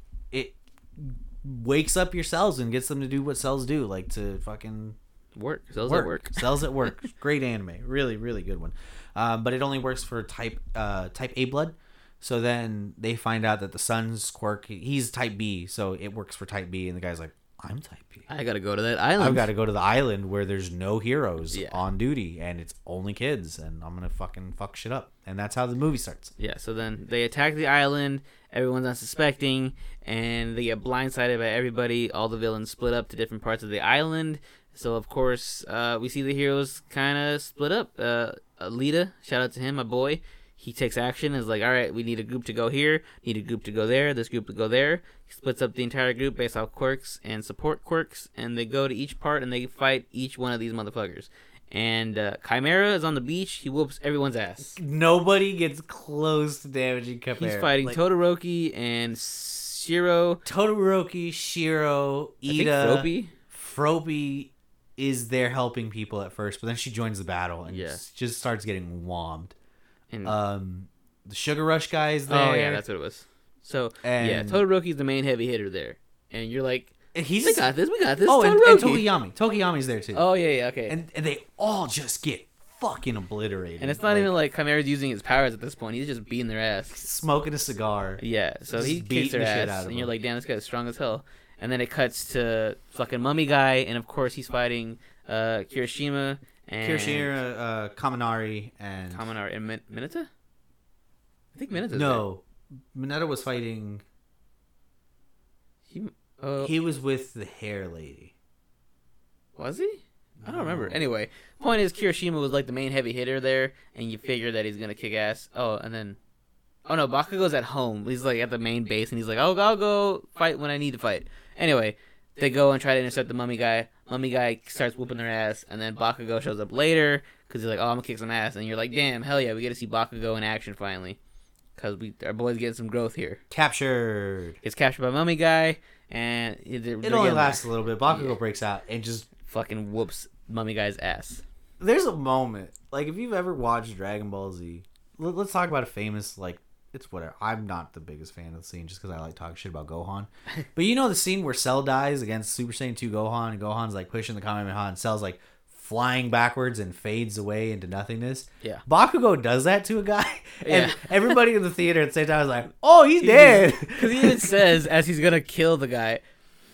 [SPEAKER 2] wakes up your cells and gets them to do what cells do, like to fucking
[SPEAKER 1] Work. Those
[SPEAKER 2] work.
[SPEAKER 1] work. work. <laughs>
[SPEAKER 2] cells at work. Great anime, really, really good one. Um, but it only works for type uh, type A blood. So then they find out that the son's quirk, he's type B, so it works for type B, and the guy's like, I'm type B.
[SPEAKER 1] I gotta go to that island.
[SPEAKER 2] I've got to go to the island where there's no heroes
[SPEAKER 1] Yeah.
[SPEAKER 2] on duty, and it's only kids, and I'm gonna fucking fuck shit up, and that's how the movie starts.
[SPEAKER 1] Yeah, so then they attack the island. Everyone's unsuspecting, and they get blindsided by everybody. All the villains split up to different parts of the island. So of course, uh, we see the heroes kind of split up. Uh, Alita, shout out to him, my boy. He takes action. Is like, all right, we need a group to go here, need a group to go there, this group to go there. He splits up the entire group based off quirks and support quirks, and they go to each part and they fight each one of these motherfuckers. And uh, Chimera is on the beach. He whoops everyone's ass.
[SPEAKER 2] Nobody gets close to damaging Chimera.
[SPEAKER 1] He's fighting
[SPEAKER 2] Like,
[SPEAKER 1] Todoroki and Shiro.
[SPEAKER 2] Todoroki, Shiro,
[SPEAKER 1] I think
[SPEAKER 2] Ida,
[SPEAKER 1] Froppy.
[SPEAKER 2] Froppy is there helping people at first, but then she joins the battle and
[SPEAKER 1] Yeah.
[SPEAKER 2] just, starts getting wommed.
[SPEAKER 1] And
[SPEAKER 2] Um, the Sugar Rush guy is there.
[SPEAKER 1] oh yeah, that's what it was. So yeah,
[SPEAKER 2] And-
[SPEAKER 1] Todoroki's the main heavy hitter there, and you're like,
[SPEAKER 2] And he's
[SPEAKER 1] we got this, we got this.
[SPEAKER 2] oh, and, and Tokoyami. Tokoyami's there too.
[SPEAKER 1] Oh yeah, yeah, okay. And,
[SPEAKER 2] and, they all just get fucking obliterated.
[SPEAKER 1] And it's not even like Chimera's using his powers at this point. He's just beating their ass.
[SPEAKER 2] smoking a cigar.
[SPEAKER 1] Yeah, so he beats their
[SPEAKER 2] the
[SPEAKER 1] ass,
[SPEAKER 2] out of
[SPEAKER 1] and you're like, damn, this guy's strong as hell. And then it cuts to fucking mummy guy, and of course he's fighting uh, Kirishima and
[SPEAKER 2] Kirishima, uh, Kaminari, and
[SPEAKER 1] Kaminari and Min- Mineta. I think Mineta's
[SPEAKER 2] no, Mineta was fighting.
[SPEAKER 1] He, uh,
[SPEAKER 2] He was with the hair lady.
[SPEAKER 1] was he? I don't remember. Anyway, point is Kirishima was like the main heavy hitter there, and you figure that he's gonna kick ass. Oh, and then, oh no, Bakugo's at home. He's like at the main base, and he's like, oh, I'll go fight when I need to fight. Anyway, they go and try to intercept the mummy guy. Mummy guy starts whooping their ass, and then Bakugo shows up later because he's like, oh, I'm gonna kick some ass, and you're like, damn, hell yeah, we get to see Bakugo in action finally, because we our boy's getting some growth here.
[SPEAKER 2] Captured.
[SPEAKER 1] Gets captured by mummy guy, and they're- they're
[SPEAKER 2] It only lasts a <laughs> little bit. Bakugo
[SPEAKER 1] Yeah.
[SPEAKER 2] breaks out and just.
[SPEAKER 1] fucking whoops mummy guy's ass.
[SPEAKER 2] There's a moment like if you've ever watched Dragon Ball Z. Let's talk about a famous like. It's whatever. I'm not the biggest fan of the scene just because I like talking shit about Gohan. <laughs> But you know the scene where Cell dies against Super Saiyan 2 Gohan and Gohan's like pushing the Kamehameha and Cell's like flying backwards and fades away into nothingness.
[SPEAKER 1] Yeah.
[SPEAKER 2] Bakugo does that to a guy. <laughs> And
[SPEAKER 1] Yeah.
[SPEAKER 2] everybody in the <laughs> theater at the same time is like, oh, he's dead.
[SPEAKER 1] Because he even says as he's gonna kill the guy,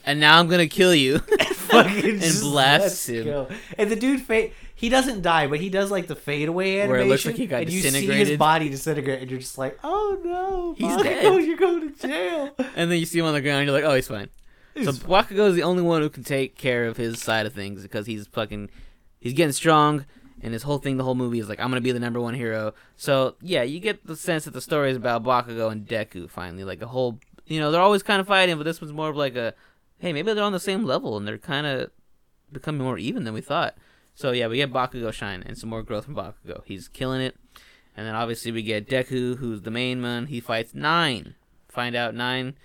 [SPEAKER 1] and now I'm gonna kill you.
[SPEAKER 2] fucking
[SPEAKER 1] and blasts him.
[SPEAKER 2] go. And the dude fade. He doesn't die, but he does like the fade away animation.
[SPEAKER 1] Where it looks like he got
[SPEAKER 2] and you see his body disintegrate, and you're just like, oh no,
[SPEAKER 1] He's
[SPEAKER 2] Bakugo,
[SPEAKER 1] dead. <laughs>
[SPEAKER 2] You're going to jail.
[SPEAKER 1] and then you see him on the ground. You're like, oh, he's fine. So
[SPEAKER 2] He's-
[SPEAKER 1] Bakugo is the only one who can take care of his side of things because he's fucking, he's getting strong, and his whole thing, the whole movie is like, I'm gonna be the number one hero. So yeah, you get the sense that the story is about Bakugo and Deku finally, like a whole, you know, they're always kind of fighting, but this one's more of like a, hey, maybe they're on the same level and they're kind of becoming more even than we thought. So yeah, we get Bakugo shine and some more growth from Bakugo. He's killing it. And then obviously we get Deku, who's the main man. He fights Nine. Find out Nine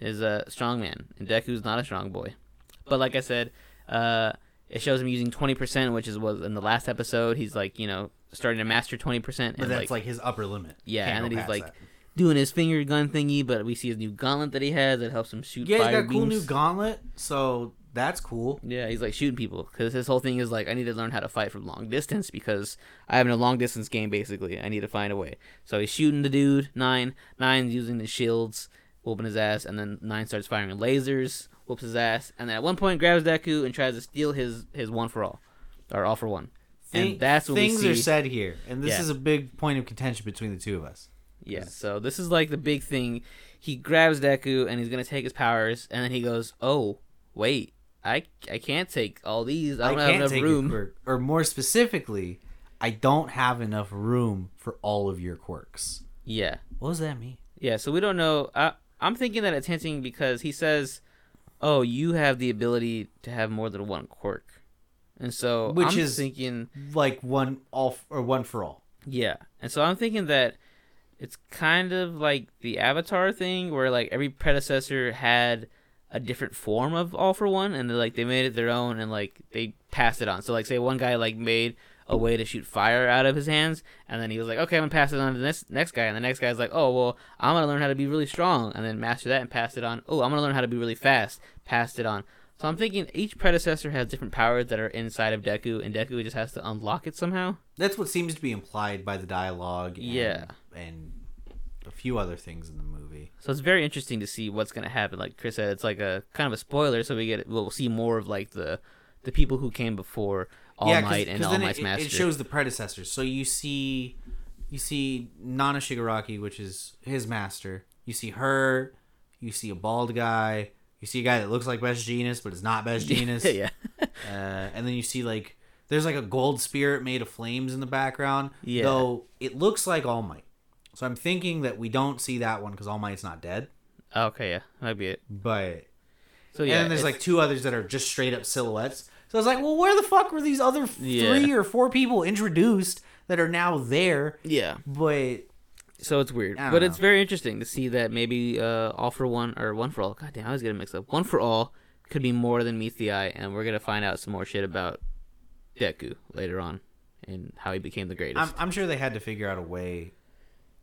[SPEAKER 1] is a strong man, and Deku's not a strong boy. But like I said, uh, it shows him using twenty percent, which is was in the last episode. He's like you know starting to master twenty percent,
[SPEAKER 2] But
[SPEAKER 1] and
[SPEAKER 2] that's
[SPEAKER 1] like,
[SPEAKER 2] like, his upper limit.
[SPEAKER 1] yeah,
[SPEAKER 2] Can't
[SPEAKER 1] and then he's like
[SPEAKER 2] that.
[SPEAKER 1] doing his finger gun thingy. But we see his new gauntlet that he has that helps him shoot
[SPEAKER 2] yeah, he's got a cool new gauntlet, so that's cool.
[SPEAKER 1] Yeah, he's like shooting people because his whole thing is like I need to learn how to fight from long distance because I have a long distance game. Basically, I need to find a way. So he's shooting the dude. Nine, nine's using the shields, whooping his ass, and then nine starts firing lasers, whoops his ass, and then at one point grabs Deku and tries to steal his his one for all, or all for one. And that's when
[SPEAKER 2] things
[SPEAKER 1] we see.
[SPEAKER 2] are said here, and this
[SPEAKER 1] Yeah.
[SPEAKER 2] is a big point of contention between the two of us.
[SPEAKER 1] Yeah, so this is like the big thing. He grabs Deku and he's gonna take his powers, and then he goes, "Oh, wait, I I can't take all these. I don't have enough room."
[SPEAKER 2] quirk, or more specifically, I don't have enough room for all of your quirks.
[SPEAKER 1] Yeah,
[SPEAKER 2] What does that mean?
[SPEAKER 1] Yeah, so we don't know. I, I'm thinking that it's hinting because he says, "Oh, you have the ability to have more than one quirk," and so
[SPEAKER 2] Which
[SPEAKER 1] I'm
[SPEAKER 2] is-
[SPEAKER 1] thinking,
[SPEAKER 2] Like one all f- or one for all.
[SPEAKER 1] yeah, and so I'm thinking that it's kind of like the Avatar thing, where like every predecessor had a different form of All for One, and they like they made it their own, and like they passed it on. So like, say one guy like made a way to shoot fire out of his hands, and then he was like, okay, I'm gonna pass it on to this next guy, and the next guy's like, oh well, I'm gonna learn how to be really strong, and then master that and pass it on. Oh, I'm gonna learn how to be really fast, passed it on. So I'm thinking each predecessor has different powers that are inside of Deku, and Deku just has to unlock it somehow.
[SPEAKER 2] That's what seems to be implied by the dialogue. And,
[SPEAKER 1] Yeah.
[SPEAKER 2] and a few other things in the movie.
[SPEAKER 1] So it's very interesting to see what's gonna happen. Like Chris said, it's like a kind of a spoiler, so we get we'll see more of like the the people who came before All
[SPEAKER 2] yeah,
[SPEAKER 1] Might and All Might's
[SPEAKER 2] it,
[SPEAKER 1] Master.
[SPEAKER 2] It shows the predecessors. So you see, you see Nana Shigaraki, which is his master. You see her. You see a bald guy. You see a guy that looks like Best Jeanist, but is not Best <laughs> Jeanist.
[SPEAKER 1] yeah, <laughs>
[SPEAKER 2] Uh, and then you see like there's like a gold spirit made of flames in the background.
[SPEAKER 1] Yeah.
[SPEAKER 2] Though it looks like All Might. So I'm thinking that we don't see that one because All Might's not dead.
[SPEAKER 1] Okay, yeah, might be it.
[SPEAKER 2] But
[SPEAKER 1] So
[SPEAKER 2] yeah, and then there's like two others that are just straight up silhouettes. So I was like, well, where the fuck were these other f-
[SPEAKER 1] Yeah.
[SPEAKER 2] three or four people introduced that are now there?
[SPEAKER 1] yeah.
[SPEAKER 2] But
[SPEAKER 1] So it's weird, but it's very interesting to see that maybe uh, all for one or one for all. God damn, I was getting mixed up. One for all could be more than meets the eye, and we're gonna find out some more shit about Deku later on and how he became the greatest.
[SPEAKER 2] I'm, I'm sure they had to figure out a way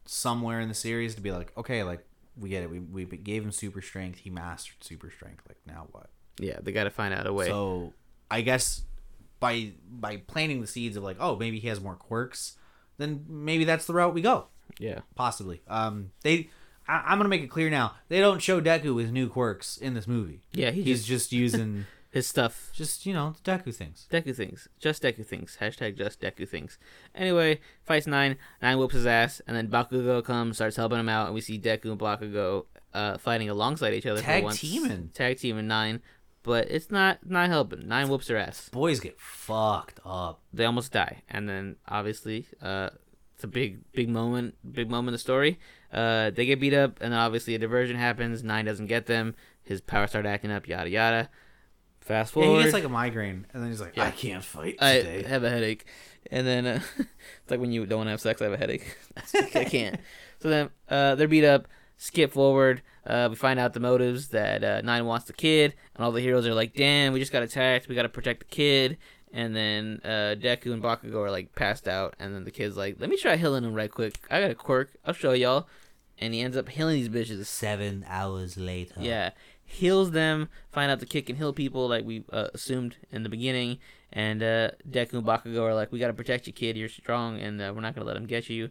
[SPEAKER 2] somewhere in the series to be like, okay, like we get it. We, we gave him super strength. He mastered super strength. Like now what?
[SPEAKER 1] yeah, they got to find out a way.
[SPEAKER 2] So I guess by by planting the seeds of like, oh, maybe he has more quirks, then maybe that's the route we go.
[SPEAKER 1] yeah,
[SPEAKER 2] Possibly. Um, they. I, I'm gonna make it clear now. They don't show Deku with new quirks in this movie.
[SPEAKER 1] yeah, he
[SPEAKER 2] He's
[SPEAKER 1] just
[SPEAKER 2] just using <laughs>
[SPEAKER 1] his stuff.
[SPEAKER 2] just you know Deku things.
[SPEAKER 1] Deku things. Just Deku things. Hashtag just Deku things. Anyway, fights Nine. Nine whoops his ass, and then Bakugo comes, starts helping him out, and we see Deku and Bakugo uh, fighting alongside each other.
[SPEAKER 2] Tag
[SPEAKER 1] for once.
[SPEAKER 2] teaming.
[SPEAKER 1] Tag teaming Nine. But it's not not helping. Nine whoops her ass.
[SPEAKER 2] Boys get fucked up.
[SPEAKER 1] They almost die, and then obviously, uh, it's a big big moment, big moment in the story. Uh, they get beat up, and then obviously a diversion happens. Nine doesn't get them. His power start acting up. Yada yada. Fast
[SPEAKER 2] Yeah,
[SPEAKER 1] forward.
[SPEAKER 2] he gets like a migraine, and then he's like,
[SPEAKER 1] Yeah.
[SPEAKER 2] I can't fight today.
[SPEAKER 1] I have a headache, and then uh, <laughs> it's like when you don't want to have sex. I have a headache. <laughs> I can't. <laughs> So then uh, they're beat up. Skip forward. Uh, we find out the motives that uh, Nine wants the kid, and all the heroes are like, "Damn, we just got attacked. We got to protect the kid." And then uh, Deku and Bakugo are like passed out, and then the kid's like, "Let me try healing him right quick. I got a quirk. I'll show y'all." And he ends up healing these bitches.
[SPEAKER 2] Seven hours later.
[SPEAKER 1] Yeah, heals them. Find out the kid can heal people, like we uh, assumed in the beginning. And uh, Deku and Bakugo are like, "We gotta protect you, kid. You're strong, and uh, we're not gonna let him get you."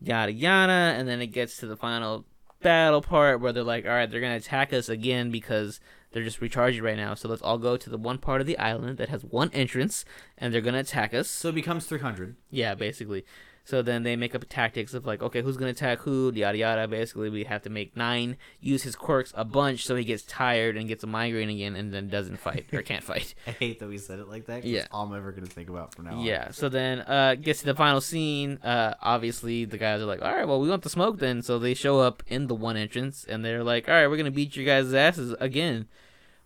[SPEAKER 1] Yada yada. And then it gets to the final battle part where they're like, "All right, they're gonna attack us again because they're just recharging right now. So let's all go to the one part of the island that has one entrance, and they're gonna attack us."
[SPEAKER 2] So it becomes 300.
[SPEAKER 1] Yeah, basically. So then they make up tactics of like, okay, who's gonna attack who, yada yada. Basically, we have to make nine use his quirks a bunch so he gets tired and gets a migraine again, and then doesn't fight or can't fight. <laughs>
[SPEAKER 2] I hate that we said it like that.
[SPEAKER 1] Yeah.
[SPEAKER 2] All I'm ever going to think about from now on.
[SPEAKER 1] Yeah. So then uh gets to the final scene. Uh, obviously the guys are like, all right, well we want the smoke then. So they show up in the one entrance, and they're like, all right, we're gonna beat your guys' asses again.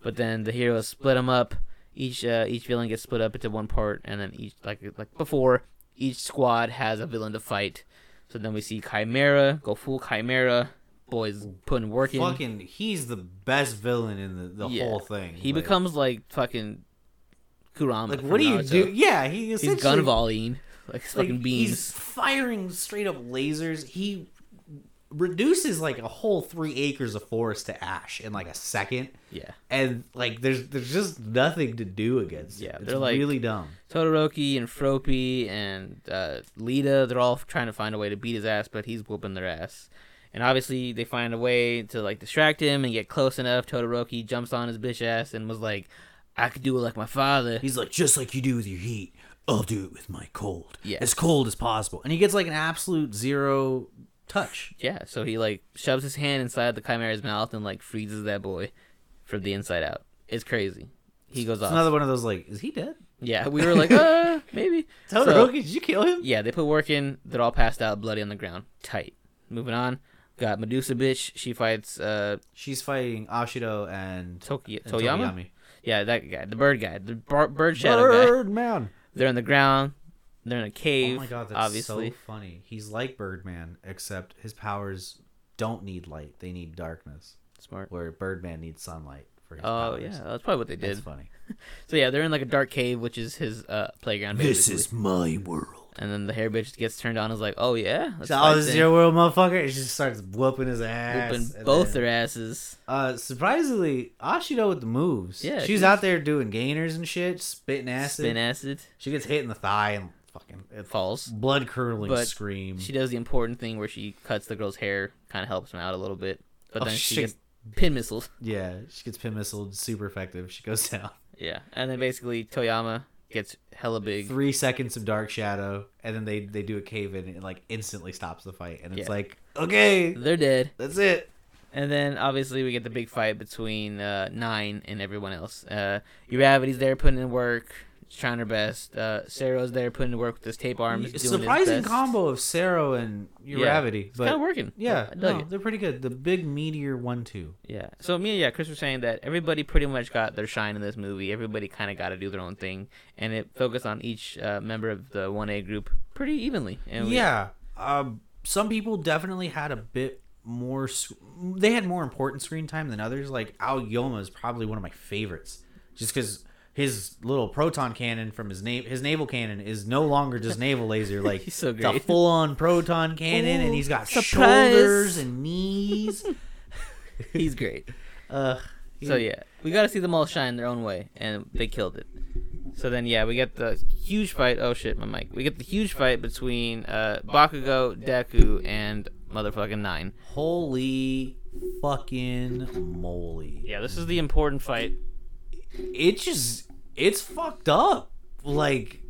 [SPEAKER 1] But then the heroes split them up. Each uh, each villain gets split up into one part, and then each like like before, each squad has a villain to fight. So then we see Chimera go full Chimera. Boys putting work in.
[SPEAKER 2] Fucking, he's the best villain in the, the
[SPEAKER 1] Yeah.
[SPEAKER 2] whole thing.
[SPEAKER 1] He
[SPEAKER 2] Like-
[SPEAKER 1] becomes like fucking Kurama.
[SPEAKER 2] Like, what do you do? Yeah, he
[SPEAKER 1] He's gun volleying like
[SPEAKER 2] like,
[SPEAKER 1] fucking beams.
[SPEAKER 2] He's firing straight up lasers. He reduces like a whole three acres of forest to ash in like a second.
[SPEAKER 1] Yeah.
[SPEAKER 2] And like, there's there's just nothing to do against.
[SPEAKER 1] Yeah,
[SPEAKER 2] it. it's
[SPEAKER 1] they're like-
[SPEAKER 2] really dumb.
[SPEAKER 1] Todoroki and Froppy and uh, Lita, they're all trying to find a way to beat his ass, but he's whooping their ass. And obviously, they find a way to like distract him and get close enough. Todoroki jumps on his bitch ass and was like, "I could do it like my father."
[SPEAKER 2] He's like, just like you do with your heat, I'll do it with my cold.
[SPEAKER 1] Yeah.
[SPEAKER 2] As cold as possible. And he gets like an absolute zero touch.
[SPEAKER 1] Yeah, so he like shoves his hand inside the Chimera's mouth and like freezes that boy from the inside out. It's crazy. He goes
[SPEAKER 2] It's
[SPEAKER 1] off.
[SPEAKER 2] another one of those like, is he dead?
[SPEAKER 1] Yeah, we were like, <laughs> uh, maybe. So-
[SPEAKER 2] Todoroki, did you kill him?
[SPEAKER 1] Yeah, they put work in. They're all passed out, bloody on the ground. Tight. Moving on. Got Medusa bitch. She fights uh
[SPEAKER 2] She's fighting Ashido and,
[SPEAKER 1] Toki-
[SPEAKER 2] and
[SPEAKER 1] Tokoyami. Yeah, that guy, the bird guy, the bar- bird shadow guy.
[SPEAKER 2] Bird man.
[SPEAKER 1] They're on the ground. They're in a cave.
[SPEAKER 2] Oh my god, that's
[SPEAKER 1] obviously.
[SPEAKER 2] so funny. He's like Birdman, except his powers don't need light; they need darkness.
[SPEAKER 1] Smart.
[SPEAKER 2] Where Birdman needs sunlight for his
[SPEAKER 1] Oh
[SPEAKER 2] powers.
[SPEAKER 1] yeah, that's probably what they did.
[SPEAKER 2] that's funny. <laughs>
[SPEAKER 1] So yeah, they're in like a dark cave, which is his uh playground. Basically.
[SPEAKER 2] This is my world.
[SPEAKER 1] And then the hair bitch gets turned on. Is like, oh yeah, let's
[SPEAKER 2] So, oh, this is your world, motherfucker! And she just starts whooping his ass.
[SPEAKER 1] Whooping both
[SPEAKER 2] then-
[SPEAKER 1] their asses.
[SPEAKER 2] Uh, surprisingly, Ashido with the moves.
[SPEAKER 1] Yeah,
[SPEAKER 2] she's
[SPEAKER 1] she's-
[SPEAKER 2] out there doing gainers and shit, spitting acid.
[SPEAKER 1] Spin acid
[SPEAKER 2] She gets hit in the thigh and fucking it
[SPEAKER 1] falls.
[SPEAKER 2] blood curdling
[SPEAKER 1] But
[SPEAKER 2] scream.
[SPEAKER 1] She does the important thing where she cuts the girl's hair, kind of helps him out a little bit. But
[SPEAKER 2] Oh,
[SPEAKER 1] then she
[SPEAKER 2] shit.
[SPEAKER 1] gets pin missiles. <laughs>
[SPEAKER 2] yeah, she gets pin missiled, super effective. She goes down.
[SPEAKER 1] Yeah, and then basically Tokoyami gets hella big.
[SPEAKER 2] Three seconds of dark shadow, and then they they do a cave in and like instantly stops the fight, and it's
[SPEAKER 1] Yeah.
[SPEAKER 2] like okay,
[SPEAKER 1] They're dead.
[SPEAKER 2] that's it.
[SPEAKER 1] And then obviously we get the big fight between uh, Nine and everyone else. Uh, Uravity's there putting in work. Trying her best. Uh, Sero's there putting to work with his tape arms.
[SPEAKER 2] It's
[SPEAKER 1] doing
[SPEAKER 2] surprising combo of Sero and Uravity,
[SPEAKER 1] It's
[SPEAKER 2] but
[SPEAKER 1] kind of working.
[SPEAKER 2] yeah, no,
[SPEAKER 1] it.
[SPEAKER 2] they're pretty good. The big meteor one two.
[SPEAKER 1] Yeah. So me, yeah, Chris was saying that everybody pretty much got their shine in this movie. Everybody kind of got to do their own thing, and it focused on each uh, member of the one A group pretty evenly. And we-
[SPEAKER 2] Yeah, um, some people definitely had a bit more. They had more important screen time than others. Like Aoyama is probably one of my favorites, just because his little proton cannon from his na- his navel cannon is no longer just navel laser. <laughs> Like
[SPEAKER 1] He's so
[SPEAKER 2] it's a full on proton cannon, and he's got
[SPEAKER 1] surprise.
[SPEAKER 2] shoulders and knees. <laughs>
[SPEAKER 1] he's great. <laughs>
[SPEAKER 2] uh,
[SPEAKER 1] So yeah, we got to see them all shine their own way, and they killed it. So then yeah, we get the huge fight. Oh shit, my mic. We get the huge fight between uh, Bakugo, Deku, and motherfucking Nine.
[SPEAKER 2] holy fucking moly!
[SPEAKER 1] Yeah, this is the important fight.
[SPEAKER 2] it just it's fucked up. Like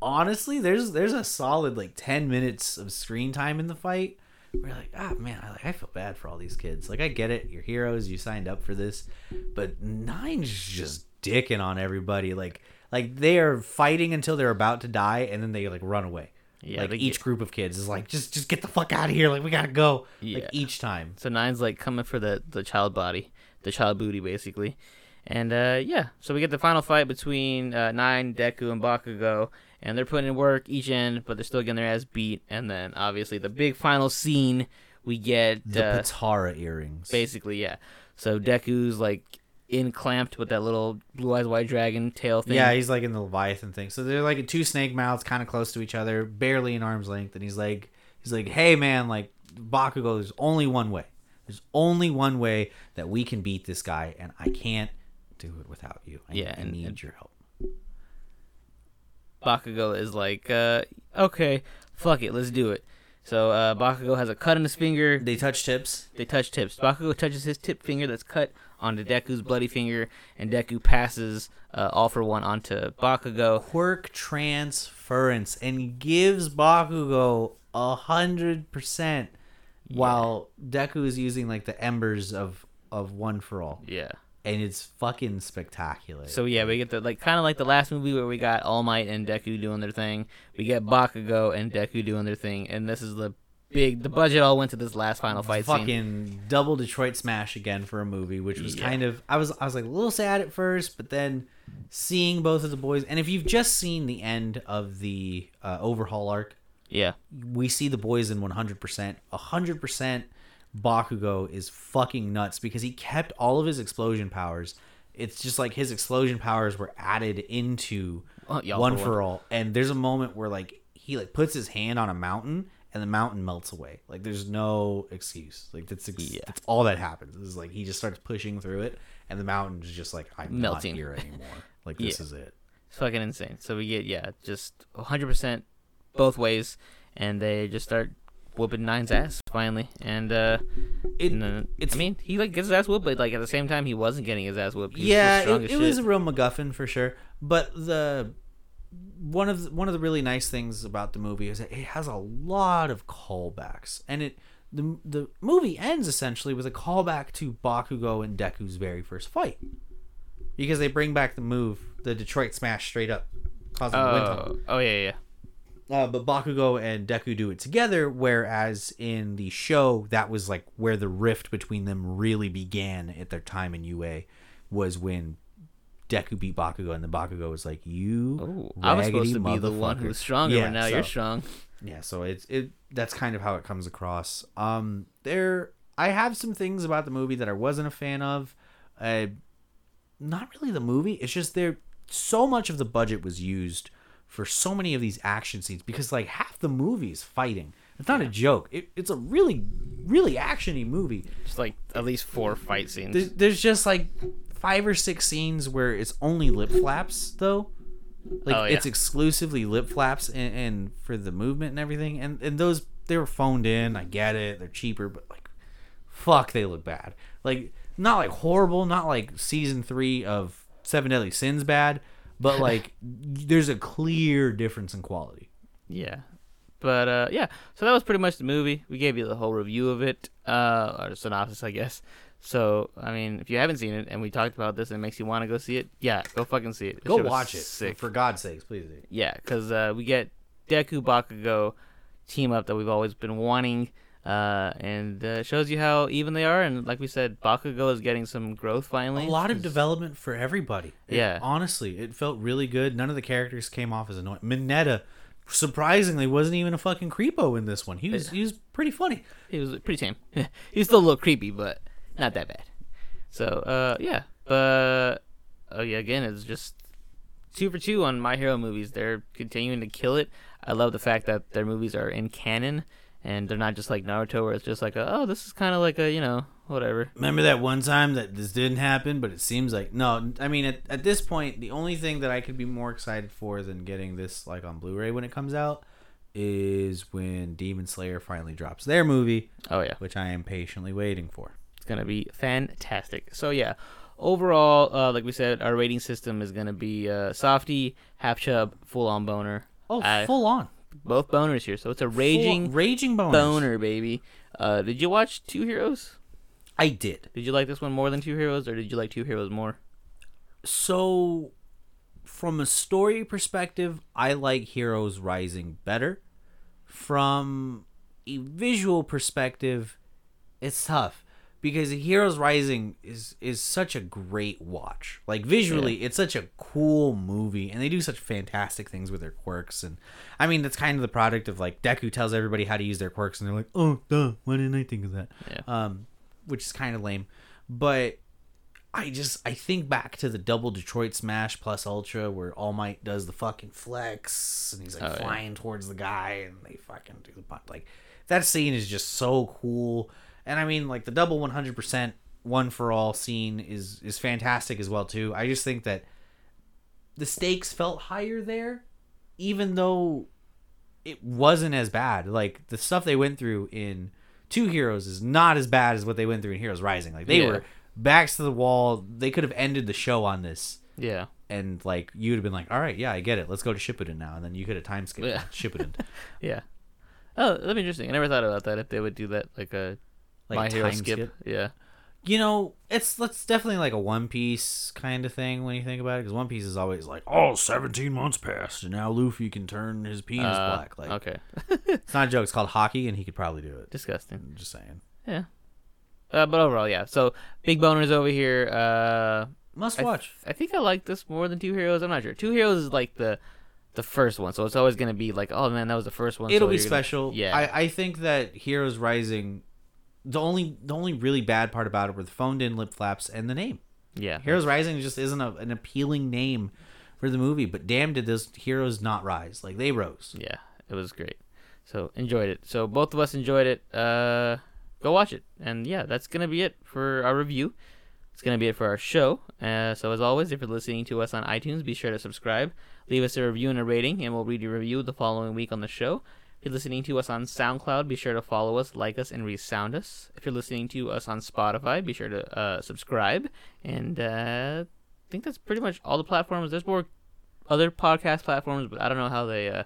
[SPEAKER 2] honestly, there's there's a solid like ten minutes of screen time in the fight. We're like, ah man, I like I feel bad for all these kids. Like I get it, you're heroes, you signed up for this, but Nine's just dicking on everybody. Like like they are fighting until they're about to die, and then they like run away.
[SPEAKER 1] Yeah,
[SPEAKER 2] like each
[SPEAKER 1] get-
[SPEAKER 2] group of kids is like, just just get the fuck out of here. Like we gotta go.
[SPEAKER 1] Yeah.
[SPEAKER 2] Like each time.
[SPEAKER 1] So Nine's like coming for the the child body, the child booty, basically. And uh, yeah, so we get the final fight between uh, Nine, Deku, and Bakugo, and they're putting in work each end, but they're still getting their ass beat. And then obviously the big final scene, we get
[SPEAKER 2] The
[SPEAKER 1] uh,
[SPEAKER 2] Potara earrings.
[SPEAKER 1] basically yeah. So Deku's like in clamped with that little blue eyes white dragon tail thing.
[SPEAKER 2] Yeah, he's like in the Leviathan thing. So they're like two snake mouths, kind of close to each other, barely in arm's length. And he's like, he's like, hey man, like Bakugo, there's only one way. There's only one way that we can beat this guy, and I can't do it without you. I,
[SPEAKER 1] Yeah,
[SPEAKER 2] I
[SPEAKER 1] and-
[SPEAKER 2] need
[SPEAKER 1] and-
[SPEAKER 2] your help.
[SPEAKER 1] Bakugo is like, uh, okay, fuck it, let's do it. So uh, Bakugo has a cut in his finger.
[SPEAKER 2] They touch tips.
[SPEAKER 1] They touch tips. Bakugo touches his tip finger that's cut onto Deku's bloody finger, and Deku passes uh, all for one onto Bakugo.
[SPEAKER 2] Quirk transference and gives Bakugo a hundred percent, while Deku is using like the embers of of one for all,
[SPEAKER 1] Yeah.
[SPEAKER 2] And it's fucking spectacular.
[SPEAKER 1] So yeah, we get the like kind of like the last movie where we got All Might and Deku doing their thing. We get Bakugo and Deku doing their thing, and this is the big. The budget all went to this last final fight scene.
[SPEAKER 2] fucking double Detroit smash again for a movie, which was
[SPEAKER 1] Yeah.
[SPEAKER 2] kind of I was I was like a little sad at first, but then seeing both of the boys, and if you've just seen the end of the uh, overhaul arc,
[SPEAKER 1] Yeah.
[SPEAKER 2] we see the boys in 100%. 100% Bakugo is fucking nuts because he kept all of his explosion powers. It's just like his explosion powers were added into uh,
[SPEAKER 1] Oh, yeah,
[SPEAKER 2] one
[SPEAKER 1] for
[SPEAKER 2] all. And there's a moment where like he like puts his hand on a mountain and the mountain melts away. Like there's no excuse. Like that's ex-
[SPEAKER 1] Yeah.
[SPEAKER 2] that's all that happens. Is like he just starts pushing through it and the mountain is just like I'm
[SPEAKER 1] Melting.
[SPEAKER 2] not here anymore. <laughs> Like this
[SPEAKER 1] Yeah.
[SPEAKER 2] is it.
[SPEAKER 1] It's fucking insane. So we get yeah, just 100% both ways, and they just start whooping Nine's ass finally. And uh,
[SPEAKER 2] It-
[SPEAKER 1] and then,
[SPEAKER 2] it's-
[SPEAKER 1] I mean, he like gets his ass whooped, but like at the same time, he wasn't getting his ass whooped. He was
[SPEAKER 2] yeah, it, it was a real MacGuffin for sure. But the one of the, one of the really nice things about the movie is that it has a lot of callbacks, and it the the movie ends essentially with a callback to Bakugo and Deku's very first fight because they bring back the move, the Detroit Smash, straight up, causing the.
[SPEAKER 1] Oh, oh yeah, yeah.
[SPEAKER 2] Uh, but Bakugo and Deku do it together, whereas in the show, that was like where the rift between them really began at their time in UA, was when Deku beat Bakugo, and the Bakugo was like, "You,
[SPEAKER 1] Oh, I was supposed to be the one
[SPEAKER 2] motherfucker."
[SPEAKER 1] who's stronger,
[SPEAKER 2] Yeah,
[SPEAKER 1] but now
[SPEAKER 2] so-
[SPEAKER 1] you're strong.
[SPEAKER 2] Yeah, so it's it. That's kind of how it comes across. Um, there, I have some things about the movie that I wasn't a fan of. Uh, not really the movie. It's just there. So much of the budget was used for so many of these action scenes because like half the movie is fighting. It's not a joke. It, it's a really, really actiony movie.
[SPEAKER 1] Just like at least four fight scenes.
[SPEAKER 2] There's, there's just like five or six scenes where it's only lip flaps though. Like
[SPEAKER 1] Oh, yeah.
[SPEAKER 2] it's exclusively lip flaps and, and for the movement and everything. And and those they were phoned in. I get it. They're cheaper, but like, fuck, they look bad. Like not like horrible. Not like season three of Seven Deadly Sins bad. But like, there's a clear difference in quality.
[SPEAKER 1] Yeah. But uh, yeah, so that was pretty much the movie. We gave you the whole review of it, uh, or synopsis, I guess. So I mean, if you haven't seen it and we talked about this and it makes you want to go see it, yeah, go fucking see it.
[SPEAKER 2] Go
[SPEAKER 1] shit
[SPEAKER 2] watch it.
[SPEAKER 1] Sick.
[SPEAKER 2] For God's sakes, please do.
[SPEAKER 1] Yeah, because uh, we get Deku Bakugo team up that we've always been wanting, uh, and uh, shows you how even they are. And like we said, Bakugo is getting some growth finally.
[SPEAKER 2] A lot of development for everybody. It-
[SPEAKER 1] Yeah.
[SPEAKER 2] honestly, it felt really good. None of the characters came off as annoying. Mineta, surprisingly, wasn't even a fucking creepo in this one. He was he was pretty funny.
[SPEAKER 1] He was pretty tame. <laughs> He's still a little creepy, but not that bad. So uh, yeah, but oh yeah, again, it's just two for two on My Hero movies. They're continuing to kill it. I love the fact that their movies are in canon and they're not just like Naruto, where it's just like, a, oh, this is kind of like a you know whatever.
[SPEAKER 2] Remember that one time that this didn't happen, but it seems like no. I mean, at, at this point, the only thing that I could be more excited for than getting this like on Blu-ray when it comes out is when Demon Slayer finally drops their movie,
[SPEAKER 1] Oh yeah,
[SPEAKER 2] which I am patiently waiting for.
[SPEAKER 1] it's gonna be fantastic. So yeah. Overall, uh, like we said, our rating system is gonna be uh, softy, half chub, full on boner.
[SPEAKER 2] Oh,
[SPEAKER 1] I-
[SPEAKER 2] full on
[SPEAKER 1] both boners here. So it's a raging
[SPEAKER 2] Full- raging boners.
[SPEAKER 1] boner, baby. Uh, did you watch Two Heroes?
[SPEAKER 2] I did.
[SPEAKER 1] Did you like this one more than Two Heroes, or did you like Two Heroes more?
[SPEAKER 2] So, from a story perspective, I like Heroes Rising better. From a visual perspective, it's tough because Heroes Rising is is such a great watch. Like visually, it's such a cool movie, and they do such fantastic things with their quirks. And I mean, that's kind of the product of like Deku tells everybody how to use their quirks, and they're like, "Oh, duh, why didn't I think of that?"
[SPEAKER 1] Yeah.
[SPEAKER 2] Um, which is kind of lame, but I just I think back to the double Detroit Smash plus Ultra where All Might does the fucking flex and he's like
[SPEAKER 1] Oh, yeah.
[SPEAKER 2] flying towards the guy and they fucking do the punch. Like that scene is just so cool. And I mean like the double 100% one for all scene is is fantastic as well too. I just think that the stakes felt higher there even though it wasn't as bad. Like the stuff they went through in Two Heroes is not as bad as what they went through in Heroes Rising. Like they
[SPEAKER 1] Yeah.
[SPEAKER 2] were backs to the wall. They could have ended the show on this,
[SPEAKER 1] Yeah.
[SPEAKER 2] and like you'd have been like, "All right, yeah, I get it. Let's go to Shippuden now." And then you could have time skipped
[SPEAKER 1] Yeah.
[SPEAKER 2] Shippuden. <laughs>
[SPEAKER 1] Yeah. Oh, that'd be interesting. I never thought about that if they would do that, like a
[SPEAKER 2] Like
[SPEAKER 1] My Hero
[SPEAKER 2] time
[SPEAKER 1] skip.
[SPEAKER 2] skip?
[SPEAKER 1] Yeah.
[SPEAKER 2] you know, it's that's definitely like a One Piece kind of thing when you think about it, because One Piece is always like, "Oh, 17 months passed, and now Luffy can turn his penis
[SPEAKER 1] Uh,
[SPEAKER 2] black." Like,
[SPEAKER 1] okay. <laughs>
[SPEAKER 2] it's not a joke. It's called Haki, and he could probably do it.
[SPEAKER 1] Disgusting.
[SPEAKER 2] I'm just saying.
[SPEAKER 1] Yeah. Uh, but overall, yeah. So big boners over here. Uh,
[SPEAKER 2] Must
[SPEAKER 1] I,
[SPEAKER 2] watch.
[SPEAKER 1] I think I like this more than Two Heroes. I'm not sure. Two Heroes is like the the first one, so it's always gonna be like, oh man, that was the first one.
[SPEAKER 2] It'll
[SPEAKER 1] so
[SPEAKER 2] be
[SPEAKER 1] you're gonna-
[SPEAKER 2] special.
[SPEAKER 1] Yeah.
[SPEAKER 2] I, I think that Heroes Rising, the only the only really bad part about it were the phoned in lip flaps and the name.
[SPEAKER 1] yeah.
[SPEAKER 2] Heroes Rising just isn't a, an appealing name for the movie, but damn did those heroes not rise. Like they rose.
[SPEAKER 1] Yeah, it was great. So enjoyed it. So both of us enjoyed it. Uh, go watch it. And yeah, that's gonna be it for our review. It's gonna be it for our show. Uh, so as always, if you're listening to us on iTunes, be sure to subscribe, leave us a review and a rating, and we'll read your review the following week on the show. If you're listening to us on SoundCloud, be sure to follow us, like us, and resound us. If you're listening to us on Spotify, be sure to uh, subscribe. And uh, I think that's pretty much all the platforms. There's more other podcast platforms, but I don't know how they uh,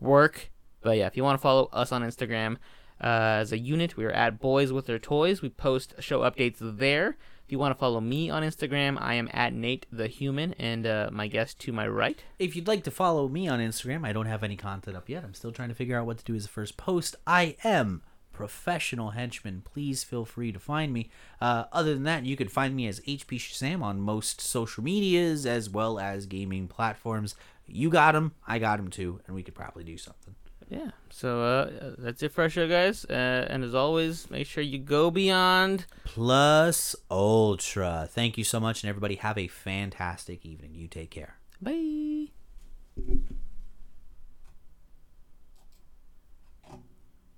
[SPEAKER 1] work. But yeah, if you want to follow us on Instagram uh, as a unit, we are at Boys with Their Toys. We post show updates there. If you want to follow me on Instagram, I am at Nate the Human, and uh, my guest to my right.
[SPEAKER 2] If you'd like to follow me on Instagram, I don't have any content up yet. I'm still trying to figure out what to do as a first post. I am professional henchman. Please feel free to find me. Uh, other than that, you can find me as HP Shazam on most social medias as well as gaming platforms. You got him, I got him too, and we could probably do something
[SPEAKER 1] yeah. So uh, that's it for our show, guys. Uh, and as always, make sure you go beyond
[SPEAKER 2] plus ultra. Thank you so much, and everybody have a fantastic evening. You take care.
[SPEAKER 1] Bye.